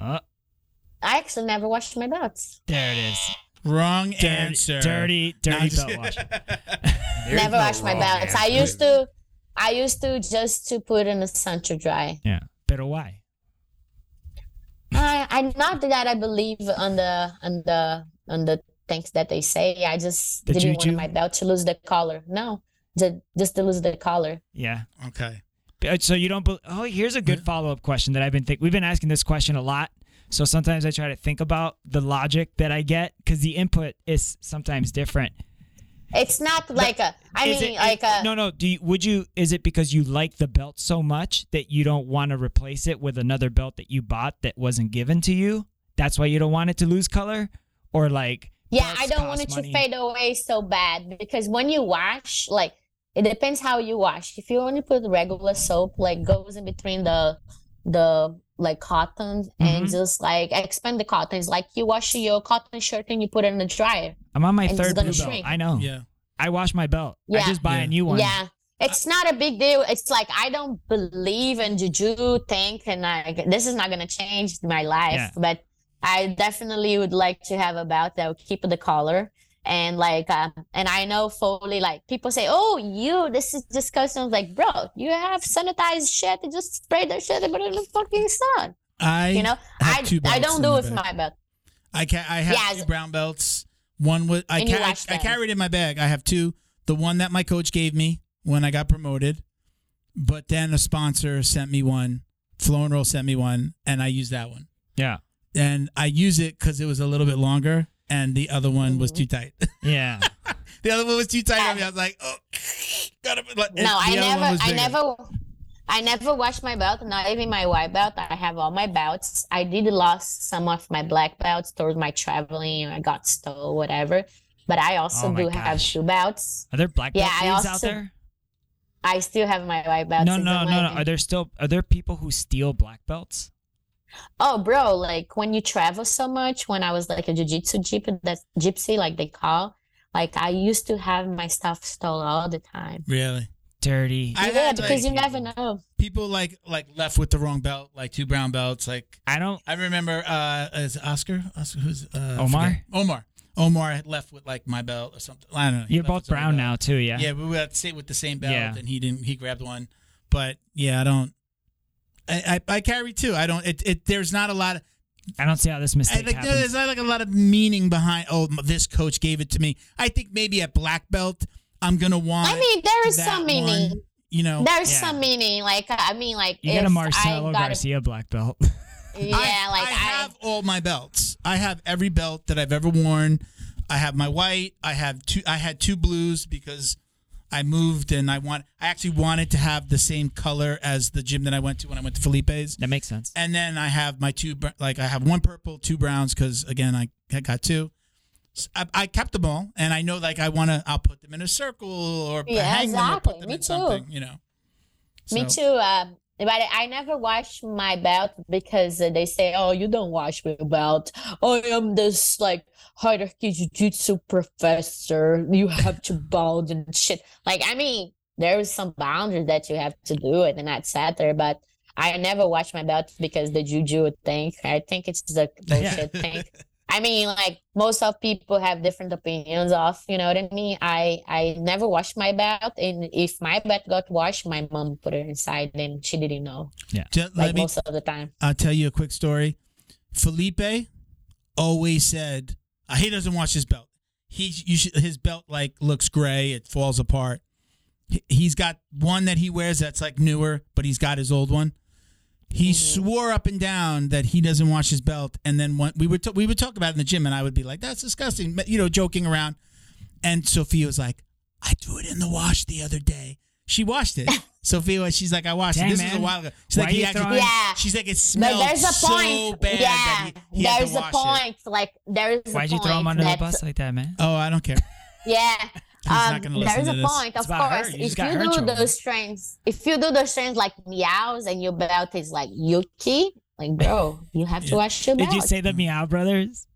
Uh, I actually never washed my belts. there it is. Wrong Dirty, answer. dirty, dirty just- belt wash. [laughs] never wash my belts. I used to. I used to just to put in the sun to dry. Yeah, but why? I, I not that I believe on the on the on the things that they say. I just The didn't juju? want my belt to lose the color. No, just just to lose the color. Yeah. okay. Uh, So you don't. Be- oh, here's a good follow up question that I've been think. We've been asking this question a lot. So sometimes I try to think about the logic that I get because the input is sometimes different. It's not like a. I mean, it- like a. no, no. Do you, would you? Is it because you like the belt so much that you don't want to replace it with another belt that you bought that wasn't given to you? That's why you don't want it to lose color, or like Yeah, I don't want it to fade away so bad because when you wash, like it depends how you wash. If you only put regular soap, like goes in between the the like cotton and Mhm. just like expand the cotton. It's like you wash your cotton shirt and you put it in the dryer. I'm on my third gonna blue belt. I know. Yeah. I wash my belt. I Yeah. just buy Yeah. a new one. Yeah. It's not a big deal. It's like I don't believe in juju think and I this is not gonna change my life. Yeah. But I definitely would like to have a belt that will keep the color. And like uh, and I know fully like people say, Oh, you this is disgusting. I was like, bro, you have sanitized shit and just spray that shit and put it in the fucking sun. I You know? I I don't do it with my belt. I ca- I have Yeah, two brown belts. One was I, And you ca- I, I carried in my bag. I have two. The one that my coach gave me when I got promoted, but then a sponsor sent me one. Flow and Roll sent me one, and I used that one. Yeah. And I use it because it was a little bit longer, and the other one was too mm-hmm. tight. [laughs] Yeah. the other one was too tight on me. I was like, oh, gotta. Like, No, I the other one never, I bigger. never, I never wash my belt. Not even my white belt. I have all my belts. I did lost some of my black belts towards my traveling. I got stole, whatever. But I also Oh my do have shoe belts. Are there black Yeah, belt I thieves out there? I still have my white belts. No, no, no, no. Are there still are there people who steal black belts? Oh, bro! Like when you travel so much. When I was like a jiu-jitsu gypsy, that's gypsy, like they call. Like I used to have my stuff stolen all the time. Really? dirty. I yeah, had, because like, you never know. people like like left with the wrong belt, like two brown belts. Like I don't. I remember, uh, is Oscar? Oscar, who's uh, Omar? Omar. Omar left with like my belt or something. I don't know. He You're both brown now too. Yeah. Yeah, we were at sit with the same belt, Yeah. and he didn't. He grabbed one, but yeah, I don't. I, I, I carry two. I don't. It, it. There's not a lot of. I don't see how this I, mistake like, happens. there's not like a lot of meaning behind. Oh, this coach gave it to me. I think maybe at black belt, I'm gonna want. I mean, there is that some meaning. one, you know, There's Yeah. some meaning. Like I mean, like you if get a Marcelo got Garcia black belt. [laughs] Yeah, I, like I I, have all my belts. I have every belt that I've ever worn. I have my white. I have two. I had two blues because I moved and I want. I actually wanted to have the same color as the gym that I went to when I went to Felipe's. that makes sense. And then I have my two. Like I have one purple, two browns because again I, I got two. I kept them all, and I know like I want to. I'll put them in a circle or Yeah, hang them or exactly. put them Me in too. something. You know. me too. Um, but I never wash my belt because they say, "Oh, you don't wash your belt. Oh, I am this like hierarchy jiu-jitsu professor. You have to bald and shit." Like, I mean, there is some boundaries that you have to do it, and that's sat there. But I never wash my belt because the juju thing. I think it's the [laughs] bullshit thing. I mean, like most of people have different opinions of, you know what I mean? I I never washed my belt, and if my belt got washed, my mom put it inside, and she didn't know. Just, Like let me most of the time. I'll tell you a quick story. Felipe always said uh, he doesn't wash his belt. He you should, his belt like looks gray. It falls apart. He's got one that he wears that's like newer, but he's got his old one. He mm-hmm. swore up and down that he doesn't wash his belt, and then when we would t- we would talk about it in the gym, and I would be like, "That's disgusting," you know, joking around. And Sophia was like, "I threw it in the wash the other day." She washed it. [laughs] Sophia, was- she's like, "I washed Dang, it. This was a while ago." She's Why like, are "He you actually." throwing- Yeah. She's like, it But smells there's a so point. bad yeah, he, he there's a wash point. Like there is Why'd a you throw him under the bus like that, man? Oh, I don't care. [laughs] Yeah. Not Um, gonna there's to a this. point, It's of about her. course. If you do trouble. those strains, if you do those strains like Miyaos and your belt is like yucky, like bro, [laughs] you have to Yeah. wash your belt. Did you say the Miyao Brothers?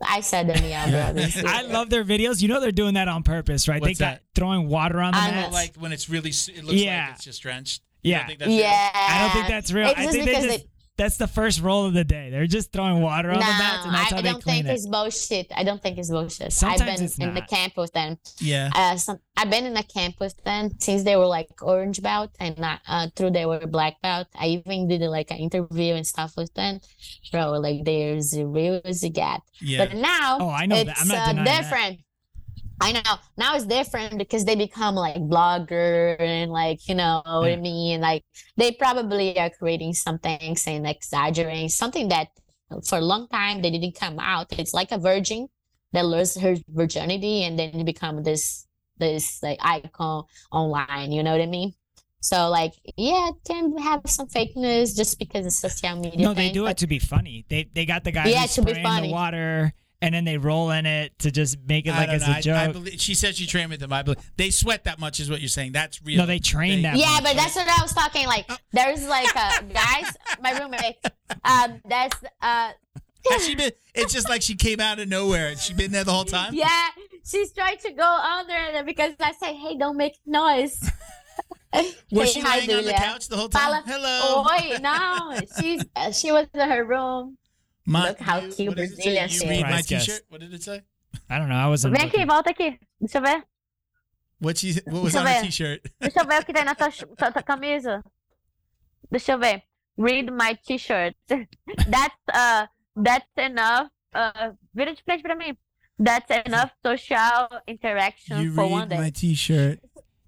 I said the Miyao brothers. [laughs] I love their videos. You know they're doing that on purpose, right? What's they got that? throwing water on the I know. mats. like when it's really, it looks Yeah. like it's just drenched. You don't Yeah. think that's real? Yeah. I don't think that's real. It's I just think they because just that's the first roll of the day. They're just throwing water on no, the mats, and that's I how they don't clean think it. it's bullshit. I don't think it's bullshit. Sometimes I've been it's in the not. camp with them. Yeah. Uh, some, I've been in a camp with them since they were like orange belt and not uh, through they were black belt. I even did like an interview and stuff with them. Bro, like there's a real gap. Yeah. But now Oh, I know that. it's I'm not uh, denying that. I know now it's different because they become like blogger and like you know what I mean. Like they probably are creating some things and exaggerating something that for a long time they didn't come out. It's like a virgin that loses her virginity and then become this this like icon online. You know what I mean? So like yeah, it can have some fake news just because it's social media. No, they do but it to be funny. They they got the guy Yeah, to be spraying the funny. water, and then they roll in it to just make it I like don't it's know. a I- joke. I, believe, she said she trained with them. I believe they sweat that much, is what you're saying. That's real. no, they train that. yeah, much. but that's what I was talking. Like, Oh. there's like uh, [laughs] guys, my roommate. Um, that's uh, Has she been? It's just like she came out of nowhere. and She been there the whole time. yeah, she's trying to go under there because I say, hey, don't make noise. [laughs] Was Hey, she hi, laying on the couch the whole time? Fala- Hello. Wait no, she's uh, she was in her room. My- Look how you- cute what did it? Brazilian You read my T-shirt. What did it say? I don't know. I wasn't. Vem aqui, volta aqui. Deixa eu ver. What she? What was Deixa eu on her. T-shirt? Deixa eu ver o que tem na tua, tua, tua camisa. Deixa eu ver. Read my t-shirt. [laughs] that's uh that's enough. Uh vira de frente pra mim. That's enough social interaction You for read one day. Read my T-shirt.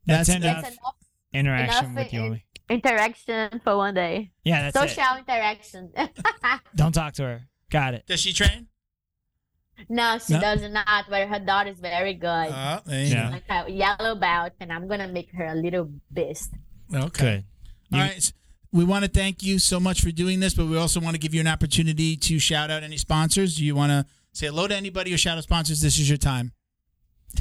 That's That's enough. Enough Interaction enough with in- Yoli. interaction for one day. Yeah, that's it. social interaction. [laughs] Don't talk to her. Got it. Does she train? no, she No? does not, but her daughter is very good. Oh, there Yeah. Like a yellow belt, and I'm gonna make her a little beast. Okay. Good. All You- right. We want to thank you so much for doing this, but we also want to give you an opportunity to shout out any sponsors. Do you want to say hello to anybody or shout out sponsors? This is your time.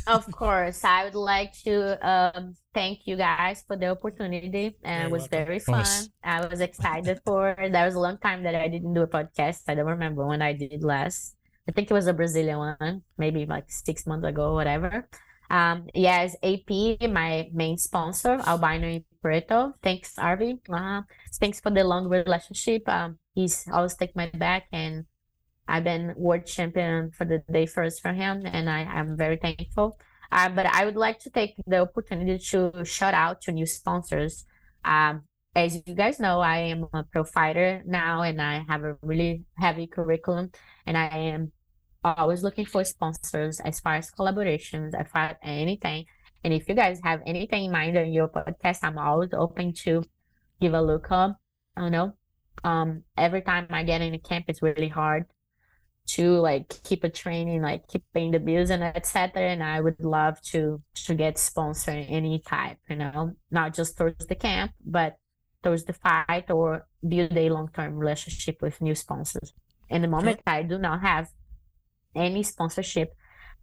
Of course, I would like to um, thank you guys for the opportunity, and it was welcome. very fun. I was excited for. There was a long time that I didn't do a podcast. I don't remember when I did last. I think it was a Brazilian one, maybe like six months ago, whatever. Um, yes, AP, my main sponsor, Albino Imperato. Thanks, Arvi. Uh, thanks for the long relationship. Um, he's always take my back, and I've been world champion for the day first for him, and I am very thankful. Uh, but I would like to take the opportunity to shout out to new sponsors. Um, as you guys know, I am a pro fighter now, and I have a really heavy curriculum, and I am always looking for sponsors as far as collaborations, as far as anything. And if you guys have anything in mind on your podcast, I'm always open to give a look up. I don't know. Um, every time I get in a camp, it's really hard to like keep a training, like keep paying the bills and etc. And I would love to to get sponsor any type, you know, not just towards the camp, but towards the fight or build a long term relationship with new sponsors. In the moment, I do not have any sponsorship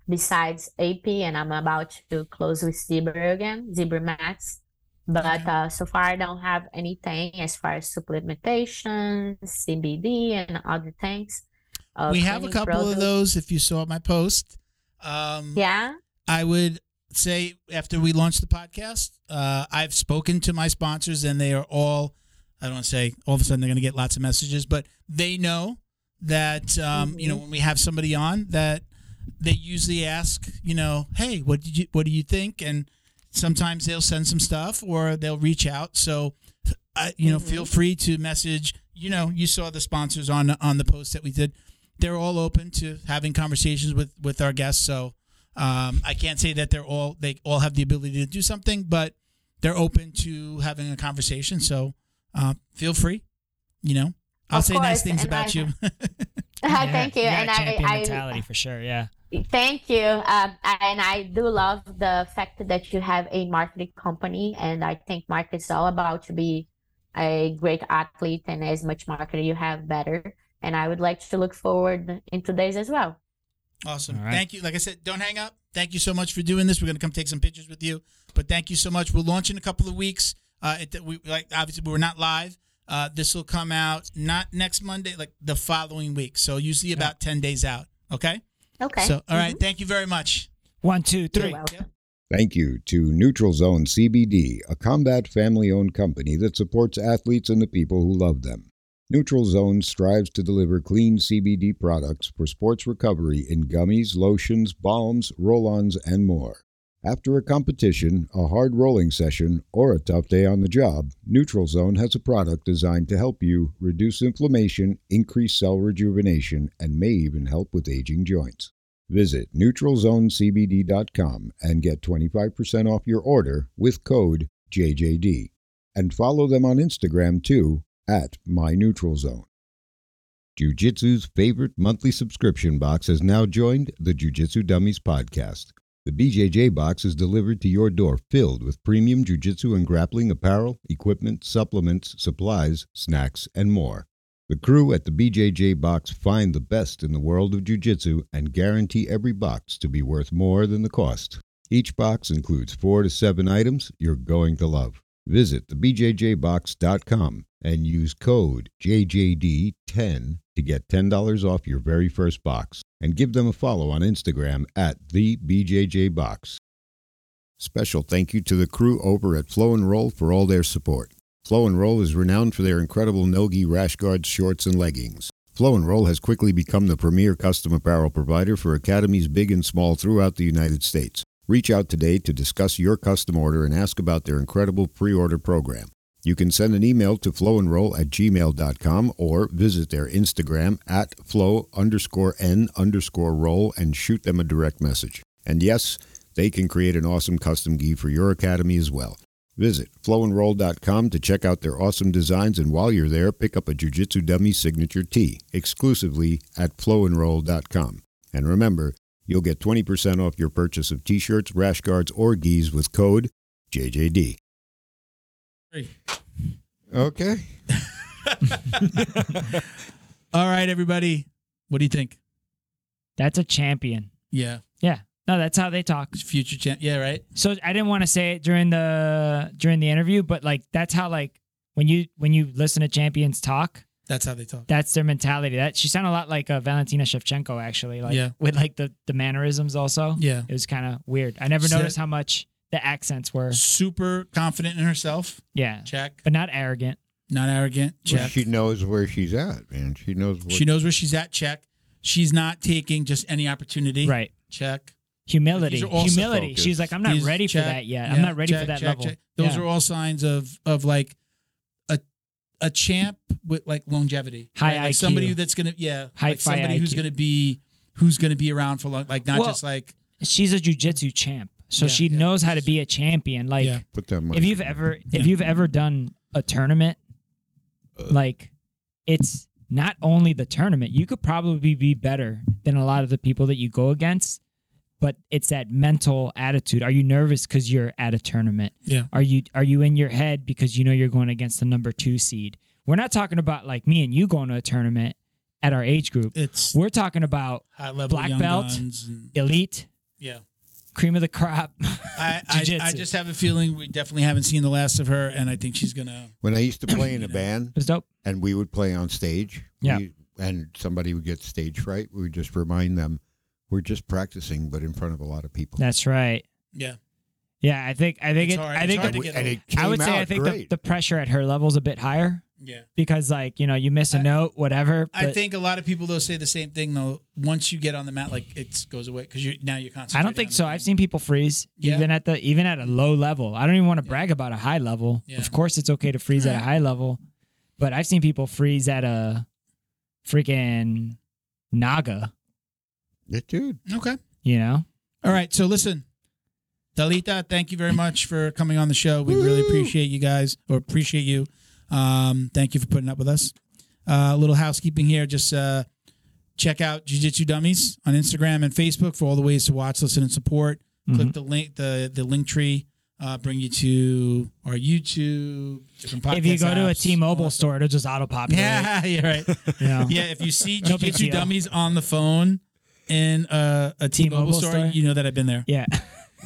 besides AP, and I'm about to close with Zebra again, Zebra Mats. But uh, so far, I don't have anything as far as supplementation, CBD, and other things. We have a couple of those. If you saw my post, um, Yeah. I would say after we launch the podcast, uh, I've spoken to my sponsors, and they are all. I don't want to say all of a sudden they're going to get lots of messages, but they know that um, you know when we have somebody on that they usually ask, you know, hey, what did you what do you think? And sometimes they'll send some stuff or they'll reach out. So, uh, you know, feel free to message. You know, you saw the sponsors on on the post that we did. They're all open to having conversations with with our guests. So, um, I can't say that they're all they all have the ability to do something, but they're open to having a conversation. So, uh, feel free. You know, I'll Of say nice things and about I- you. [laughs] [laughs] Yeah, Thank you. got and champion I, I mentality for sure. Yeah. Thank you. Um, and I do love the fact that you have a marketing company. And I think market is all about to be a great athlete. And as much marketing you have, better. And I would like to look forward into days as well. Awesome. All right. Thank you. Like I said, don't hang up. Thank you so much for doing this. We're going to come take some pictures with you. But thank you so much. We'll launch in a couple of weeks. Uh, it, we like obviously we're not live. Uh, this will come out not next Monday, like the following week. So usually about ten days out. Okay. Okay. So all right. Thank you very much. One, two, three. Thank you to Neutral Zone CBD, a combat family owned company that supports athletes and the people who love them. Neutral Zone strives to deliver clean CBD products for sports recovery in gummies, lotions, balms, roll ons, and more. After a competition, a hard rolling session, or a tough day on the job, Neutral Zone has a product designed to help you reduce inflammation, increase cell rejuvenation, and may even help with aging joints. Visit neutralzonecbd.com and get 25% off your order with code JJD. And follow them on Instagram too at MyNeutralZone. Jiu Jitsu's favorite monthly subscription box has now joined the Jiu Jitsu Dummies podcast. The BJJ box is delivered to your door filled with premium Jiu Jitsu and grappling apparel, equipment, supplements, supplies, snacks, and more. The crew at the BJJ box find the best in the world of Jiu Jitsu and guarantee every box to be worth more than the cost. Each box includes four to seven items you're going to love. Visit thebjjbox.com and use code JJD10 to get $10 off your very first box. And give them a follow on Instagram at the BJJ Box. Special thank you to the crew over at Flow and Roll for all their support. Flow and Roll is renowned for their incredible Nogi rash guards, shorts, and leggings. Flow and Roll has quickly become the premier custom apparel provider for academies big and small throughout the United States. Reach out today to discuss your custom order and ask about their incredible pre-order program. You can send an email to flowandroll at gmail.com or visit their Instagram at flow underscore n underscore roll and shoot them a direct message. And yes, they can create an awesome custom gi for your academy as well. Visit flowandroll.com to check out their awesome designs, and while you're there, pick up a Jiu Jitsu Dummy signature tee exclusively at flowandroll.com. And remember, you'll get 20% off your purchase of t shirts, rash guards, or gis with code JJD. Okay. [laughs] All right, everybody. What do you think? That's a champion. Yeah. Yeah. No, that's how they talk. Future champ. Yeah. Right. So I didn't want to say it during the during the interview, but like that's how like when you when you listen to champions talk, That's how they talk. That's their mentality. That she sounded a lot like uh, Valentina Shevchenko, actually. Like Yeah. with like the the mannerisms also. Yeah. It was kind of weird. I never So- noticed how much the accents were. Super confident in herself. Yeah, Check. but not arrogant. Not arrogant. Well, she knows where she's at, man. She knows what She knows where she's at. Check. She's not taking just any opportunity. Right. Check. Humility. These are also Humility. focused. She's like, I'm not These- ready check. for that yet. Yeah, I'm not ready check, for that check, level. check. Those Yeah. are all signs of of like a a champ with like longevity. High Like IQ. somebody that's gonna yeah, High like somebody fi who's gonna be who's gonna be around for long, like not Well, just like She's a jujitsu champ, so Yeah, she yeah. knows how to be a champion. Like Yeah. put that money. if you've ever if you've ever done a tournament, uh. like it's not only the tournament. You could probably be better than a lot of the people that you go against, but it's that mental attitude. Are you nervous because you're at a tournament? Yeah. Are you are you in your head because you know you're going against the number two seed? We're not talking about like me and you going to a tournament at our age group. it's We're talking about high level black young belt. and, elite, yeah. Cream of the crop. [laughs] I, I, I just have a feeling we definitely haven't seen the last of her, and I think she's gonna. when I used to play in a band It was dope. and we would play on stage, Yeah. we, and somebody would get stage fright, we would just remind them we're just practicing, but in front of a lot of people. That's right. Yeah, Yeah, I think I think It's it. hard- I it's think hard the- to get and it came I would say I think the, the pressure at her level is a bit higher yeah. because like you know you miss a I- note whatever. I think a lot of people though say the same thing though. Once you get on the mat, like it goes away because you now you're constantly. I don't think so. the I've seen people freeze Yeah. even at the even at a low level. I don't even want to Yeah. brag about a high level. Yeah. Of course, it's okay to freeze at a high level, but I've seen people freeze at a freaking naga. yeah, dude. Okay. You know, All right. So listen, Talita, thank you very much for coming on the show. We really appreciate you guys, or appreciate you. Um, thank you for putting up with us. Uh, a little housekeeping here. Just uh, check out Jiu Jitsu Dummies on Instagram and Facebook for all the ways to watch, listen, and support. Click the link, the the link tree, uh, bring you to our YouTube. Different podcast if you go to a apps, T-Mobile store, it'll just auto populate. that- Yeah, [laughs] you're right. You [laughs] know? Yeah, if you see No Jiu-Jitsu deal. Dummies on the phone in a, a T-Mobile, T-Mobile store, store? you know that I've been there. Yeah.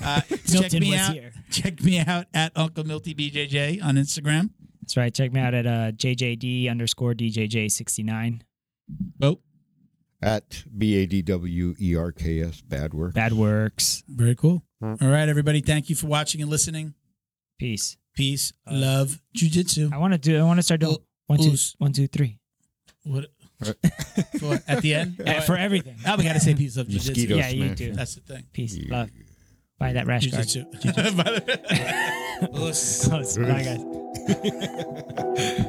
Uh, [laughs] check Milton me was out. here. Check me out at Uncle Milty BJJ on Instagram. That's right. Check me out at uh, JJD underscore DJJ69. Oh, At B A D W E R K S, bad work. Bad works. very cool. All right, everybody. Thank you for watching and listening. Peace. Peace, love, jujitsu. I want to do. I want to start doing Ooh, one, two, ooze. one, two, three. What? for, at the end? [laughs] Uh, for everything. Now we got to say peace, love, Mosquito jujitsu. Yeah, you smash. do. That's the thing. Peace. Yeah. Love. Buy that rash guard. Jujitsu. [laughs] [laughs] Close. Bye, guys. [laughs]